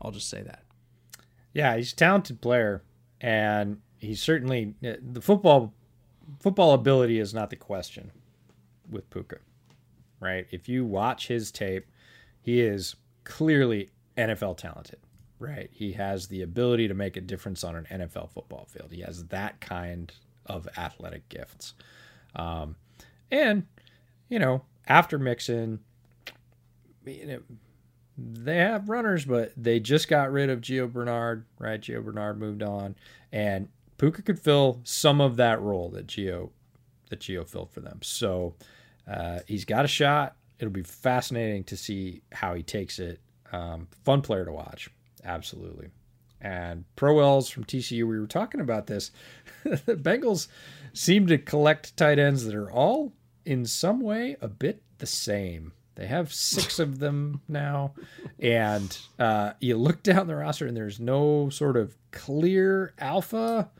I'll just say that. Yeah, he's a talented player, and he's certainly uh, the football football ability is not the question with Pooka, right? If you watch his tape, he is clearly NFL talented, right? He has the ability to make a difference on an NFL football field. He has that kind of athletic gifts, um, and you know, after Mixon, you know, they have runners, but they just got rid of Gio Bernard, right? Gio Bernard moved on, and Pooka could fill some of that role that Gio that Gio filled for them. So uh, he's got a shot. It'll be fascinating to see how he takes it. Um, fun player to watch, absolutely. And Pro Wells from TCU, we were talking about this. the Bengals seem to collect tight ends that are all in some way a bit the same. They have six of them now, and uh, you look down the roster, and there's no sort of clear alpha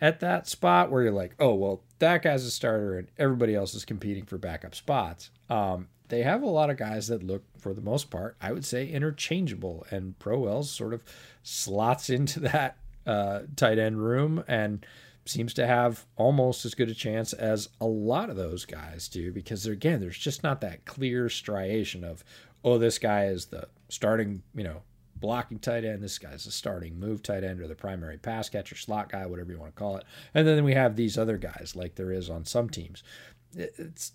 at that spot where you're like, oh well, that guy's a starter, and everybody else is competing for backup spots. Um, they have a lot of guys that look, for the most part, I would say interchangeable, and Pro Wells sort of slots into that uh, tight end room and seems to have almost as good a chance as a lot of those guys do because again there's just not that clear striation of oh this guy is the starting you know blocking tight end this guy's the starting move tight end or the primary pass catcher slot guy whatever you want to call it. And then we have these other guys like there is on some teams. It's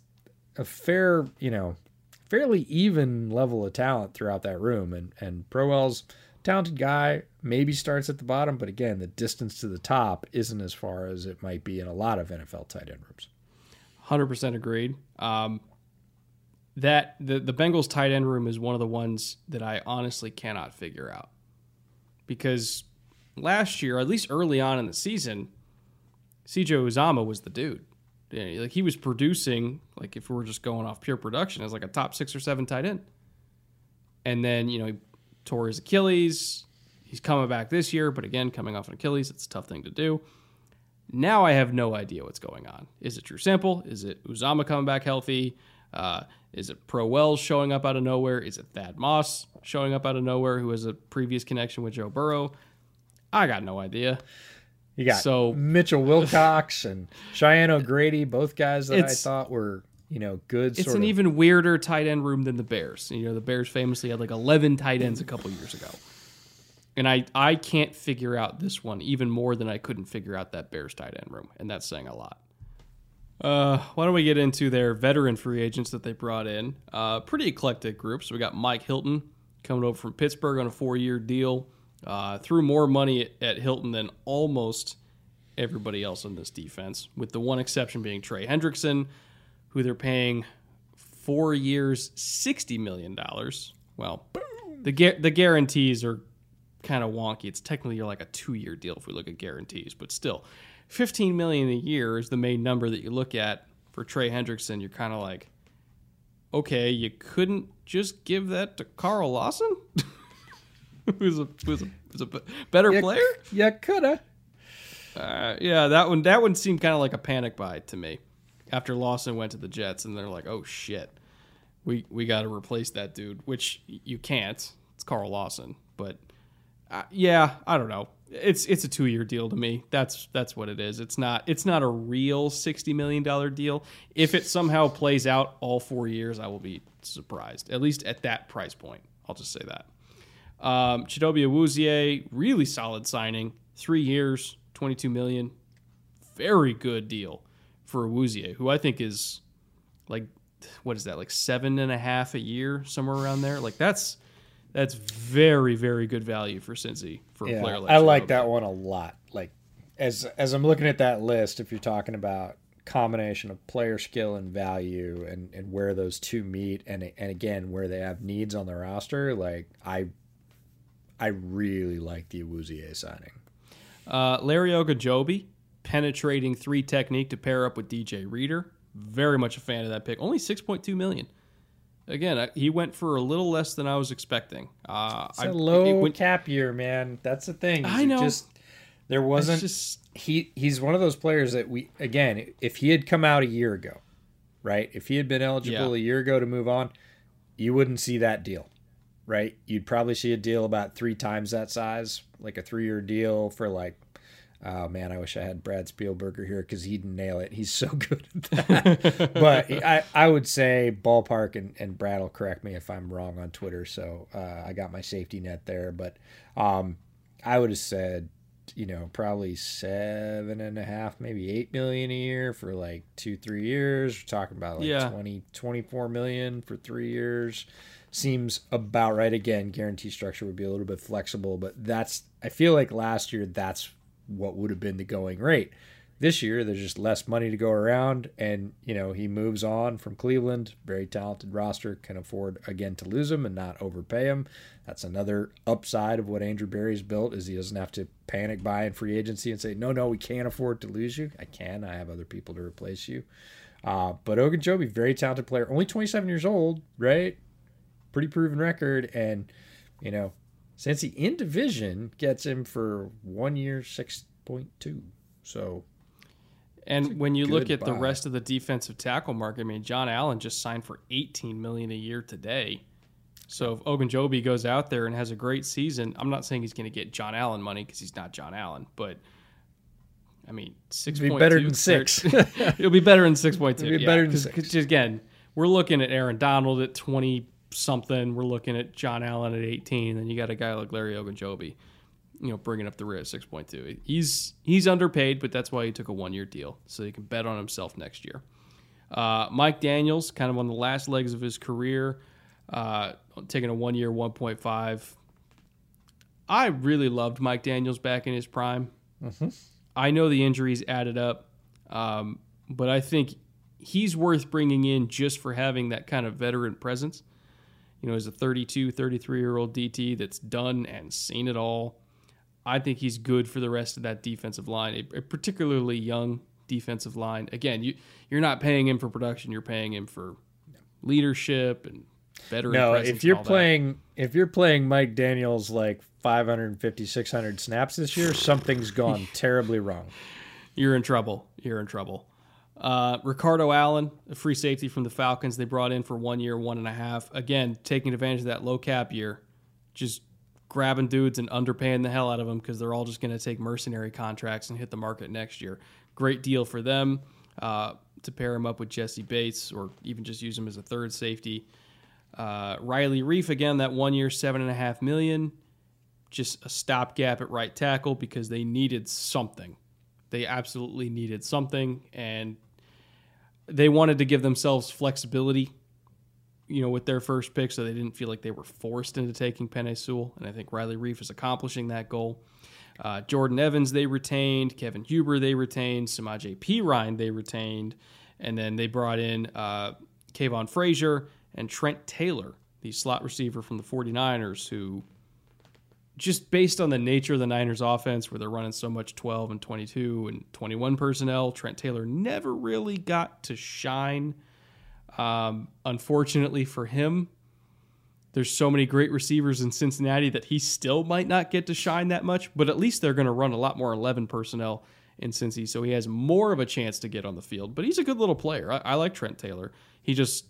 a fair you know fairly even level of talent throughout that room and and Prowell's talented guy, maybe starts at the bottom, but again, the distance to the top isn't as far as it might be in a lot of NFL tight end rooms. Hundred percent agreed. Um, that the the Bengals tight end room is one of the ones that I honestly cannot figure out because last year, at least early on in the season, CJ Uzomah was the dude. Like he was producing, like if we were just going off pure production, as like a top six or seven tight end. And then you know he tore his Achilles. He's coming back this year, but again, coming off an Achilles, it's a tough thing to do. Now I have no idea what's going on. Is it Drew Sample? Is it Uzomah coming back healthy? Uh, is it Pro Wells showing up out of nowhere? Is it Thad Moss showing up out of nowhere who has a previous connection with Joe Burrow? I got no idea. You got so Mitchell Wilcox and Cheyenne O'Grady, both guys that I thought were you know, good. It's an of... even weirder tight end room than the Bears. You know, the Bears famously had like eleven tight ends a couple years ago, and I I can't figure out this one even more than I couldn't figure out that Bears tight end room, and that's saying a lot. Uh, why don't we get into their veteran free agents that they brought in? Uh, pretty eclectic group. So we got Mike Hilton coming over from Pittsburgh on a four-year deal. Uh, threw more money at, Hilton than almost everybody else on this defense, with the one exception being Trey Hendrickson who they're paying four years, sixty million dollars. Well, the the guarantees are kind of wonky. It's technically like a two year deal if we look at guarantees, but still, fifteen million a year is the main number that you look at for Trey Hendrickson. You're kind of like, okay, you couldn't just give that to Carl Lawson, who's a who's a, who's a better you, player. Yeah, coulda. Uh, yeah, that one that one seemed kind of like a panic buy to me after Lawson went to the Jets, and they're like, "Oh shit, we we got to replace that dude," which you can't. It's Carl Lawson, but uh, yeah, I don't know. It's it's a two year deal to me. That's that's what it is. It's not it's not a real sixty million dollar deal. If it somehow plays out all four years, I will be surprised. At least at that price point, I'll just say that. Um, Chidobe Awuzie, really solid signing. Three years, twenty two million. Very good deal for Awuzie, who I think is like what is that like seven and a half a year somewhere around there. Like that's that's very very good value for Cincy for yeah, a player like I like that one a lot. Like as as I'm looking at that list, if you're talking about combination of player skill and value and, and where those two meet and and again where they have needs on the roster, like I I really like the Awuzie signing. Uh, Larry Ogunjobi penetrating three technique to pair up with DJ Reader. Very much a fan of that pick. Only 6.2 million. Again, he went for a little less than I was expecting. Uh, it's a low it went, cap year, man. That's the thing. I know. Just, there wasn't. Just, he he's one of those players that we again. If he had come out a year ago, right? If he had been eligible yeah. a year ago to move on, you wouldn't see that deal, right? You'd probably see a deal about three times that size, like a three year deal for like Oh man, I wish I had Brad Spielberger here because he'd nail it. He's so good at that. but I, I would say ballpark, and, and Brad will correct me if I'm wrong on Twitter. So uh, I got my safety net there. But um, I would have said, you know, probably seven and a half, maybe eight million a year for like two, three years. We're talking about like yeah. 20, 24 million for three years. Seems about right. Again, guarantee structure would be a little bit flexible, but that's, I feel like last year, that's what would have been the going rate. This year, there's just less money to go around, and you know he moves on from Cleveland. Very talented roster, can afford again to lose him and not overpay him. That's another upside of what Andrew Berry's built is he doesn't have to panic buy in free agency and say, no, no, we can't afford to lose you. I can. I have other people to replace you. Uh, but Ogunjobi, very talented player, only 27 years old, right? Pretty proven record, and you know since he in division gets him for one year, six point two. So, and when you look at buy. the rest of the defensive tackle market, I mean, John Allen just signed for eighteen million a year today. So if Ogunjobi goes out there and has a great season, I'm not saying he's going to get John Allen money because he's not John Allen, but I mean, six be better than six. it'll be better than six point two. It'll be yeah, better than six. Again, we're looking at Aaron Donald at twenty something. We're looking at John Allen at 18. Then you got a guy like Larry Ogunjobi, you know, bringing up the rear at 6.2. He's he's underpaid, but that's why he took a one year deal so he can bet on himself next year. Uh, Mike Daniels, kind of on the last legs of his career, uh, taking a one year 1.5. I really loved Mike Daniels back in his prime. Mm-hmm. I know the injuries added up, um, but I think he's worth bringing in just for having that kind of veteran presence you know, as a 32, 33 year old DT that's done and seen it all. I think he's good for the rest of that defensive line, a, particularly young defensive line. Again, you you're not paying him for production; you're paying him for leadership and better. No, if you're playing that. if you're playing Mike Daniels like 550, 600 snaps this year, something's gone terribly wrong. You're in trouble. You're in trouble. Uh, Ricardo Allen, a free safety from the Falcons, they brought in for one year, one and a half. Again, taking advantage of that low cap year, just grabbing dudes and underpaying the hell out of them because they're all just going to take mercenary contracts and hit the market next year. Great deal for them uh, to pair him up with Jessie Bates or even just use him as a third safety. Uh, Riley Reiff again, that one year, seven and a half million, just a stopgap at right tackle because they needed something. They absolutely needed something, and they wanted to give themselves flexibility, you know, with their first pick, so they didn't feel like they were forced into taking Penei Sewell. And I think Riley Reiff is accomplishing that goal. Uh, Jordan Evans they retained, Kevin Huber they retained, Samaje Perine they retained, and then they brought in uh, Kavon Frazier and Trent Taylor, the slot receiver from the 49ers, who just based on the nature of the Niners offense, where they're running so much 12 and 22 and 21 personnel, Trent Taylor never really got to shine. Um, unfortunately for him, there's so many great receivers in Cincinnati that he still might not get to shine that much, but at least they're going to run a lot more 11 personnel in Cincy, so he has more of a chance to get on the field. But he's a good little player. I, I like Trent Taylor. He just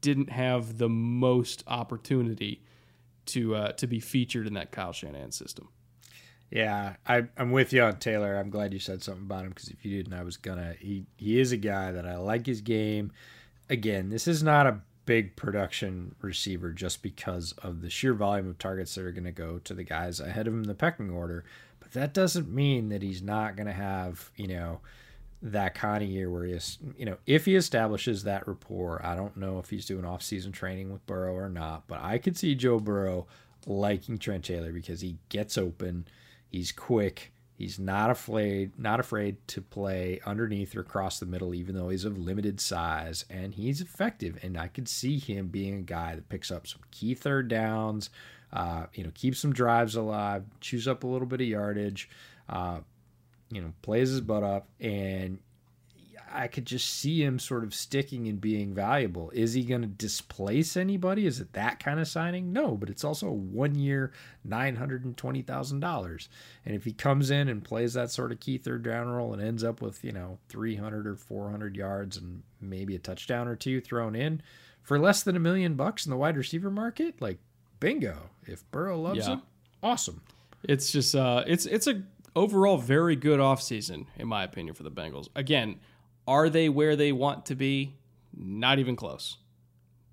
didn't have the most opportunity to uh, to be featured in that Kyle Shanahan system. Yeah, I, I'm with you on Taylor. I'm glad you said something about him because if you didn't, I was gonna. He he is a guy that I like his game. Again, this is not a big production receiver just because of the sheer volume of targets that are going to go to the guys ahead of him in the pecking order. But that doesn't mean that he's not going to have you know that kind of year where he you know, if he establishes that rapport, I don't know if he's doing off-season training with Burrow or not, but I could see Joe Burrow liking Trent Taylor because he gets open, he's quick, he's not afraid, not afraid to play underneath or across the middle, even though he's of limited size, and he's effective. And I could see him being a guy that picks up some key third downs, uh, you know, keeps some drives alive, chews up a little bit of yardage. Uh, you know, plays his butt off, and I could just see him sort of sticking and being valuable. Is he going to displace anybody? Is it that kind of signing? No, but it's also a one year, nine hundred and twenty thousand dollars. And if he comes in and plays that sort of key third down role and ends up with you know three hundred or four hundred yards and maybe a touchdown or two thrown in for less than a million bucks in the wide receiver market, like bingo. If Burrow loves Yeah. him, awesome. It's just uh it's it's a overall very good offseason in my opinion for the Bengals. Again, are they where they want to be? Not even close.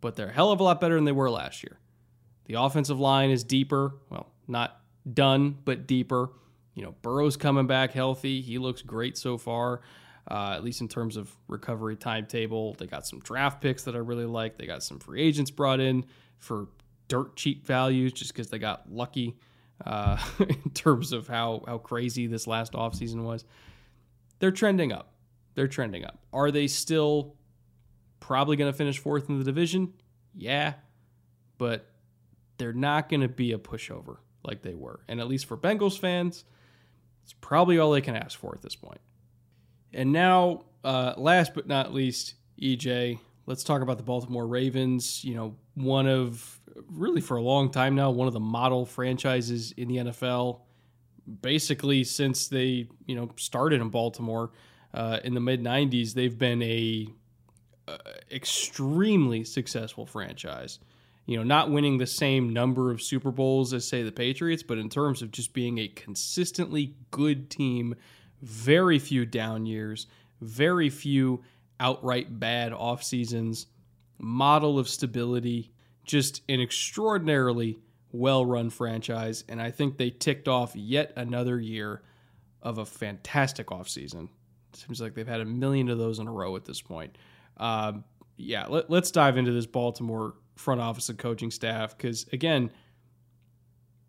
But they're a hell of a lot better than they were last year. The offensive line is deeper, well, not done, but deeper. You know, Burrow's coming back healthy. He looks great so far. Uh, at least in terms of recovery timetable. They got some draft picks that I really like. They got some free agents brought in for dirt cheap values just because they got lucky uh, in terms of how, how crazy this last offseason was. They're trending up. They're trending up. Are they still probably going to finish fourth in the division? Yeah. But they're not going to be a pushover like they were. And at least for Bengals fans, it's probably all they can ask for at this point. And now, uh, last but not least, EJ, let's talk about the Baltimore Ravens. You know, one of really for a long time now, one of the model franchises in the NFL. Basically, since they you know started in Baltimore uh, in the mid '90s, they've been a uh, extremely successful franchise. You know, not winning the same number of Super Bowls as say the Patriots, but in terms of just being a consistently good team, very few down years, very few outright bad off seasons, model of stability, just an extraordinarily well run franchise. And I think they ticked off yet another year of a fantastic offseason. Seems like they've had a million of those in a row at this point. Um, yeah, let, us dive into this Baltimore front office and coaching staff because, again,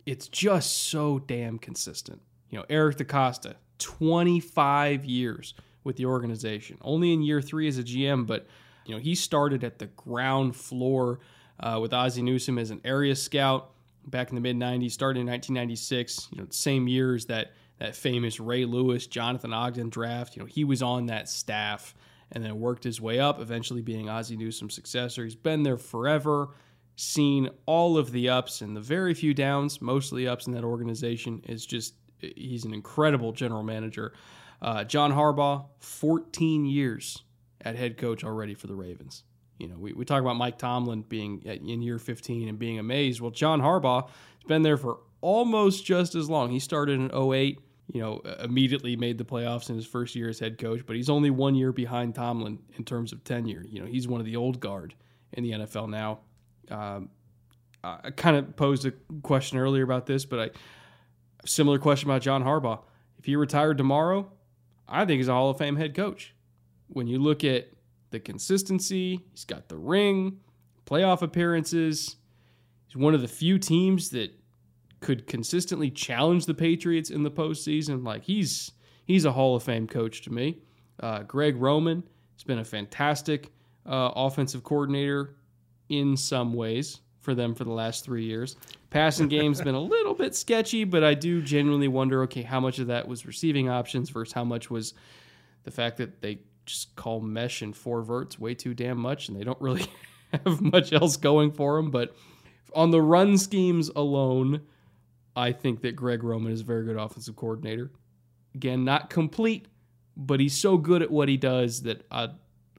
it's just so damn consistent. You know, Eric DeCosta, 25 years with the organization, only in year three as a GM, but, you know, he started at the ground floor uh, with Ozzie Newsome as an area scout back in the mid 90s, started in 1996, you know, same years that that famous Ray Lewis, Jonathan Ogden draft. You know, he was on that staff and then worked his way up, eventually being Ozzie Newsome's successor. He's been there forever, seen all of the ups and the very few downs, mostly ups in that organization. Is just he's an incredible general manager. Uh, John Harbaugh, 14 years at head coach already for the Ravens. You know, we, we talk about Mike Tomlin being in year 15 and being amazed. Well, John Harbaugh has been there for almost just as long. He started in 08, you know, immediately made the playoffs in his first year as head coach, but he's only one year behind Tomlin in terms of tenure. You know, he's one of the old guard in the NFL now. Um, I kind of posed a question earlier about this, but I similar question about John Harbaugh. If he retired tomorrow, I think he's a Hall of Fame head coach. When you look at the consistency, he's got the ring, playoff appearances. He's one of the few teams that could consistently challenge the Patriots in the postseason. Like he's he's a Hall of Fame coach to me. Uh, Greg Roman has been a fantastic uh, offensive coordinator in some ways for them for the last three years. Passing game's been a little bit sketchy, but I do genuinely wonder, okay, how much of that was receiving options versus how much was the fact that they just call mesh and four verts way too damn much, and they don't really have much else going for them. But on the run schemes alone, I think that Greg Roman is a very good offensive coordinator. Again, not complete, but he's so good at what he does that I,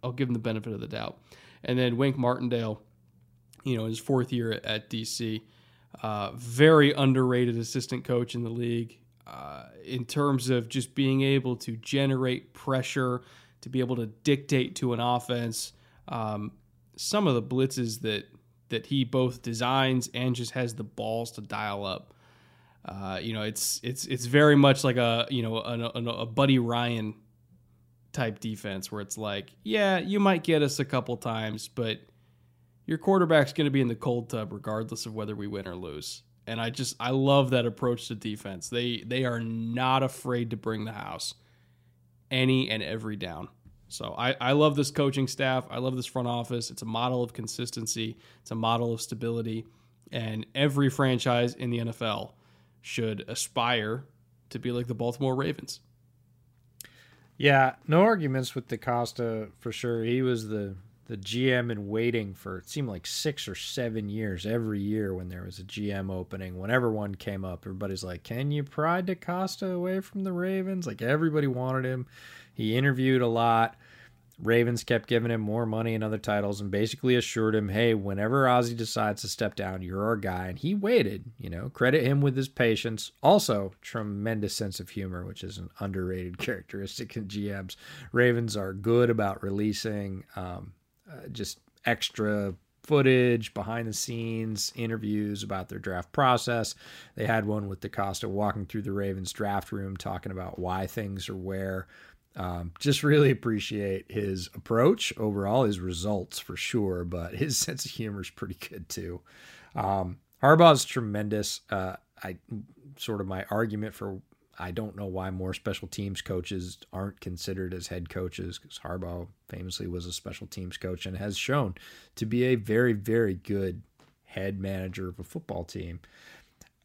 I'll give him the benefit of the doubt. And then Wink Martindale, you know, his fourth year at, at DC, uh, very underrated assistant coach in the league uh, in terms of just being able to generate pressure, to be able to dictate to an offense. Um, some of the blitzes that that he both designs and just has the balls to dial up. Uh, you know, it's it's it's very much like a you know a, a, a Buddy Ryan type defense where it's like, yeah, you might get us a couple times, but your quarterback's going to be in the cold tub regardless of whether we win or lose. And I just I love that approach to defense. They they are not afraid to bring the house any and every down. So I, I love this coaching staff. I love this front office. It's a model of consistency. It's a model of stability. And every franchise in the NFL should aspire to be like the Baltimore Ravens. Yeah, no arguments with DeCosta for sure. He was the the GM in waiting for it seemed like six or seven years every year when there was a GM opening. Whenever one came up, everybody's like, "Can you pry DeCosta away from the Ravens?" Like everybody wanted him. He interviewed a lot. Ravens kept giving him more money and other titles and basically assured him, hey, whenever Ozzie decides to step down, you're our guy. And he waited, you know, credit him with his patience. Also, tremendous sense of humor, which is an underrated characteristic in GMs. Ravens are good about releasing um, uh, just extra footage, behind the scenes interviews about their draft process. They had one with DeCosta walking through the Ravens draft room, talking about why things are where. Um, just really appreciate his approach overall, his results for sure, but his sense of humor is pretty good too. Um, Harbaugh's tremendous. Uh, I sort of my argument for I don't know why more special teams coaches aren't considered as head coaches because Harbaugh famously was a special teams coach and has shown to be a very, very good head manager of a football team.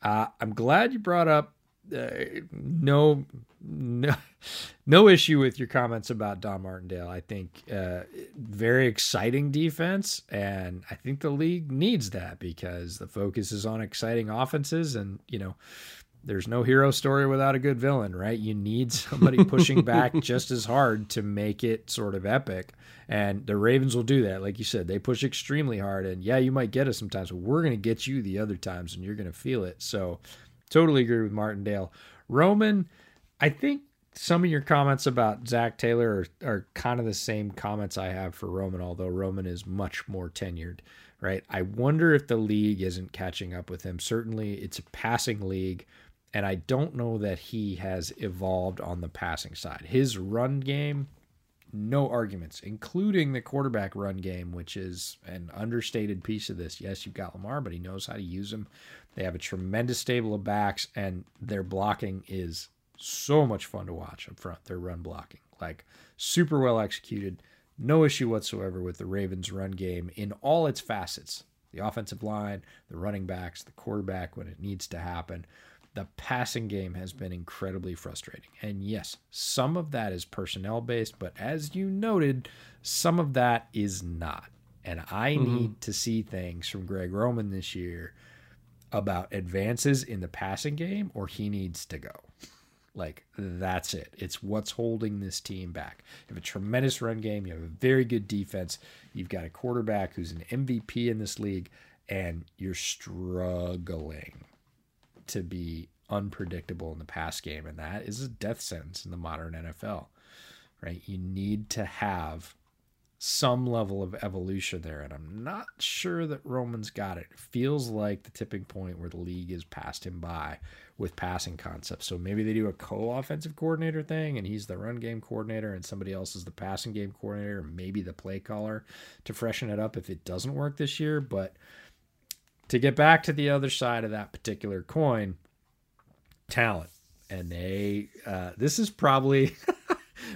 Uh, I'm glad you brought up uh, no, no, no issue with your comments about Don Martindale. I think uh, very exciting defense, and I think the league needs that because the focus is on exciting offenses, and you know. There's no hero story without a good villain, right? You need somebody pushing back just as hard to make it sort of epic. And the Ravens will do that. Like you said, they push extremely hard. And yeah, you might get us sometimes, but we're going to get you the other times and you're going to feel it. So Totally agree with Martindale. Roman, I think some of your comments about Zac Taylor are, are kind of the same comments I have for Roman, although Roman is much more tenured, right? I wonder if the league isn't catching up with him. Certainly, it's a passing league, and I don't know that he has evolved on the passing side. His run game, no arguments, including the quarterback run game, which is an understated piece of this. Yes, you've got Lamar, but he knows how to use him they have a tremendous stable of backs, and their blocking is so much fun to watch up front. Their run blocking, like super well executed. No issue whatsoever with the Ravens' run game in all its facets the offensive line, the running backs, the quarterback when it needs to happen. The passing game has been incredibly frustrating. And yes, some of that is personnel based, but as you noted, some of that is not. And I mm-hmm. need to see things from Greg Roman this year about advances in the passing game or he needs to go. Like that's it. It's what's holding this team back. You have a tremendous run game. You have a very good defense. You've got a quarterback who's an MVP in this league, and you're struggling to be unpredictable in the pass game, and that is a death sentence in the modern NFL. Right? You need to have some level of evolution there, and I'm not sure that Roman's got it. Feels like the tipping point where the league has passed him by with passing concepts. So maybe they do a co-offensive coordinator thing, and he's the run game coordinator, and somebody else is the passing game coordinator, maybe the play caller to freshen it up if it doesn't work this year. But to get back to the other side of that particular coin, talent, and they uh, this is probably.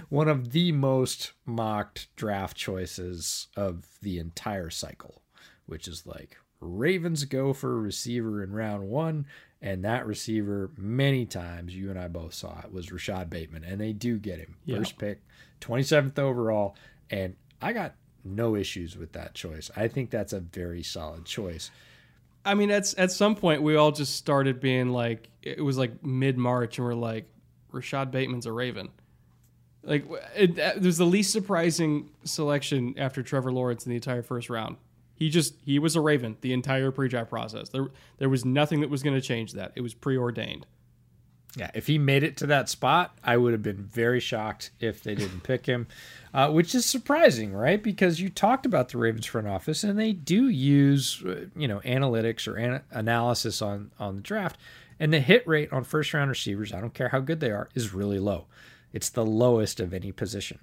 one of the most mocked draft choices of the entire cycle, which is like Ravens go for a receiver in round one, and that receiver, many times, you and I both saw it, was Rashod Bateman, and they do get him. Yeah. First pick, 27th overall, and I got no issues with that choice. I think that's a very solid choice. I mean, at at some point, we all just started being like, it was like mid March, and we're like, Rashod Bateman's a Raven. Like it, it was the least surprising selection after Trevor Lawrence in the entire first round. He just he was a Raven the entire pre-draft process. There there was nothing that was going to change that. It was preordained. Yeah, if he made it to that spot, I would have been very shocked if they didn't pick him, uh, which is surprising, right? Because you talked about the Ravens front office, and they do use, uh, you know, analytics or an- analysis on on the draft, and the hit rate on first round receivers, I don't care how good they are, is really low. It's the lowest of any position.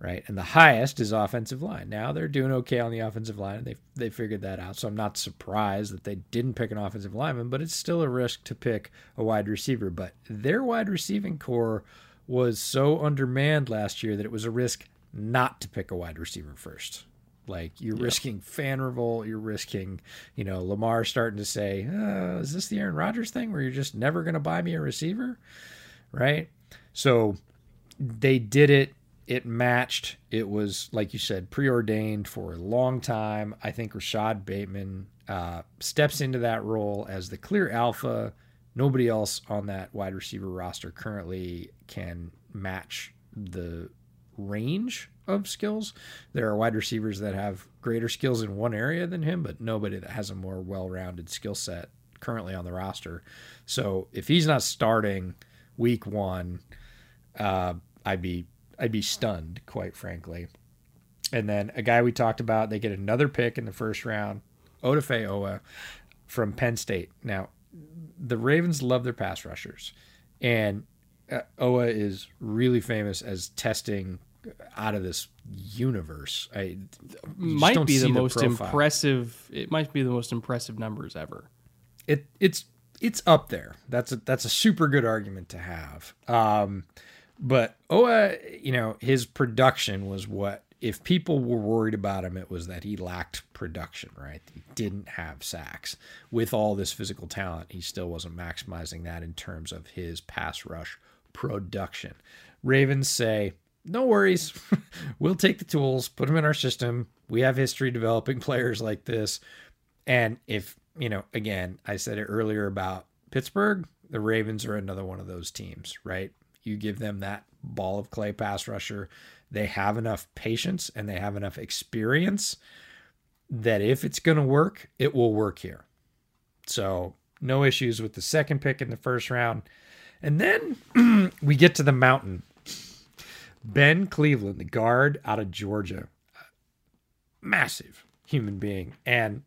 Right? And the highest is offensive line. Now they're doing okay on the offensive line. They they figured that out. So I'm not surprised that they didn't pick an offensive lineman, but it's still a risk to pick a wide receiver. But their wide receiving core was so undermanned last year that it was a risk not to pick a wide receiver first. Like you're yeah. risking fan revolt, you're risking, you know, Lamar starting to say, oh, "Is this the Aaron Rodgers thing where you're just never going to buy me a receiver?" Right? So they did it. It matched. It was like you said, preordained for a long time. I think Rashod Bateman uh, steps into that role as the clear alpha. Nobody else on that wide receiver roster currently can match the range of skills. There are wide receivers that have greater skills in one area than him, but nobody that has a more well-rounded skill set currently on the roster. So if he's not starting week one, uh, I'd be I'd be stunned, quite frankly. And then a guy we talked about, they get another pick in the first round, Odafe Oweh from Penn State. Now, the Ravens love their pass rushers, and uh, Oweh is really famous as testing out of this universe. I might be the most profile. impressive. It might be the most impressive numbers ever. It it's it's up there. That's a that's a super good argument to have. Um, but Oweh, you know, his production was what if people were worried about him, it was that he lacked production, right? He didn't have sacks. With all this physical talent, he still wasn't maximizing that in terms of his pass rush production. Ravens say, no worries. we'll take the tools, put them in our system. We have history developing players like this. And if, you know, again, I said it earlier about Pittsburgh, the Ravens are another one of those teams, right? You give them that ball of clay pass rusher. They have enough patience and they have enough experience that if it's going to work, it will work here. So, no issues with the second pick in the first round. And then we get to the mountain Ben Cleveland, the guard out of Georgia, massive human being. And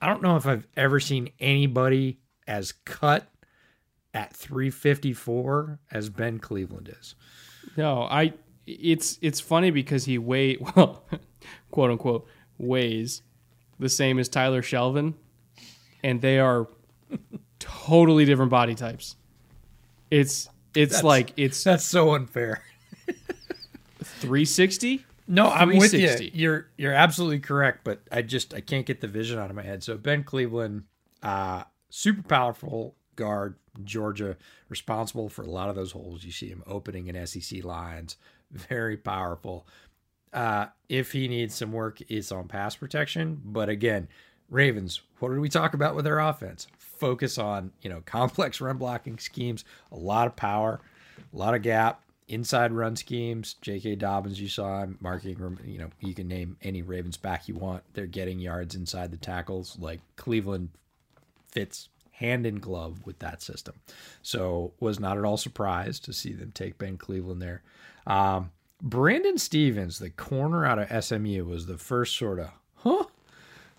I don't know if I've ever seen anybody as cut at 354 as Ben Cleveland is. No, I it's it's funny because he weigh well, quote unquote, weighs the same as Tyler Shelvin and they are totally different body types. It's it's that's, like it's that's so unfair. 360? No, I'm with you. You're you're absolutely correct, but I just I can't get the vision out of my head. So Ben Cleveland, uh, super powerful guard, Georgia, responsible for a lot of those holes. You see him opening in SEC lines, very powerful. Uh, if he needs some work, it's on pass protection. But again, Ravens, what did we talk about with their offense? Focus on you know complex run blocking schemes, a lot of power, a lot of gap, inside run schemes. J.K. Dobbins, you saw him marking. You know, you can name any Ravens back you want. They're getting yards inside the tackles. Like Cleveland fits hand in glove with that system. So was not at all surprised to see them take Ben Cleveland there. Um, Brandon Stephens, the corner out of SMU, was the first sort of huh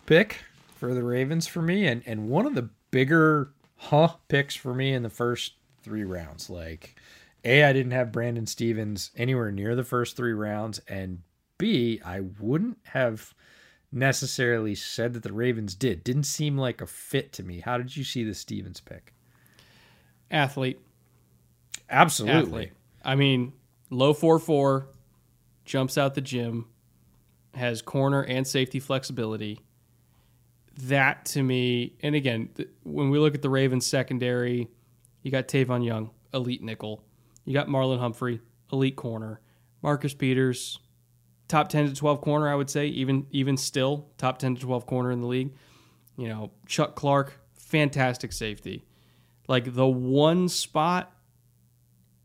pick for the Ravens for me, and and one of the bigger huh picks for me in the first three rounds. Like a, I didn't have Brandon Stephens anywhere near the first three rounds, and B, I wouldn't have necessarily said that the Ravens did. Didn't seem like a fit to me. How did you see the Stephens pick? Athlete. Absolutely. Athlete. I mean, low 4 4, jumps out the gym, has corner and safety flexibility. That to me, and again, when we look at the Ravens secondary, you got Tavon Young, elite nickel. You got Marlon Humphrey, elite corner. Marcus Peters, top 10 to 12 corner, I would say, even even still, top 10 to 12 corner in the league. You know, Chuck Clark, fantastic safety. Like the one spot,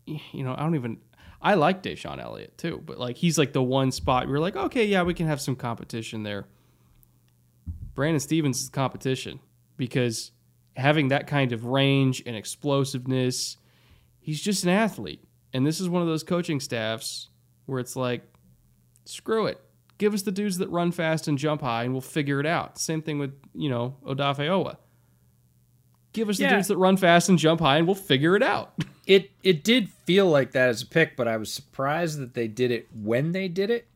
you know, I don't even I like DeShon Elliott too, but like he's like the one spot we are like, okay, yeah, we can have some competition there. Brandon Stephens is competition because having that kind of range and explosiveness he's just an athlete. And this is one of those coaching staffs where it's like, screw it. Give us the dudes that run fast and jump high, and we'll figure it out. Same thing with, you know, Odafe Oweh. Give us yeah. the dudes that run fast and jump high, and we'll figure it out. It it did feel like that as a pick, but I was surprised that they did it when they did it,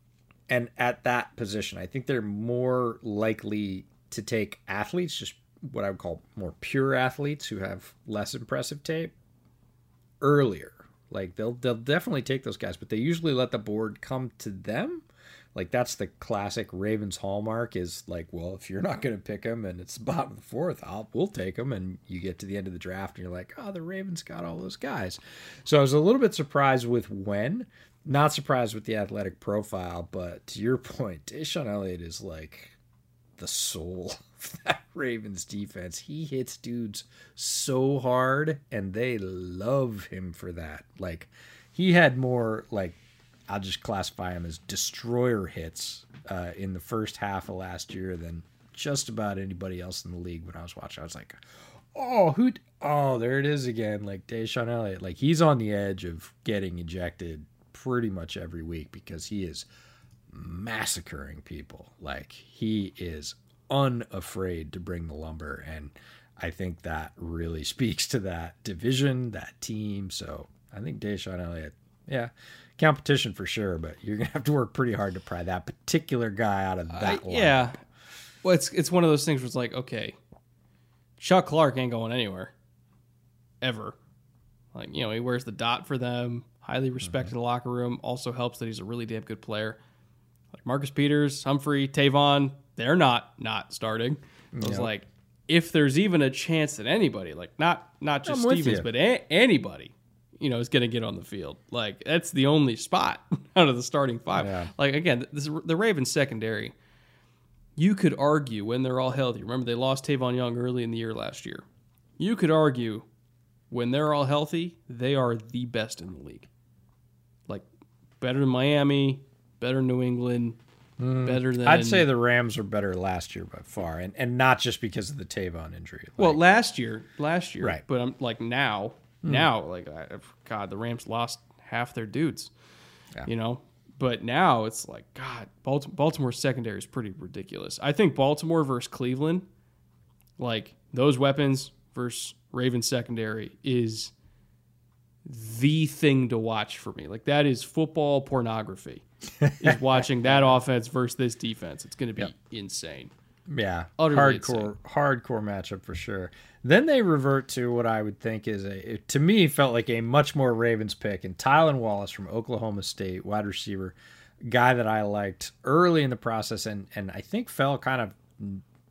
and at that position. I think they're more likely to take athletes, just what I would call more pure athletes who have less impressive tape, earlier. Like they'll they'll definitely take those guys, but they usually let the board come to them Like that's the classic Ravens hallmark is like, well, if you're not going to pick him and it's the bottom of the fourth, I'll we'll take him. And you get to the end of the draft and you're like, oh, the Ravens got all those guys. So I was a little bit surprised with when. Not surprised with the athletic profile, but to your point, DeShon Elliott is like the soul of that Ravens defense. He hits dudes so hard, and they love him for that. Like he had more like I'll just classify him as destroyer hits uh, in the first half of last year than just about anybody else in the league. When I was watching, I was like, "Oh, who? Oh, there it is again!" Like DeShon Elliott. Like he's on the edge of getting ejected pretty much every week because he is massacring people. Like he is unafraid to bring the lumber, and I think that really speaks to that division, that team. So I think DeShon Elliott, yeah, competition for sure, but you're gonna have to work pretty hard to pry that particular guy out of that. Uh, yeah. Well, it's it's one of those things where it's like, okay, Chuck Clark ain't going anywhere, ever. Like you know, he wears the dot for them. Highly respected mm-hmm. locker room. Also helps that he's a really damn good player. Like Marcus Peters, Humphrey, Tavon, they're not not starting. I was like, if there's even a chance that anybody, like not not just Stephens, but a- anybody, you know, is going to get on the field. Like that's the only spot out of the starting five. Yeah. Like again, this, the Ravens secondary. You could argue when they're all healthy. Remember, they lost Tavon Young early in the year last year. You could argue when they're all healthy, they are the best in the league. Like better than Miami, better New England, mm, better than. I'd say the Rams are better last year by far, and and not just because of the Tavon injury. Like, well, last year, last year, right? But I'm like now, Mm. Now, like, I, God, the Rams lost half their dudes. Yeah. You know, but now it's like, God, Baltimore, Baltimore's secondary is pretty ridiculous. I think Baltimore versus Cleveland, like those weapons versus Ravens secondary is the thing to watch for me. Like that is football pornography. Is watching that offense versus this defense. It's going to be yep. insane. Yeah, Utterly hardcore, insane. hardcore matchup for sure. Then they revert to what I would think is a, to me, felt like a much more Ravens pick. And Tylan Wallace from Oklahoma State, wide receiver, guy that I liked early in the process, and and I think fell kind of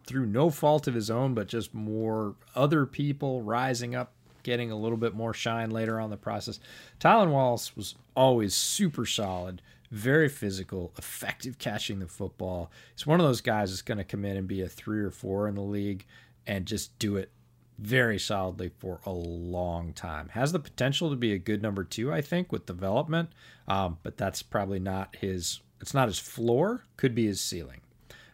through no fault of his own, but just more other people rising up, getting a little bit more shine later on the process. Tylan Wallace was always super solid very physical, effective catching the football. He's one of those guys that's going to come in and be a three or four in the league and just do it very solidly for a long time. Has the potential to be a good number two, I think, with development, um, but that's probably not his. It's not his floor. Could be his ceiling,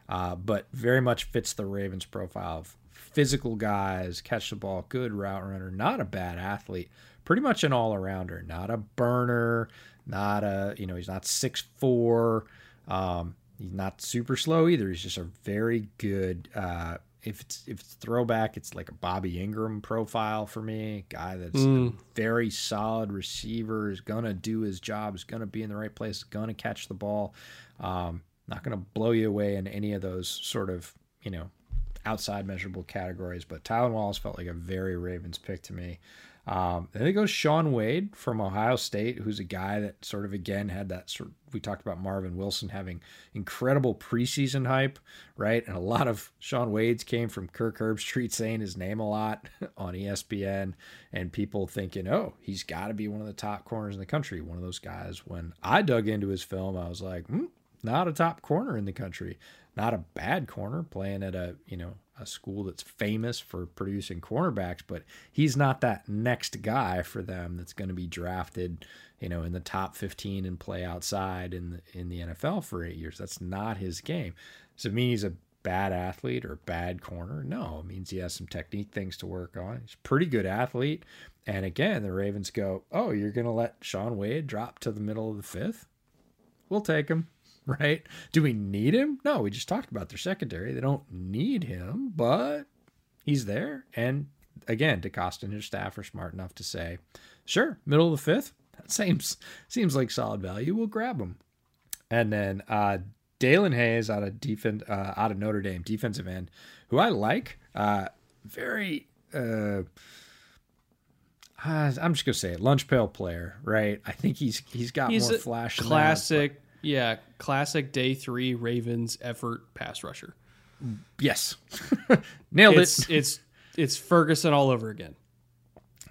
uh, but very much fits the Ravens' profile of physical guys, catch the ball, good route runner, not a bad athlete, pretty much an all arounder, not a burner, not a you know he's not six four. Um, he's not super slow either. He's just a very good uh, if it's if it's throwback, it's like a Bobby Engram profile for me. Guy that's mm. very solid receiver, is gonna do his job, is gonna be in the right place, is gonna catch the ball. Um, not gonna blow you away in any of those sort of you know outside measurable categories. But Tylan Wallace felt like a very Ravens pick to me. Um, then it goes Shaun Wade from Ohio State, who's a guy that sort of again had that sort. We talked about Marvin Wilson having incredible preseason hype, right? And a lot of Shaun Wade's came from Kirk Herbstreit saying his name a lot on ESPN, and people thinking, oh, he's got to be one of the top corners in the country. One of those guys. When I dug into his film, I was like, hmm, not a top corner in the country, not a bad corner playing at a you know a school that's famous for producing cornerbacks, but he's not that next guy for them that's going to be drafted, you know, in the top 15 and play outside in the in the NFL for 8 years. That's not his game. Does it mean he's a bad athlete or bad corner? No, it means he has some technique things to work on. He's a pretty good athlete. And again, the Ravens go, "Oh, you're going to let Shaun Wade drop to the middle of the 5th? We'll take him." right? Do we need him? No, we just talked about their secondary. They don't need him, but he's there. And again, DeCosta and his staff are smart enough to say, sure, middle of the fifth, that seems seems like solid value. We'll grab him. And then uh, Daelin Hayes out of defense uh, out of Notre Dame, defensive end, who I like. Uh, very. Uh, I'm just gonna say it, lunch pail player, right? I think he's he's got he's more flash. Classic Yeah, classic day three Ravens effort pass rusher. Yes, nailed It's it. it's it's Ferguson all over again.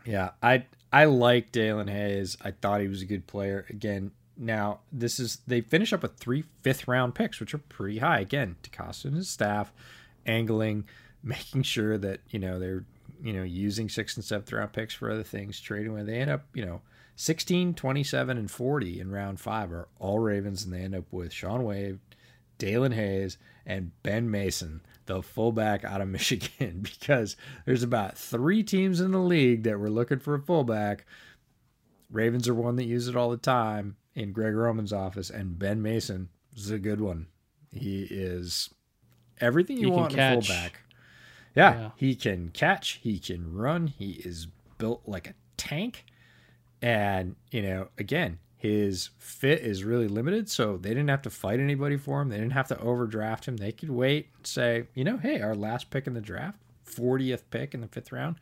Yeah, I I like Daelin Hayes. I thought he was a good player. Again, now this is they finish up with three fifth round picks, which are pretty high. Again, DeCosta and his staff angling, making sure that you know they're you know using sixth and seventh round picks for other things, trading when they end up you know 16, 27, and 40 in round five are all Ravens, and they end up with Shaun Wade, Daelin Hayes, and Ben Mason, the fullback out of Michigan, because there's about three teams in the league that were looking for a fullback. Ravens are one that use it all the time in Greg Roman's office, and Ben Mason is a good one. He is everything you He can want in a fullback. Yeah, Yeah. he can catch, he can run, he is built like a tank. And, you know, again, his fit is really limited, so they didn't have to fight anybody for him. They didn't have to overdraft him. They could wait and say, you know, hey, our last pick in the draft, 40th pick in the fifth round,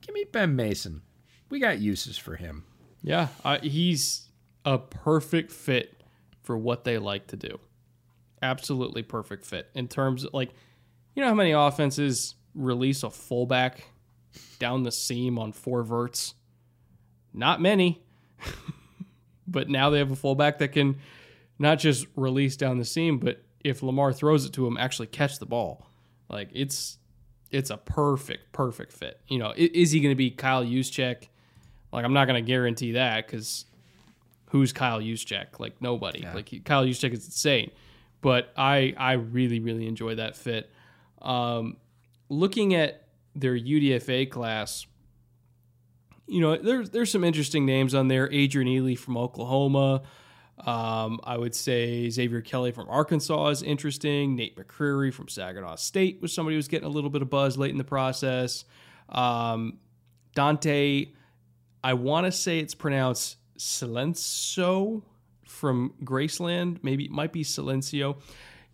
give me Ben Mason. We got uses for him. Yeah, I, he's a perfect fit for what they like to do. Absolutely perfect fit in terms of like, you know how many offenses release a fullback down the seam on four verts? Not many. but now they have a fullback that can not just release down the seam, but if Lamar throws it to him, actually catch the ball. Like it's it's a perfect, perfect fit. You know, is he going to be Kyle Juszczyk? Like I'm not going to guarantee that because who's Kyle Juszczyk? Like nobody. Like he, Kyle Juszczyk is insane, but I I really really enjoy that fit. Um, looking at their UDFA class, you know, there's there's some interesting names on there. Adrian Ealy from Oklahoma. Um, I would say Xavier Kelly from Arkansas is interesting. Nate McCrary from Saginaw State was somebody who was getting a little bit of buzz late in the process. Um, Dante, I want to say it's pronounced Silencio from Graceland. Maybe it might be Silencio.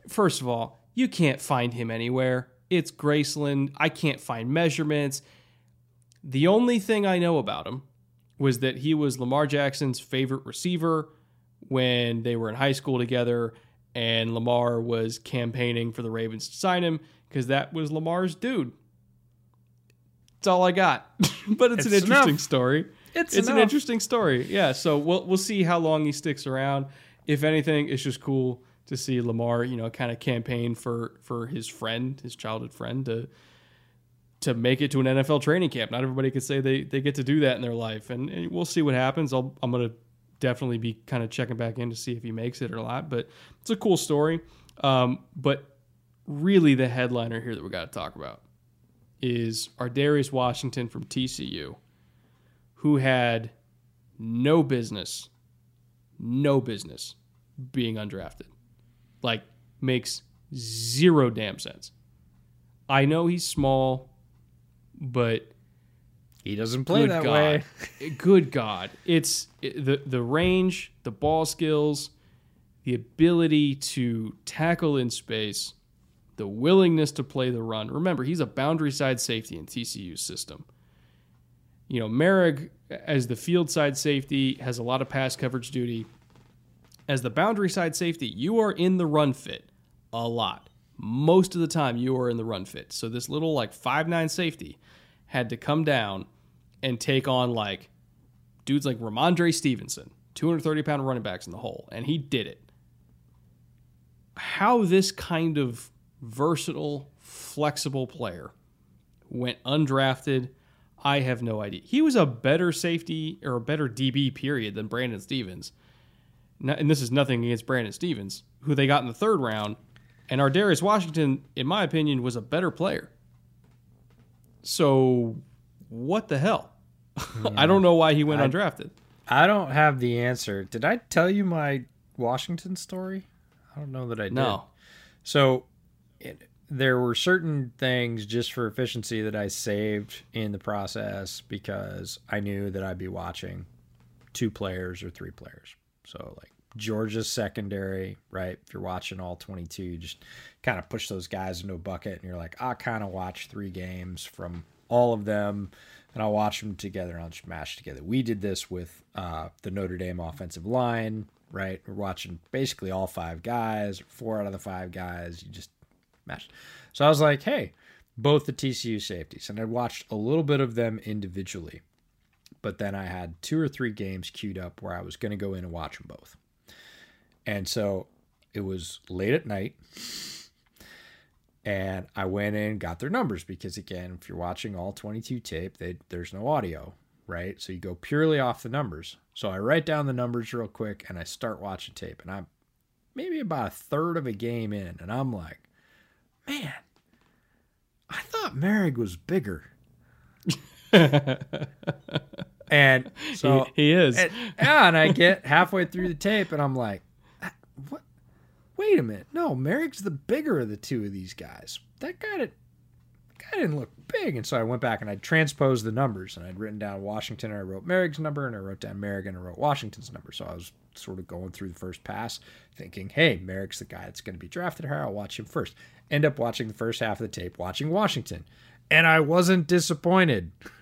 First of all, you can't find him anywhere. It's Graceland. I can't find measurements. The only thing I know about him was that he was Lamar Jackson's favorite receiver when they were in high school together, and Lamar was campaigning for the Ravens to sign him because that was Lamar's dude. That's all I got, but it's, an interesting enough. story. It's It's, an interesting story. Yeah, so we'll we'll see how long he sticks around. If anything, it's just cool to see Lamar, you know, kind of campaign for for his friend, his childhood friend, to to make it to an NFL training camp. Not everybody could say they they get to do that in their life, and, and we'll see what happens. I'll, I'm gonna definitely be kind of checking back in to see if he makes it or not. But it's a cool story. Um, but really, the headliner here that we got to talk about is Ardarius Washington from TCU, who had no business, no business being undrafted. Like, makes zero damn sense. I know he's small, but He doesn't play good that God. way. good God. It's it- the the range, the ball skills, the ability to tackle in space, the willingness to play the run. Remember, he's a boundary side safety in TCU's system. You know, Moehrig as the field side safety has a lot of pass coverage duty. As the boundary side safety, you are in the run fit a lot. Most of the time, you are in the run fit. So this little like five nine safety had to come down and take on like dudes like Ramondre Stevenson, 230 pound running backs in the hole, and he did it. How this kind of versatile, flexible player went undrafted, I have no idea. He was a better safety or a better DB period than Brandon Stephens. And this is nothing against Brandon Stephens, who they got in the third round. And Ardarius Washington, in my opinion, was a better player. So, what the hell? I don't hmm. know why he went undrafted. I don't have the answer. Did I tell you my Washington story? I don't know that I did. No. So it, there were certain things just for efficiency that I saved in the process because I knew that I'd be watching two players or three players. So like Georgia's secondary, right? If you're watching all 22, you just kind of push those guys into a bucket and you're like, I kind of watch three games from all of them and I'll watch them together and I'll just mash together. We did this with uh, the Notre Dame offensive line right? We're watching basically all five guys, four out of the five guys. You just mash. So I was like, hey, both the TCU safeties, and I watched a little bit of them individually, but then I had two or three games queued up where I was going to go in and watch them both. And so it was late at night and I went in got their numbers because again, if you're watching all 22 tape, they, there's no audio, right? So you go purely off the numbers. So I write down the numbers real quick and I start watching tape, and I'm maybe about a third of a game in, and I'm like, man, I thought Moehrig was bigger. and so he, he is. And, yeah, and I get halfway through the tape, and I'm like, what? Wait a minute. No, Moehrig's the bigger of the two of these guys. That guy, did, guy didn't look big. And so I went back and I transposed the numbers and I'd written down Washington and I wrote Moehrig's number and I wrote down Moehrig and I wrote Washington's number. So I was sort of going through the first pass thinking, hey, Moehrig's the guy that's going to be drafted here. I'll watch him first. End up watching the first half of the tape, watching Washington. And I wasn't disappointed.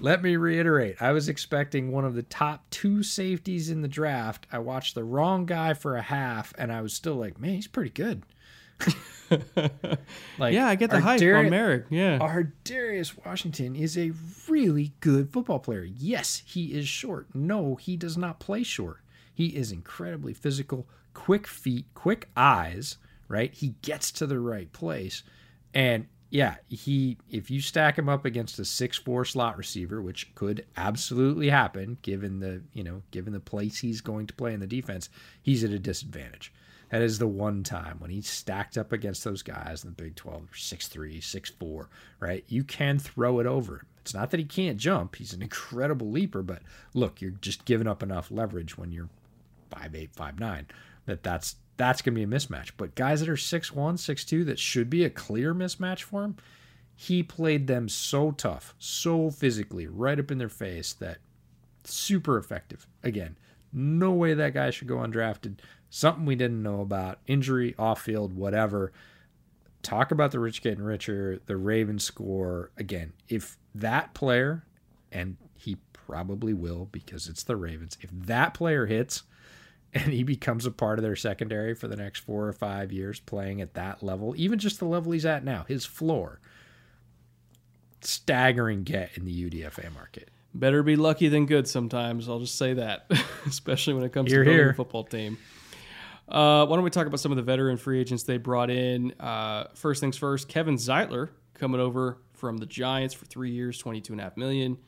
Let me reiterate. I was expecting one of the top two safeties in the draft. I watched the wrong guy for a half, and I was still like, man, he's pretty good. like, yeah, I get the hype Dar- on Moehrig. Yeah, our Darius Washington is a really good football player. Yes, he is short. No, he does not play short. He is incredibly physical, quick feet, quick eyes. Right, he gets to the right place, and yeah, he if you stack him up against a six four slot receiver, which could absolutely happen given the you know given the place he's going to play in the defense, he's at a disadvantage. That is the one time when he's stacked up against those guys in the Big 12, 6'3, 6'4, right? You can throw it over him. It's not that he can't jump. He's an incredible leaper, but look, you're just giving up enough leverage when you're 5'8, 5'9 that that's that's going to be a mismatch. But guys that are 6'1, 6'2, that should be a clear mismatch for him, he played them so tough, so physically, right up in their face that super effective. Again, no way that guy should go undrafted. Something we didn't know about, injury, off field, whatever. Talk about the rich getting richer, the Ravens score. Again, if that player, and he probably will because it's the Ravens, if that player hits – and he becomes a part of their secondary for the next four or five years playing at that level, even just the level he's at now, his floor. Staggering get in the UDFA market. Better be lucky than good sometimes. I'll just say that, especially when it comes here, to building a football team. Uh, why don't we talk about some of the veteran free agents they brought in? Uh, first things first, Kevin Zeitler coming over from the Giants for three years, twenty-two and a half million.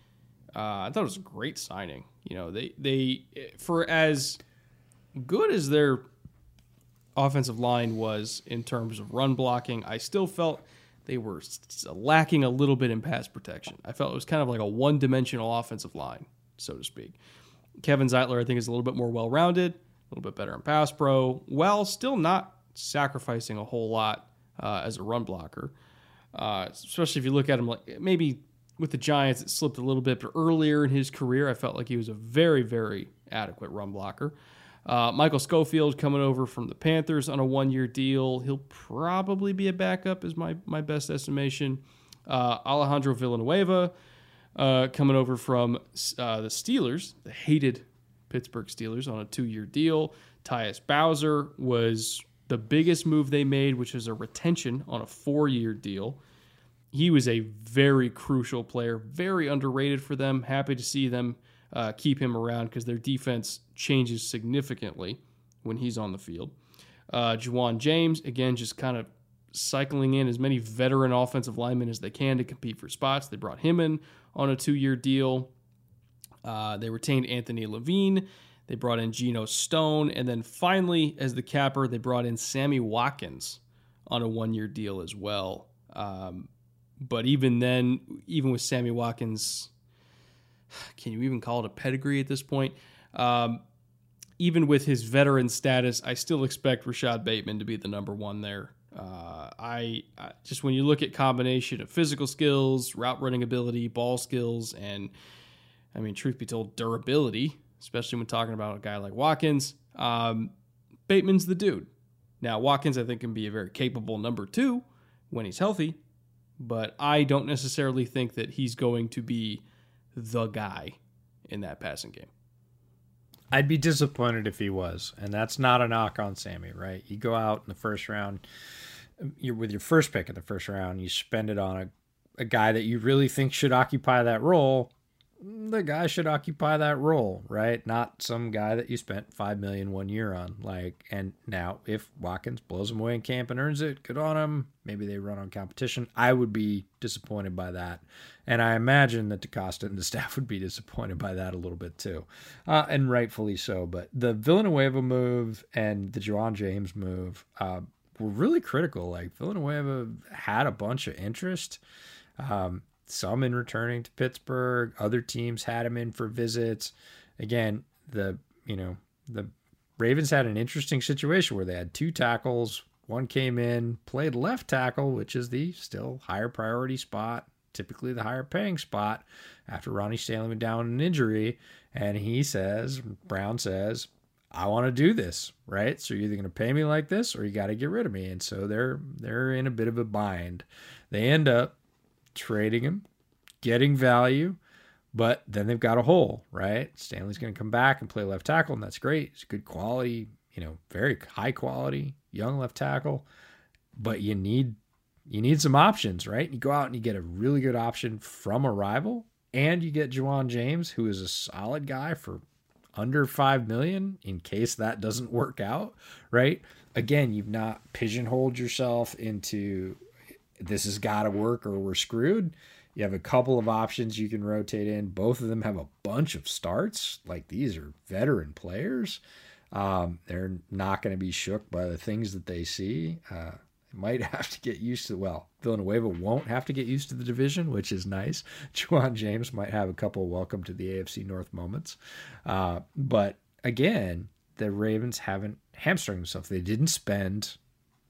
Uh, I thought it was a great signing. You know, they they for as good as their offensive line was in terms of run blocking, I still felt they were lacking a little bit in pass protection. I felt it was kind of like a one dimensional offensive line, so to speak. Kevin Zeitler, I think, is a little bit more well rounded, a little bit better in pass pro, while still not sacrificing a whole lot uh, as a run blocker. Uh, especially if you look at him like maybe with the Giants, it slipped a little bit, but earlier in his career, I felt like he was a very, very adequate run blocker. Uh, Michael Schofield coming over from the Panthers on a one year deal. He'll probably be a backup, is my, my best estimation. Uh, Alejandro Villanueva uh, coming over from uh, the Steelers, the hated Pittsburgh Steelers, on a two year deal. Tyus Bowser was the biggest move they made, which is a retention on a four year deal. He was a very crucial player, very underrated for them. Happy to see them uh, keep him around because their defense changes significantly when he's on the field. Uh, Ja'Wuan James, again, just kind of cycling in as many veteran offensive linemen as they can to compete for spots. They brought him in on a two year deal. Uh, they retained Anthony Levine. They brought in Geno Stone. And then finally, as the capper, they brought in Sammy Watkins on a one year deal as well. Um, but even then, even with Sammy Watkins, can you even call it a pedigree at this point? Um, even with his veteran status, I still expect Rashod Bateman to be the number one there. Uh, I, I, just when you look at combination of physical skills, route running ability, ball skills, and I mean, truth be told, durability, especially when talking about a guy like Watkins, um, Bateman's the dude. Now, Watkins, I think, can be a very capable number two when he's healthy, but I don't necessarily think that he's going to be the guy in that passing game. I'd be disappointed if he was, and that's not a knock on Sammy, right? You go out in the first round, you're with your first pick in the first round, you spend it on a, a guy that you really think should occupy that role the guy should occupy that role, right? Not some guy that you spent five million one year on. Like, and now if Watkins blows him away in camp and earns it, good on him. Maybe they run on competition. I would be disappointed by that, and I imagine that DeCosta and the staff would be disappointed by that a little bit too, uh, and rightfully so. But the Villanueva move and the Ja'Wuan James move uh, were really critical. Like Villanueva had a bunch of interest. Um, some in returning to Pittsburgh. Other teams had him in for visits. Again, the you know the Ravens had an interesting situation where they had two tackles. One came in, played left tackle, which is the still higher priority spot, typically the higher paying spot after Ronnie Stanley went down an injury. And he says, Brown says, I want to do this, right? So you're either going to pay me like this or you got to get rid of me. And so they're they're in a bit of a bind. They end up trading him, getting value, but then they've got a hole, right? Stanley's going to come back and play left tackle, and that's great. It's good quality, you know, very high quality young left tackle, but you need you need some options, right? You go out and you get a really good option from a rival, and you get Ja'Wuan James, who is a solid guy for under five million in case that doesn't work out, right? Again, you've not pigeonholed yourself into this has got to work or we're screwed. You have a couple of options you can rotate in. Both of them have a bunch of starts. Like these are veteran players. Um, they're not going to be shook by the things that they see. Uh, might have to get used to. Well, Villanueva won't have to get used to the division, which is nice. Ja'Wuan James might have a couple welcome to the AFC North moments, uh, but again, the Ravens haven't hamstring themselves. They didn't spend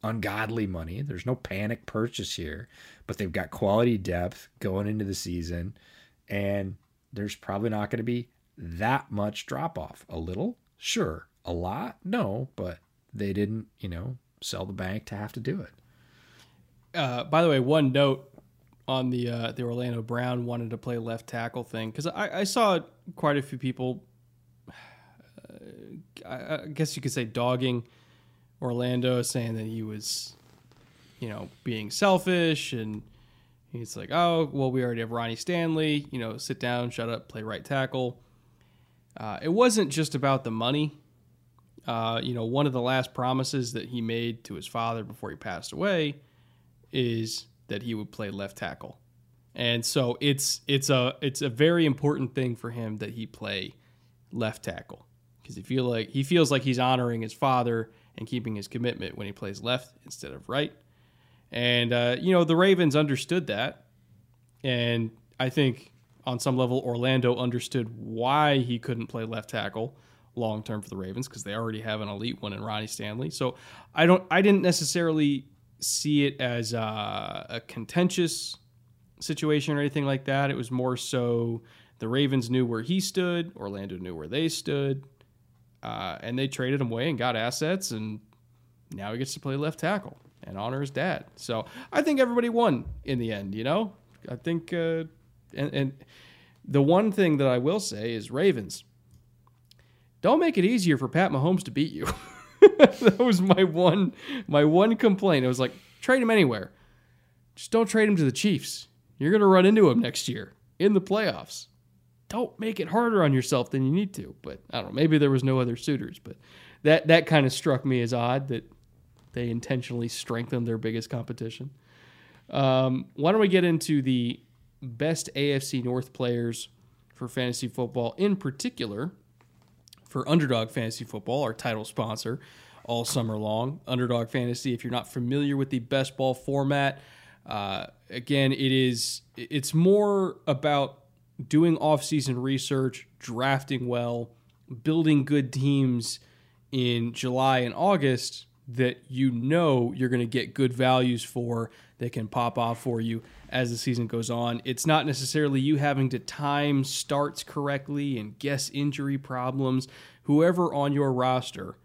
ungodly money. There's no panic purchase here, but they've got quality depth going into the season, and there's probably not going to be that much drop off. A little, sure. A lot, no, but they didn't, you know, sell the bank to have to do it. Uh, by the way, one note on the uh, the Orlando Brown wanted to play left tackle thing because I, I, saw quite a few people. Uh, I, I guess you could say dogging Orlando saying that he was, you know, being selfish and he's like, oh, well, we already have Ronnie Stanley, you know, sit down, shut up, play right tackle. Uh, it wasn't just about the money. Uh, you know, one of the last promises that he made to his father before he passed away is that he would play left tackle. And so it's it's a it's a very important thing for him that he play left tackle because he feel like he feels like he's honoring his father and keeping his commitment when he plays left instead of right. And, uh, you know, the Ravens understood that. And I think on some level, Orlando understood why he couldn't play left tackle long term for the Ravens because they already have an elite one in Ronnie Stanley. So I don't, I didn't necessarily see it as uh, a contentious situation or anything like that. It was more so the Ravens knew where he stood, Orlando knew where they stood, uh, and they traded him away and got assets, and now he gets to play left tackle and honor his dad. So I think everybody won in the end. You know, I think, uh, and, and the one thing that I will say is Ravens. Don't make it easier for Pat Mahomes to beat you. that was my one my one complaint. It was like trade him anywhere. Just don't trade him to the Chiefs. You're going to run into him next year in the playoffs don't make it harder on yourself than you need to. But I don't know. Maybe there was no other suitors, but that that kind of struck me as odd that they intentionally strengthened their biggest competition. Um, why don't we get into the best AFC North players for fantasy football, in particular for Underdog Fantasy Football, our title sponsor all summer long. Underdog Fantasy, if you're not familiar with the best ball format, uh, again, it is it's more about doing off-season research, drafting well, building good teams in July and August that you know you're going to get good values for that can pop off for you as the season goes on. It's not necessarily you having to time starts correctly and guess injury problems. Whoever on your roster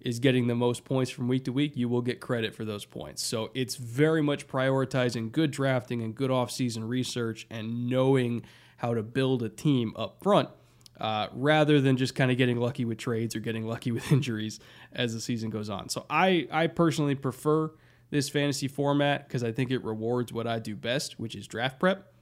is getting the most points from week to week, you will get credit for those points. So it's very much prioritizing good drafting and good off-season research and knowing how to build a team up front. uh, rather than just kind of getting lucky with trades or getting lucky with injuries as the season goes on. So I, I personally prefer this fantasy format because I think it rewards what I do best, which is draft prep.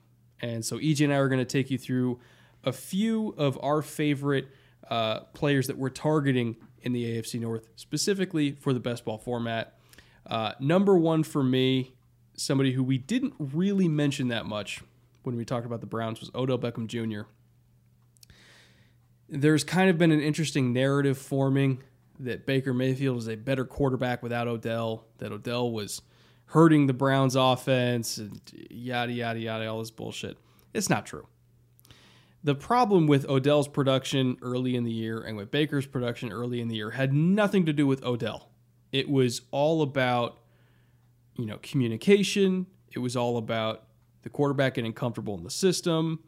And so EJ and I are going to take you through a few of our favorite uh, players that we're targeting in the AFC North, specifically for the best ball format. Uh, number one for me, somebody who we didn't really mention that much when we talked about the Browns was Odell Beckham Jr. There's kind of been an interesting narrative forming that Baker Mayfield is a better quarterback without Odell, that Odell was hurting the Browns offense, and yada, yada, yada, all this bullshit. It's not true. The problem with Odell's production early in the year and with Baker's production early in the year had nothing to do with Odell. It was all about, you know, communication. It was all about the quarterback getting comfortable in the system.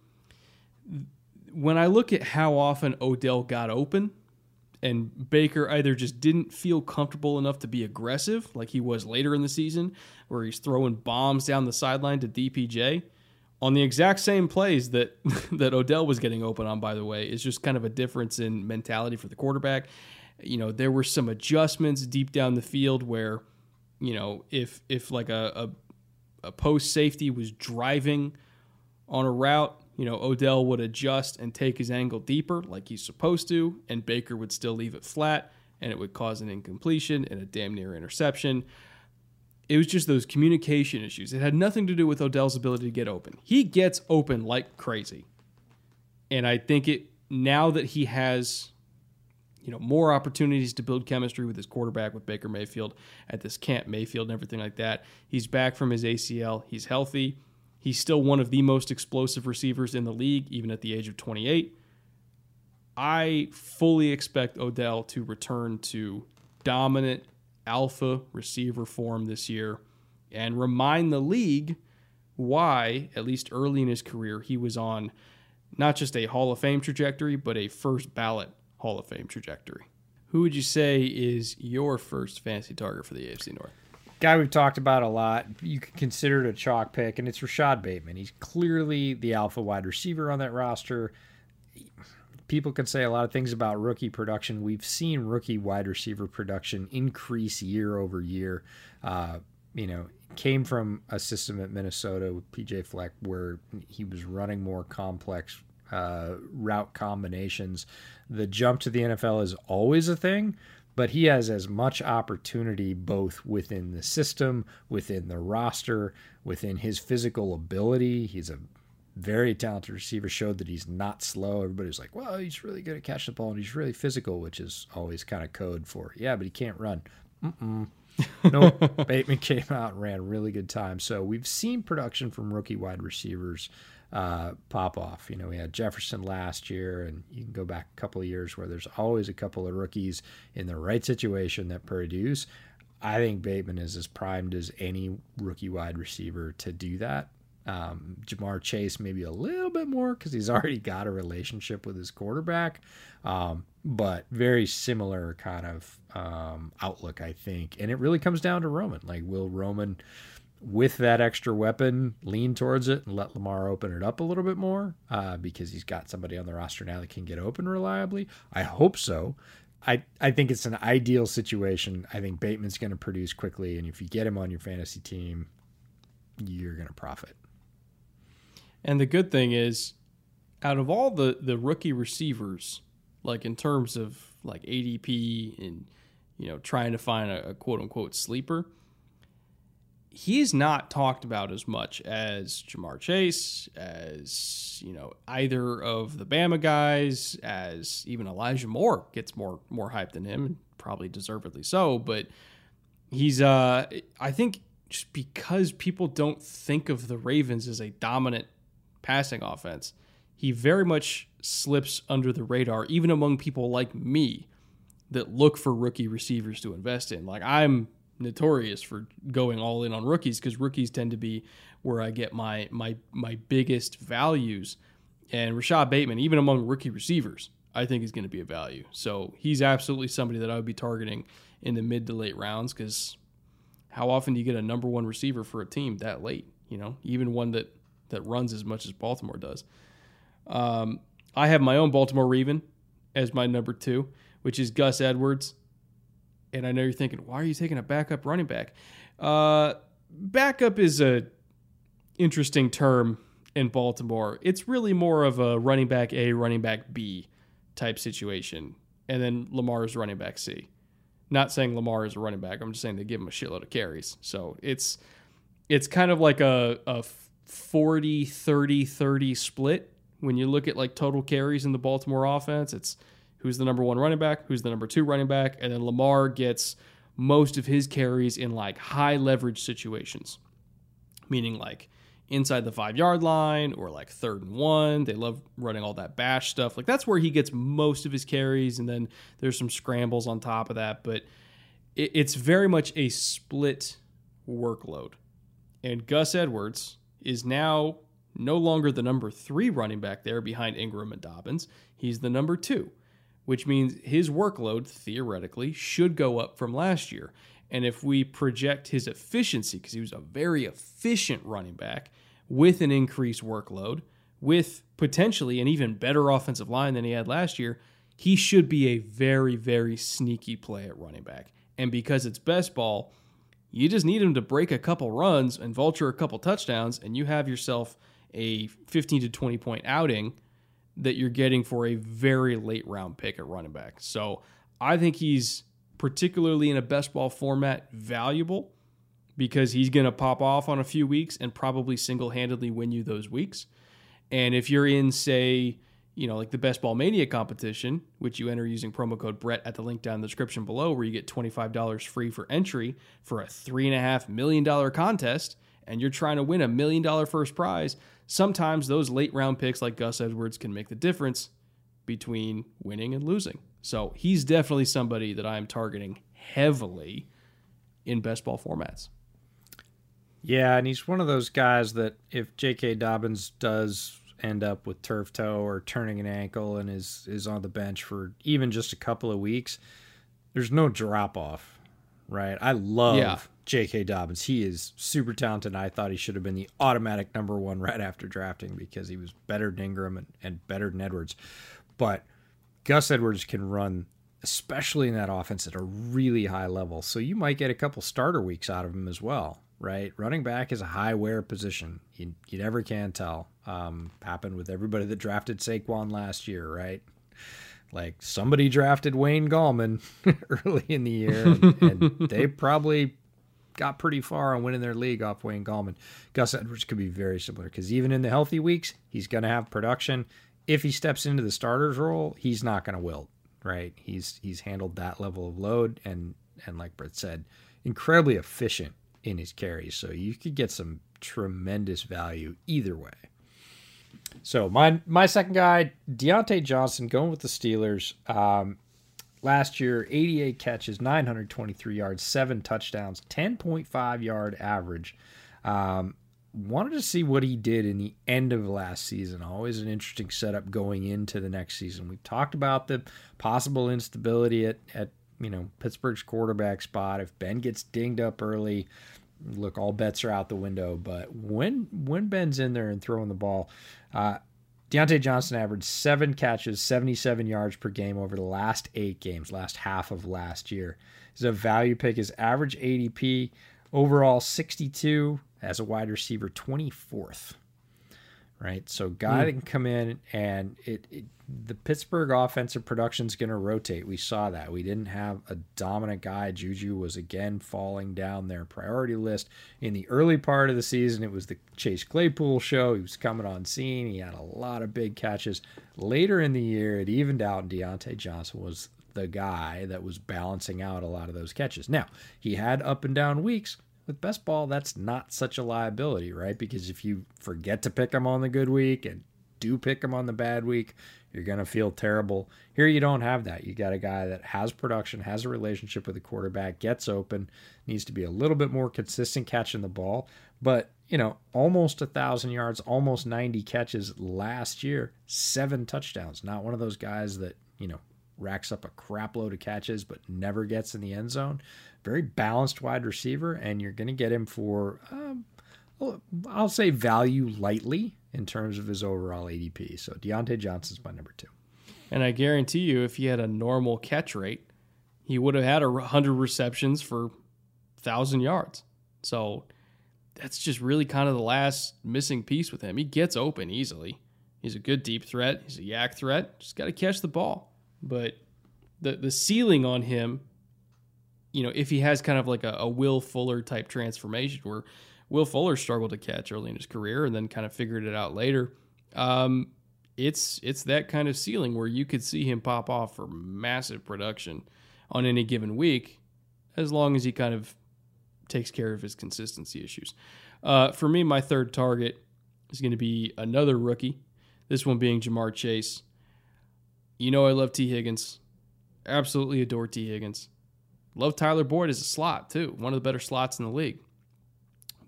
When I look at how often Odell got open, and Baker either just didn't feel comfortable enough to be aggressive like he was later in the season, where he's throwing bombs down the sideline to DPJ on the exact same plays that that Odell was getting open on. By the way, is just kind of a difference in mentality for the quarterback. You know, there were some adjustments deep down the field where, you know, if if like a, a, a post safety was driving on a route you know, Odell would adjust and take his angle deeper like he's supposed to, and Baker would still leave it flat, and it would cause an incompletion and a damn near interception. It was just those communication issues. It had nothing to do with Odell's ability to get open. He gets open like crazy. And I think it now that he has you know more opportunities to build chemistry with his quarterback with Baker Mayfield at this camp Mayfield and everything like that. He's back from his ACL. He's healthy. He's still one of the most explosive receivers in the league, even at the age of 28. I fully expect Odell to return to dominant alpha receiver form this year and remind the league why, at least early in his career, he was on not just a Hall of Fame trajectory, but a first ballot Hall of Fame trajectory. Who would you say is your first fantasy target for the AFC North? guy we've talked about a lot. You could consider it a chalk pick, and it's Rashod Bateman. He's clearly the alpha wide receiver on that roster. People can say a lot of things about rookie production. We've seen rookie wide receiver production increase year over year. Uh, you know, came from a system at Minnesota with PJ Fleck where he was running more complex uh, route combinations. The jump to the NFL is always a thing, but he has as much opportunity both within the system, within the roster, within his physical ability. He's a very talented receiver, showed that he's not slow. Everybody's like, well, he's really good at catching the ball and he's really physical, which is always kind of code for, yeah, but he can't run. Mm-mm. no, Bateman came out and ran really good time. So we've seen production from rookie wide receivers uh, pop off. You know, we had Jefferson last year, and you can go back a couple of years where there's always a couple of rookies in the right situation that produce. I think Bateman is as primed as any rookie wide receiver to do that. Um, Ja'Marr Chase maybe a little bit more because he's already got a relationship with his quarterback, um, but very similar kind of um, outlook, I think. And it really comes down to Roman. Like, will Roman with that extra weapon, lean towards it and let Lamar open it up a little bit more uh, because he's got somebody on the roster now that can get open reliably. I hope so. I, I think it's an ideal situation. I think Bateman's going to produce quickly, and if you get him on your fantasy team, you're going to profit. And the good thing is, out of all the, the rookie receivers, like in terms of like ADP and you know trying to find a, a quote unquote sleeper, he's not talked about as much as Ja'Marr Chase, as you know, either of the Bama guys, as even Elijah Moore gets more more hype than him, probably deservedly so. But he's, uh, I think, just because people don't think of the Ravens as a dominant passing offense, he very much slips under the radar, even among people like me that look for rookie receivers to invest in. Like I'm notorious for going all in on rookies because rookies tend to be where I get my my my biggest values. And Rashod Bateman, even among rookie receivers, I think is going to be a value. So he's absolutely somebody that I would be targeting in the mid to late rounds because how often do you get a number one receiver for a team that late? You know, even one that that runs as much as Baltimore does. Um, I have my own Baltimore Raven as my number two, which is Gus Edwards. And I know you're thinking, why are you taking a backup running back? Uh, backup is a interesting term in Baltimore. It's really more of a running back A, running back B type situation, and then Lamar is running back C. Not saying Lamar is a running back. I'm just saying they give him a shitload of carries. So it's it's kind of like a, a 40 30 30 split when you look at like total carries in the Baltimore offense. It's who's the number one running back, who's the number two running back, and then Lamar gets most of his carries in like high leverage situations, meaning like inside the five yard line or like third and one. They love running all that bash stuff. Like that's where he gets most of his carries, and then there's some scrambles on top of that. But it, it's very much a split workload. And Gus Edwards is now no longer the number three running back there behind Ingram and Dobbins. He's the number two, which means his workload theoretically should go up from last year. And if we project his efficiency, because he was a very efficient running back with an increased workload, with potentially an even better offensive line than he had last year, he should be a very, very sneaky play at running back. And because it's best ball, you just need him to break a couple runs and vulture a couple touchdowns, and you have yourself a 15 to 20 point outing that you're getting for a very late round pick at running back. So I think he's particularly in a best ball format, valuable because he's going to pop off on a few weeks and probably single handedly win you those weeks. And if you're in, say, you know, like the Best Ball Mania competition, which you enter using promo code Brett at the link down in the description below, where you get $25 free for entry for a $3.5 million contest, and you're trying to win a million dollar first prize, sometimes those late round picks like Gus Edwards can make the difference between winning and losing. So he's definitely somebody that I'm targeting heavily in best ball formats. Yeah, and he's one of those guys that if J.K. Dobbins does end up with turf toe or turning an ankle and is is on the bench for even just a couple of weeks, there's no drop off, right? I love yeah. J.K. Dobbins. He is super talented. I thought he should have been the automatic number one right after drafting because he was better than Ingram and, and better than Edwards. But Gus Edwards can run, especially in that offense, at a really high level. So you might get a couple starter weeks out of him as well, right? Running back is a high wear position. You, you never can tell. Um, happened with everybody that drafted Saquon last year, right? Like somebody drafted Wayne Gallman early in the year, and, and they probably got pretty far on winning their league off Wayne Gallman. Gus Edwards could be very similar because even in the healthy weeks, he's going to have production if he steps into the starter's role, he's not going to wilt, right? He's he's handled that level of load and and like Brett said, incredibly efficient in his carries. So you could get some tremendous value either way. So my my second guy, Diontae Johnson, going with the Steelers. Um, last year, 88 catches, 923 yards, seven touchdowns, 10.5 yard average. Um, wanted to see what he did in the end of last season. Always an interesting setup going into the next season. We talked about the possible instability at, at you know Pittsburgh's quarterback spot. If Ben gets dinged up early, look, all bets are out the window. But when when Ben's in there and throwing the ball, uh, Diontae Johnson averaged seven catches, 77 yards per game over the last eight games, last half of last year. He's a value pick. His average ADP overall 62 as a wide receiver 24th right? So guy mm. that can come in and it, it the pittsburgh offensive production is going to rotate. We saw that. We didn't have a dominant guy. Juju was again falling down their priority list. In the early part of the season it was the chase claypool show. He was coming on scene. He had a lot of big catches. Later in the year it evened out and Diontae johnson was the guy that was balancing out a lot of those catches. Now he had up and down weeks with best ball, that's not such a liability, right? Because if you forget to pick them on the good week and do pick them on the bad week, you're going to feel terrible. Here, you don't have that. You got a guy that has production, has a relationship with the quarterback, gets open, needs to be a little bit more consistent catching the ball. But, you know, almost a 1,000 yards, almost 90 catches last year, seven touchdowns. Not one of those guys that, you know, racks up a crap load of catches but never gets in the end zone very balanced wide receiver, and you're going to get him for, um, I'll say value lightly in terms of his overall ADP. So Diontae Johnson's my number two. And I guarantee you, if he had a normal catch rate, he would have had a hundred receptions for thousand yards. So that's just really kind of the last missing piece with him. He gets open easily. He's a good deep threat. He's a YAC threat. Just got to catch the ball. But the the ceiling on him, you know, if he has kind of like a, a Will Fuller type transformation where Will Fuller struggled to catch early in his career and then kind of figured it out later. Um, it's it's that kind of ceiling where you could see him pop off for massive production on any given week, as long as he kind of takes care of his consistency issues. Uh, for me, my third target is going to be another rookie. This one being Ja'Marr Chase. You know I love Tee Higgins. Absolutely adore Tee Higgins. Love Tyler Boyd as a slot too, one of the better slots in the league.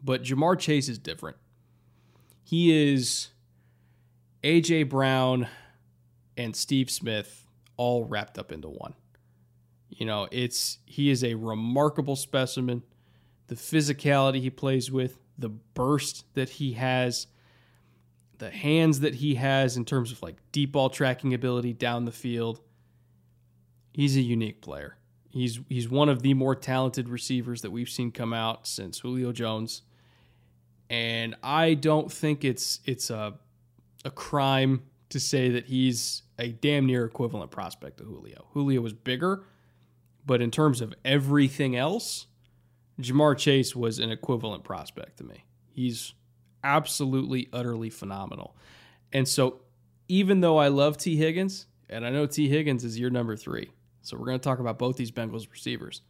But Ja'Marr Chase is different. He is AJ Brown and Steve Smith all wrapped up into one. You know, it's he is a remarkable specimen. The physicality he plays with, the burst that he has, the hands that he has in terms of like deep ball tracking ability down the field. He's a unique player. He's he's one of the more talented receivers that we've seen come out since Julio Jones. And I don't think it's it's a a crime to say that he's a damn near equivalent prospect to Julio. Julio was bigger, but in terms of everything else, Ja'Marr Chase was an equivalent prospect to me. He's absolutely, utterly phenomenal. And so, even though I love Tee Higgins, and I know Tee Higgins is your number three, so we're going to talk about both these Bengals receivers.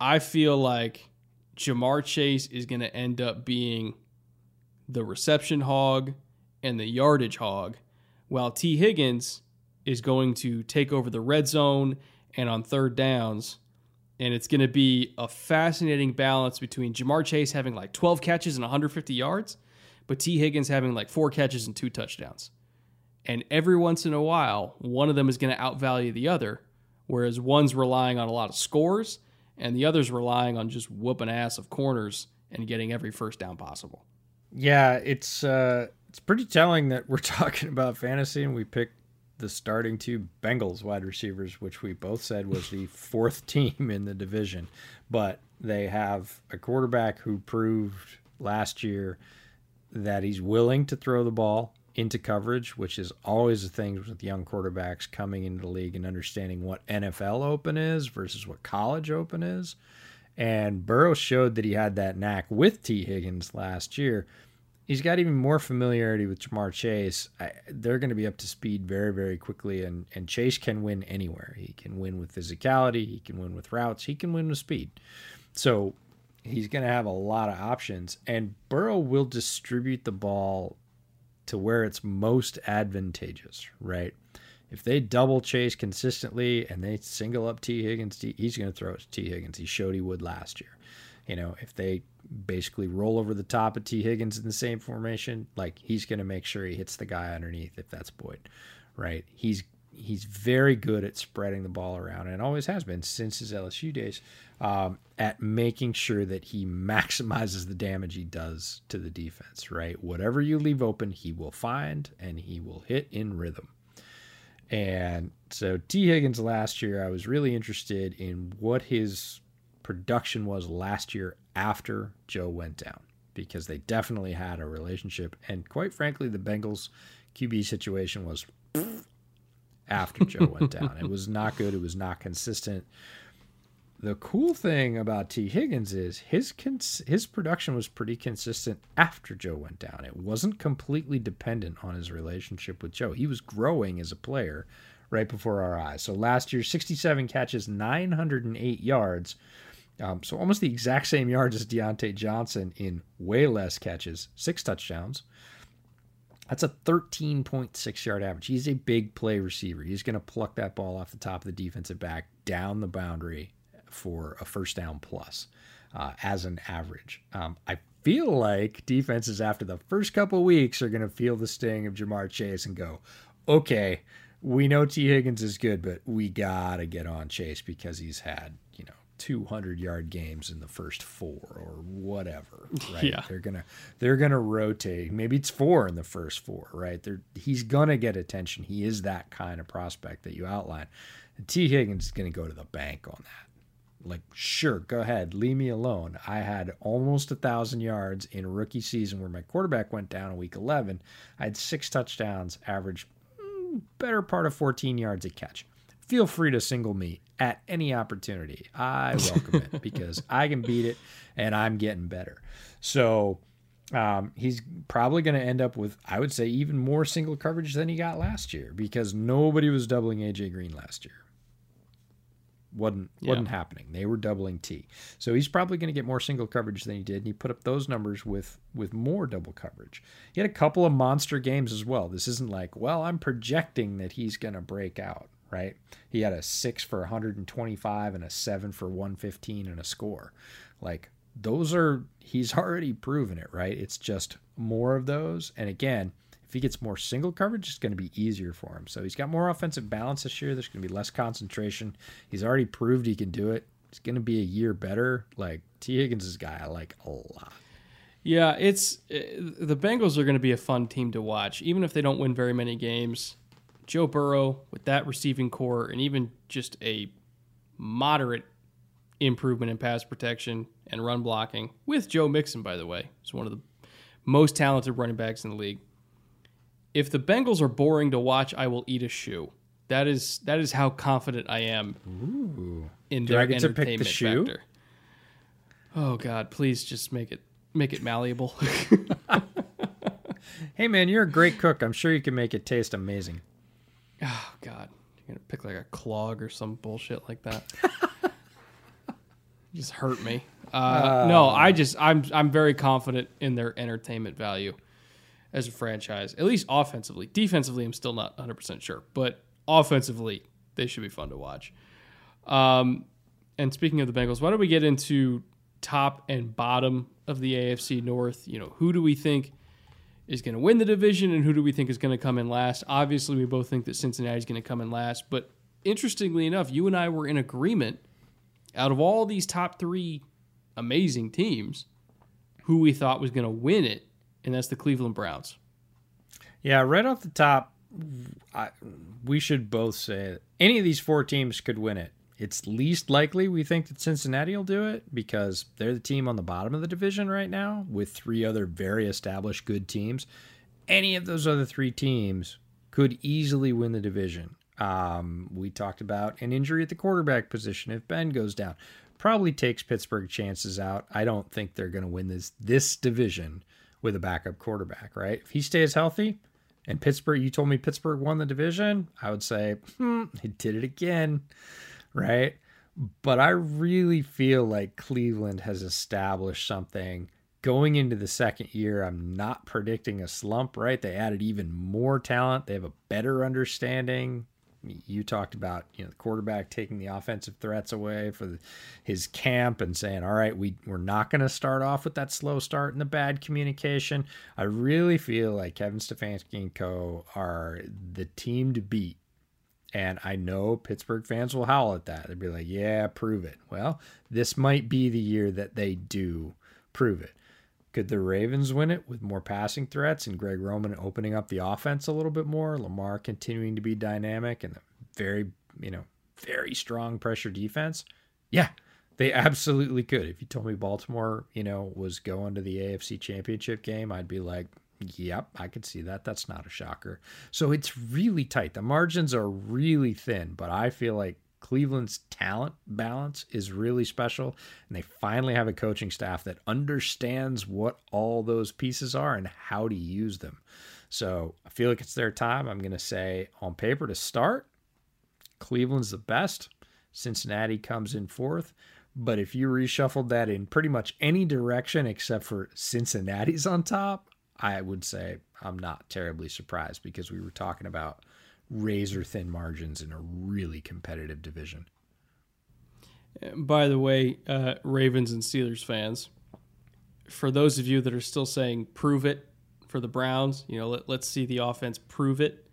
I feel like Ja'Marr Chase is going to end up being the reception hog and the yardage hog, while Tee Higgins is going to take over the red zone and on third downs. And it's going to be a fascinating balance between Ja'Marr Chase having like 12 catches and 150 yards, but Tee Higgins having like four catches and two touchdowns. And every once in a while, one of them is going to outvalue the other, whereas one's relying on a lot of scores and the other's relying on just whooping ass of corners and getting every first down possible. Yeah, it's uh it's pretty telling that we're talking about fantasy and we picked the starting two Bengals wide receivers, which we both said was the fourth team in the division. But they have a quarterback who proved last year that he's willing to throw the ball into coverage, which is always a thing with young quarterbacks coming into the league and understanding what NFL open is versus what college open is. And Burrow showed that he had that knack with Tee Higgins last year he's got even more familiarity with Ja'Marr Chase. I, they're going to be up to speed very, very quickly, and, and Chase can win anywhere. He can win with physicality, he can win with routes, he can win with speed. So he's going to have a lot of options, and Burrow will distribute the ball to where it's most advantageous, right? If they double chase consistently and they single up Tee Higgins, he's going to throw it to Tee Higgins. He showed he would last year. You know, if they basically roll over the top of Tee Higgins in the same formation, like he's going to make sure he hits the guy underneath if that's Boyd, right? He's he's very good at spreading the ball around and always has been since his LSU days um, at making sure that he maximizes the damage he does to the defense, right? Whatever you leave open, he will find and he will hit in rhythm. And so Tee Higgins last year, I was really interested in what his production was last year after Joe went down because they definitely had a relationship. And quite frankly, the Bengals QB situation was after Joe went down. It was not good. It was not consistent. The cool thing about Tee Higgins is his cons- his production was pretty consistent after Joe went down. It wasn't completely dependent on his relationship with Joe. He was growing as a player right before our eyes. So last year, 67 catches, 908 yards um, so almost the exact same yards as Diontae Johnson in way less catches, six touchdowns. That's a 13.6 yard average. He's a big play receiver. He's going to pluck that ball off the top of the defensive back down the boundary for a first down plus uh, as an average. Um, I feel like defenses after the first couple weeks are going to feel the sting of Ja'Marr Chase and go, okay, we know Tee Higgins is good, but we got to get on Chase because he's had, 200 yard games in the first four or whatever right? Yeah. they're gonna they're gonna rotate. Maybe it's four in the first four right? They're he's gonna get attention. He is that kind of prospect that you outline and Tee Higgins is gonna go to the bank on that. Like sure go ahead leave me alone. I had almost a thousand yards in rookie season where my quarterback went down in week 11 i had six touchdowns average mm, better part of 14 yards a catch feel free to single me at any opportunity i welcome it because i can beat it and i'm getting better so um, he's probably going to end up with i would say even more single coverage than he got last year because nobody was doubling aj green last year wasn't wasn't happening. They were doubling T. So he's probably going to get more single coverage than he did. And he put up those numbers with with more double coverage. He had a couple of monster games as well. This isn't like, well, I'm projecting that he's going to break out, right? He had a 6 for 125 and a 7 for 115 and a score. Like those are he's already proven it, right? It's just more of those. And again, if he gets more single coverage, it's going to be easier for him. So he's got more offensive balance this year. There's going to be less concentration. He's already proved he can do it. It's going to be a year better. Like Tee Higgins is a guy I like a lot. Yeah, it's uh, the Bengals are going to be a fun team to watch, even if they don't win very many games. Joe Burrow with that receiving corps and even just a moderate improvement in pass protection and run blocking with Joe Mixon, by the way, is one of the most talented running backs in the league. If the Bengals are boring to watch, I will eat a shoe. That is that is how confident I am in Do their I get to pick the entertainment shoe? factor. Oh God, please just make it make it malleable. Hey man, you're a great cook. I'm sure you can make it taste amazing. Oh God, you're gonna pick like a clog or some bullshit like that. just hurt me. Uh, no, I just I'm I'm very confident in their entertainment value as a franchise, at least offensively. Defensively, I'm still not 100 percent sure, but offensively, they should be fun to watch. Um, and speaking of the Bengals, why don't we get into top and bottom of the AFC North? You know, who do we think is going to win the division and who do we think is going to come in last? Obviously, we both think that Cincinnati is going to come in last, but interestingly enough, you and I were in agreement out of all these top three amazing teams, who we thought was going to win it, and that's the Cleveland Browns. Yeah, right off the top, I, we should both say any of these four teams could win it. It's least likely we think that Cincinnati will do it because they're the team on the bottom of the division right now with three other very established good teams. Any of those other three teams could easily win the division. Um, we talked about an injury at the quarterback position if Ben goes down. Probably takes Pittsburgh chances out. I don't think they're going to win this this division with a backup quarterback, right? If he stays healthy, and Pittsburgh, you told me Pittsburgh won the division, I would say, hmm, he did it again, right? But I really feel like Cleveland has established something going into the second year. I'm not predicting a slump, right? They added even more talent, they have a better understanding. You talked about you know the quarterback taking the offensive threats away for the, his camp and saying, "All right, we we're not going to start off with that slow start and the bad communication." I really feel like Kevin Stefanski and co are the team to beat and I know Pittsburgh fans will howl at that. They'd be like, yeah, prove it. Well, this might be the year that they do prove it. Could the Ravens win it with more passing threats and Greg Roman opening up the offense a little bit more? Lamar continuing to be dynamic and very, you know, very strong pressure defense? Yeah, they absolutely could. If you told me Baltimore, you know, was going to the AFC championship game, I'd be like, Yep, I could see that. That's not a shocker. So it's really tight. The margins are really thin, but I feel like Cleveland's talent balance is really special. And they finally have a coaching staff that understands what all those pieces are and how to use them. So I feel like it's their time. I'm going to say on paper to start, Cleveland's the best. Cincinnati comes in fourth. But if you reshuffled that in pretty much any direction except for Cincinnati's on top, I would say I'm not terribly surprised because we were talking about razor thin margins in a really competitive division. By the way, uh, Ravens and Steelers fans, for those of you that are still saying prove it for the Browns, you know, let, let's see the offense prove it.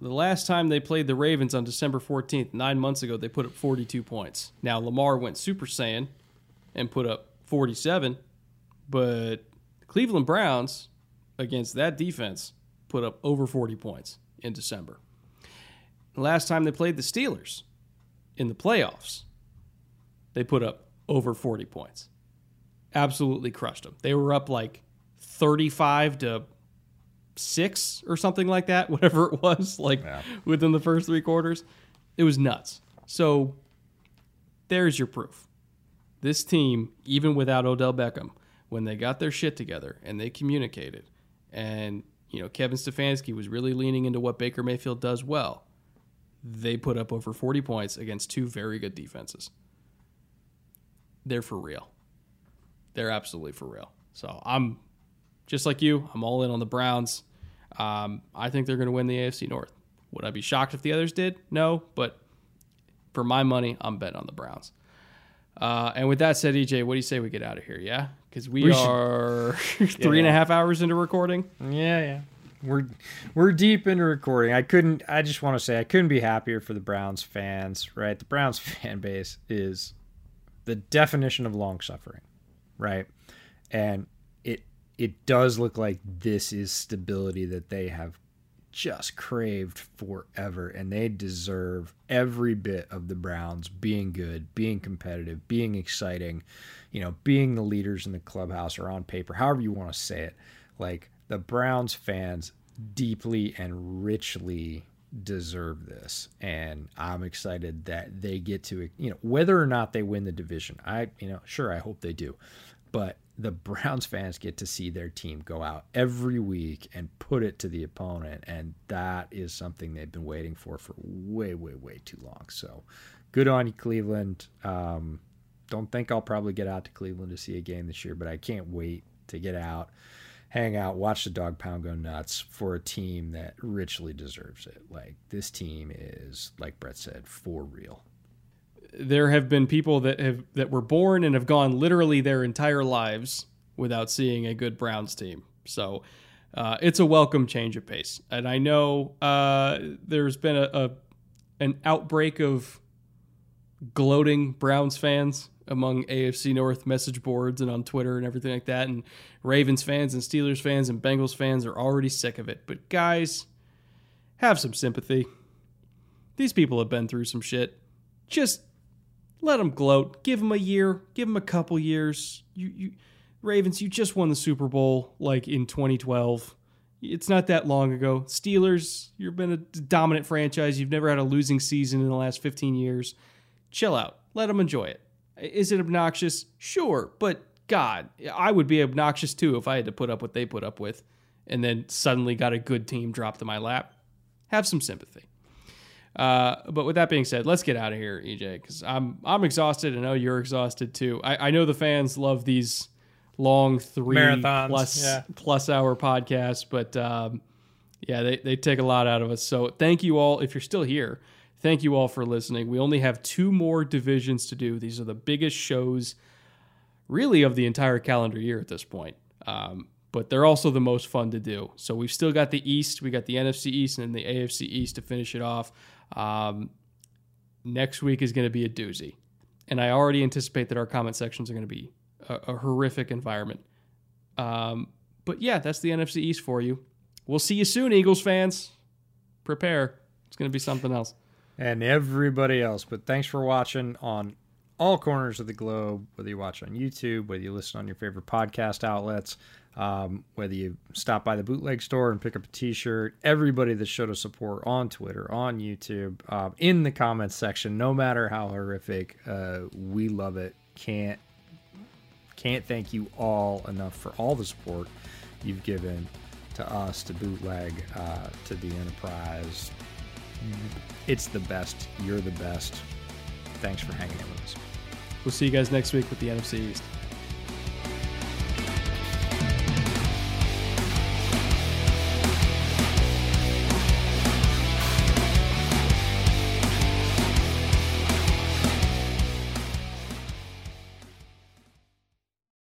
The last time they played the Ravens on December 14th, nine months ago, they put up 42 points. Now, Lamar went Super Saiyan and put up 47, but Cleveland Browns, against that defense, put up over 40 points in December. The last time they played the Steelers in the playoffs, they put up over 40 points. Absolutely crushed them. They were up like 35 to six or something like that, whatever it was, like yeah. within the first three quarters. It was nuts. So there's your proof. This team, even without Odell Beckham, when they got their shit together and they communicated, and you know Kevin Stefanski was really leaning into what Baker Mayfield does well, they put up over 40 points against two very good defenses. They're for real. They're absolutely for real. So I'm just like you. I'm all in on the Browns. Um, I think they're going to win the AFC North. Would I be shocked if the others did? No, but for my money, I'm betting on the Browns. Uh, and with that said, EJ, what do you say we get out of here? Yeah, because we, we, are three yeah, and a half hours into recording. Yeah, yeah, we're we're deep into recording. I couldn't. I just want to say I couldn't be happier for the Browns fans. Right, the Browns fan base is the definition of long suffering. Right, and it it does look like this is stability that they have just craved forever and they deserve every bit of the Browns being good, being competitive, being exciting, you know, being the leaders in the clubhouse or on paper, however you want to say it. Like the Browns fans deeply and richly deserve this and I'm excited that they get to, you know, whether or not they win the division. I, you know, sure I hope they do. But the Browns fans get to see their team go out every week and put it to the opponent, and that is something they've been waiting for for way, way, way too long. So, good on you, Cleveland. Um, don't think I'll probably get out to Cleveland to see a game this year, but I can't wait to get out, hang out, watch the dog pound go nuts for a team that richly deserves it. Like this team is, like Brett said, for real there have been people that have that were born and have gone literally their entire lives without seeing a good Browns team. So uh, it's a welcome change of pace. And I know uh, there's been a, a, an outbreak of gloating Browns fans among AFC North message boards and on Twitter and everything like that. And Ravens fans and Steelers fans and Bengals fans are already sick of it. But guys, have some sympathy. These people have been through some shit. Just let them gloat. Give them a year. Give them a couple years. You, you, Ravens, you just won the Super Bowl like in 2012. It's not that long ago. Steelers, you've been a dominant franchise. You've never had a losing season in the last 15 years. Chill out. Let them enjoy it. Is it obnoxious? Sure, but God, I would be obnoxious too if I had to put up what they put up with and then suddenly got a good team dropped in my lap. Have some sympathy. Uh, but with that being said, let's get out of here, EJ, because I'm I'm exhausted. I know you're exhausted too. I, I know the fans love these long three Marathons, plus, yeah. plus hour podcasts, but um, yeah, they, they take a lot out of us. So thank you all if you're still here. Thank you all for listening. We only have two more divisions to do. These are the biggest shows, really, of the entire calendar year at this point. Um, but they're also the most fun to do. So we've still got the East, we got the NFC East and the AFC East to finish it off. Um, next week is going to be a doozy. And I already anticipate that our comment sections are going to be a, a horrific environment. Um, but yeah, that's the NFC East for you. We'll see you soon, Eagles fans. Prepare. It's going to be something else. And everybody else. But thanks for watching on all corners of the globe, whether you watch on YouTube, whether you listen on your favorite podcast outlets. Um, whether you stop by the bootleg store and pick up a t-shirt everybody that showed us support on twitter on youtube um, in the comments section no matter how horrific uh, we love it can't can't thank you all enough for all the support you've given to us to bootleg uh, to the enterprise it's the best. You're the best. Thanks for hanging out with us. We'll see you guys next week with the nfc east